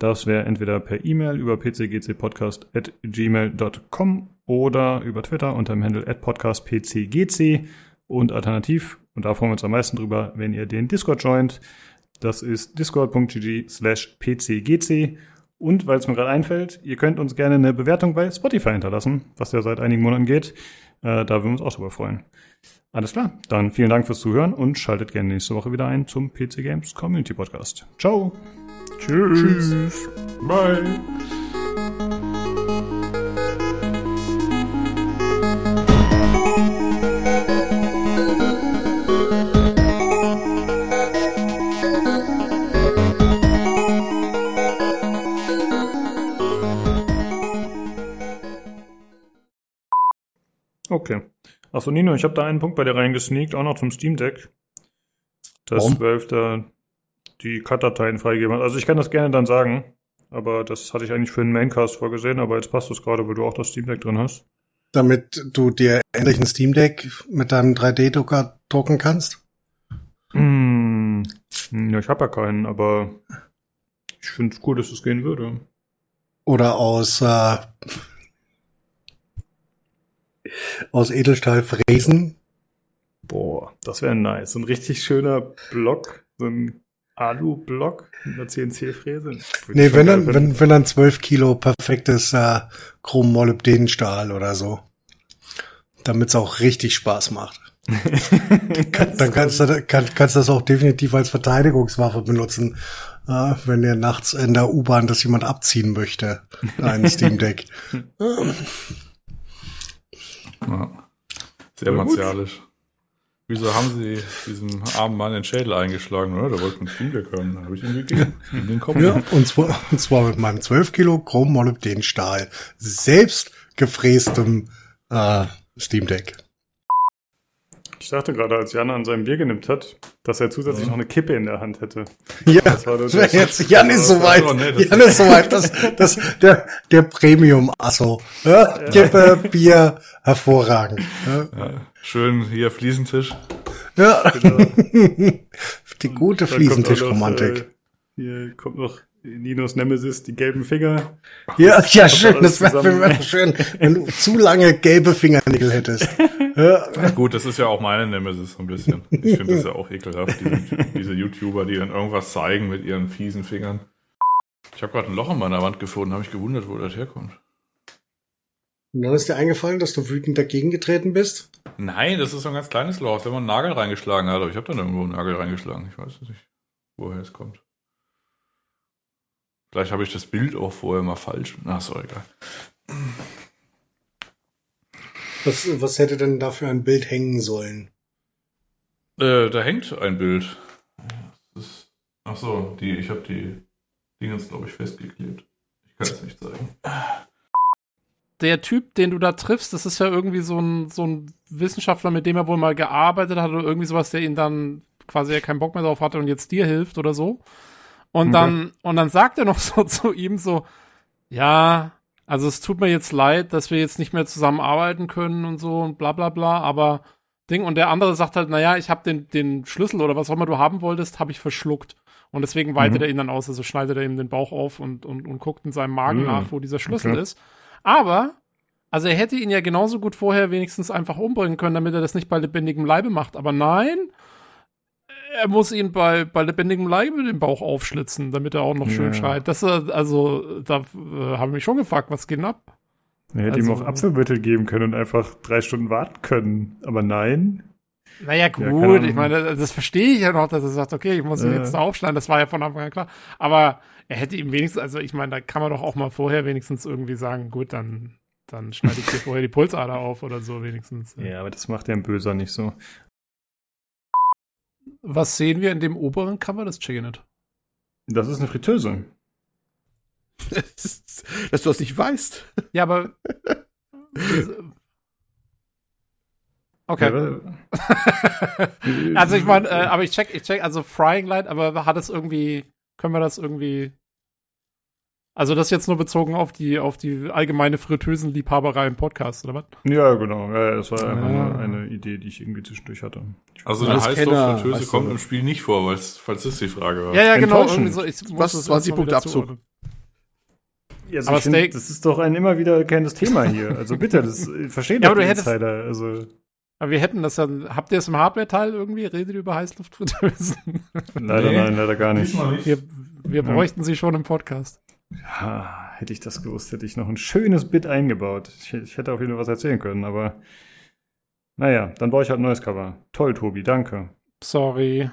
A: Das wäre entweder per E-Mail über pcgcpodcast.gmail.com oder über Twitter unter dem Handle podcastpcgc und alternativ, und da freuen wir uns am meisten drüber, wenn ihr den Discord joint. Das ist discord.gg slash pcgc. Und weil es mir gerade einfällt, ihr könnt uns gerne eine Bewertung bei Spotify hinterlassen, was ja seit einigen Monaten geht. Äh, da würden wir uns auch drüber freuen. Alles klar, dann vielen Dank fürs Zuhören und schaltet gerne nächste Woche wieder ein zum PC Games Community Podcast. Ciao!
B: Tschüss.
C: Bye.
A: Okay. Achso, Nino, ich habe da einen Punkt bei dir reingesneakt, auch noch zum Steam Deck. Dass
E: Warum?
A: Valve da die Cut-Dateien freigeben hat. Also ich kann das gerne dann sagen, aber das hatte ich eigentlich für den Maincast vorgesehen, aber jetzt passt das gerade, weil du auch das Steam Deck drin hast.
E: Damit du dir endlich ein Steam Deck mit deinem 3D-Drucker drucken kannst?
A: Hm. Ja, ich habe ja keinen, aber ich finde es cool, dass es gehen würde.
E: Oder aus, äh, aus Edelstahl fräsen?
A: Boah, das wäre nice. So ein richtig schöner Block, so ein Alu-Block mit einer CNC-Fräse.
E: Nee, wenn dann, wenn, wenn dann 12 Kilo perfektes äh, Chrom-Molybdenstahl oder so. Damit es auch richtig Spaß macht. <laughs> Kann, dann kannst du, kann, kannst du das auch definitiv als Verteidigungswaffe benutzen, äh, wenn dir nachts in der U-Bahn das jemand abziehen möchte. Ein <laughs> Steam Deck.
C: Ja. Sehr martialisch. Wieso haben sie diesem armen Mann den Schädel eingeschlagen, oder? Der wollte ein Steam Deck haben. Dann habe ich ihm gegeben. In den Kopf.
E: Ja, und zwar, und zwar mit meinem 12 Kilo Chrom-Molybdenstahl. Selbst gefrästem äh, Steam Deck.
A: Ich dachte gerade, als Jan an seinem Bier genippt hat, dass er zusätzlich noch eine Kippe in der Hand hätte.
E: Ja,
A: Das war das-
E: jetzt, Jan ist soweit.
C: das
E: Jan ist soweit. Das, das, der, der Premium-Asso. Ja, Kippe, Bier, hervorragend. Ja,
C: Ja, schön hier Fliesentisch.
E: ja.
A: Genau. <laughs>
E: Die gute Fliesentischromantik.
A: äh, Hier kommt noch Ninos Nemesis, die gelben Finger.
E: Ja, ja, schön. Das wäre wär schön, wenn du zu lange gelbe Fingernägel hättest. <laughs> Ja,
C: Gut, das ist ja auch meine Nemesis so ein bisschen. Ich finde das ja auch ekelhaft, diese, diese YouTuber, die dann irgendwas zeigen mit ihren fiesen Fingern. Ich habe gerade ein Loch in meiner Wand gefunden, habe ich gewundert, wo das herkommt.
E: Und dann ist dir eingefallen, dass du wütend dagegen getreten bist?
C: Nein, das ist so ein ganz kleines Loch, wenn man einen Nagel reingeschlagen hat. Aber ich habe dann irgendwo einen Nagel reingeschlagen. Ich weiß nicht, woher es kommt. Vielleicht habe ich das Bild auch vorher mal falsch. Ach, so, egal.
E: Was, was hätte denn da für ein Bild hängen sollen?
C: Äh, da hängt ein Bild. Ist, Ach so, die, ich habe die Dingens, glaube ich, festgeklebt. Ich kann es nicht zeigen.
D: Der Typ, den du da triffst, das ist ja irgendwie so ein, so ein Wissenschaftler, mit dem er wohl mal gearbeitet hat oder irgendwie sowas, der ihn dann quasi ja keinen Bock mehr drauf hatte und jetzt dir hilft oder so. Und
A: Okay.
D: dann, und dann sagt er noch <laughs> so zu ihm so, ja, also es tut mir jetzt leid, dass wir jetzt nicht mehr zusammenarbeiten können und so und bla bla bla, aber Ding. Und der andere sagt halt, naja, ich habe den, den Schlüssel oder was auch immer du haben wolltest, habe ich verschluckt. Und deswegen weitet
A: Mhm.
D: er ihn dann aus, also schneidet er ihm den Bauch auf und, und, und guckt in seinem Magen
A: Mhm.
D: nach, wo dieser Schlüssel
A: Okay.
D: ist. Aber, also er hätte ihn ja genauso gut vorher wenigstens einfach umbringen können, damit er das nicht bei lebendigem Leibe macht. Aber nein, er muss ihn bei, bei lebendigem Leibe den Bauch aufschlitzen, damit er auch noch schön
A: Ja.
D: schreit. Das, äh, also, da äh, habe ich mich schon gefragt, was geht denn ab?
A: Er hätte ihm
D: Also-
A: auch Apfelmittel geben können und einfach drei Stunden warten können. Aber nein.
D: Naja, gut,
A: Ahnung.
D: ich meine, das verstehe ich ja noch, dass er sagt, okay, ich muss ihn
A: Äh.
D: jetzt da aufschneiden, das war ja von Anfang an klar. Aber er hätte ihm wenigstens, also ich meine, da kann man doch auch mal vorher wenigstens irgendwie sagen, gut, dann, dann schneide ich dir vorher die Pulsader auf oder so wenigstens.
A: Ja, aber das macht der Böser nicht so.
D: Was sehen wir in dem oberen Cover des Chickenet?
A: Das ist eine Fritteuse. <laughs>
B: Dass du das nicht weißt.
D: Ja, aber. <laughs> Okay.
A: Ja, <laughs>
D: also ich meine, äh, aber ich check, ich check, also Frying Light, aber hat es irgendwie, können wir das irgendwie. Also das jetzt nur bezogen auf die, auf die allgemeine Fritteusenliebhaberei im Podcast, oder was?
A: ja, genau. Ja, das war einfach
D: Ah.
A: nur eine Idee, die ich irgendwie zwischendurch hatte.
C: Also eine Heißluftfritteuse
B: weißt du.
C: kommt im Spiel nicht vor, weil's, falls das die Frage war.
D: Ja, ja, genau. So, ich
B: Was,
D: das
B: 20
D: erst mal
B: Punkte Abzug.
D: zuordnen.
A: Ja, also
D: Aber
A: ich find,
D: Steak-
A: das ist doch ein immer wiederkehrendes Thema hier. Also bitte, das <laughs> verstehen
D: Ja,
A: doch
D: aber
A: die Insider. Also
D: Aber wir hätten das dann, habt ihr es im Hardware-Teil irgendwie? Redet ihr über Heißluftfritteusen?
A: leider
C: Nee.
A: nein, leider gar nicht.
C: Nicht.
D: Wir, wir
A: Ja.
D: bräuchten sie schon im Podcast.
A: Ja, hätte ich das gewusst, hätte ich noch ein schönes Bit eingebaut. Ich, ich hätte auf jeden Fall was erzählen können, aber naja, dann baue ich halt ein neues Cover. Toll, Tobi, danke.
D: Sorry.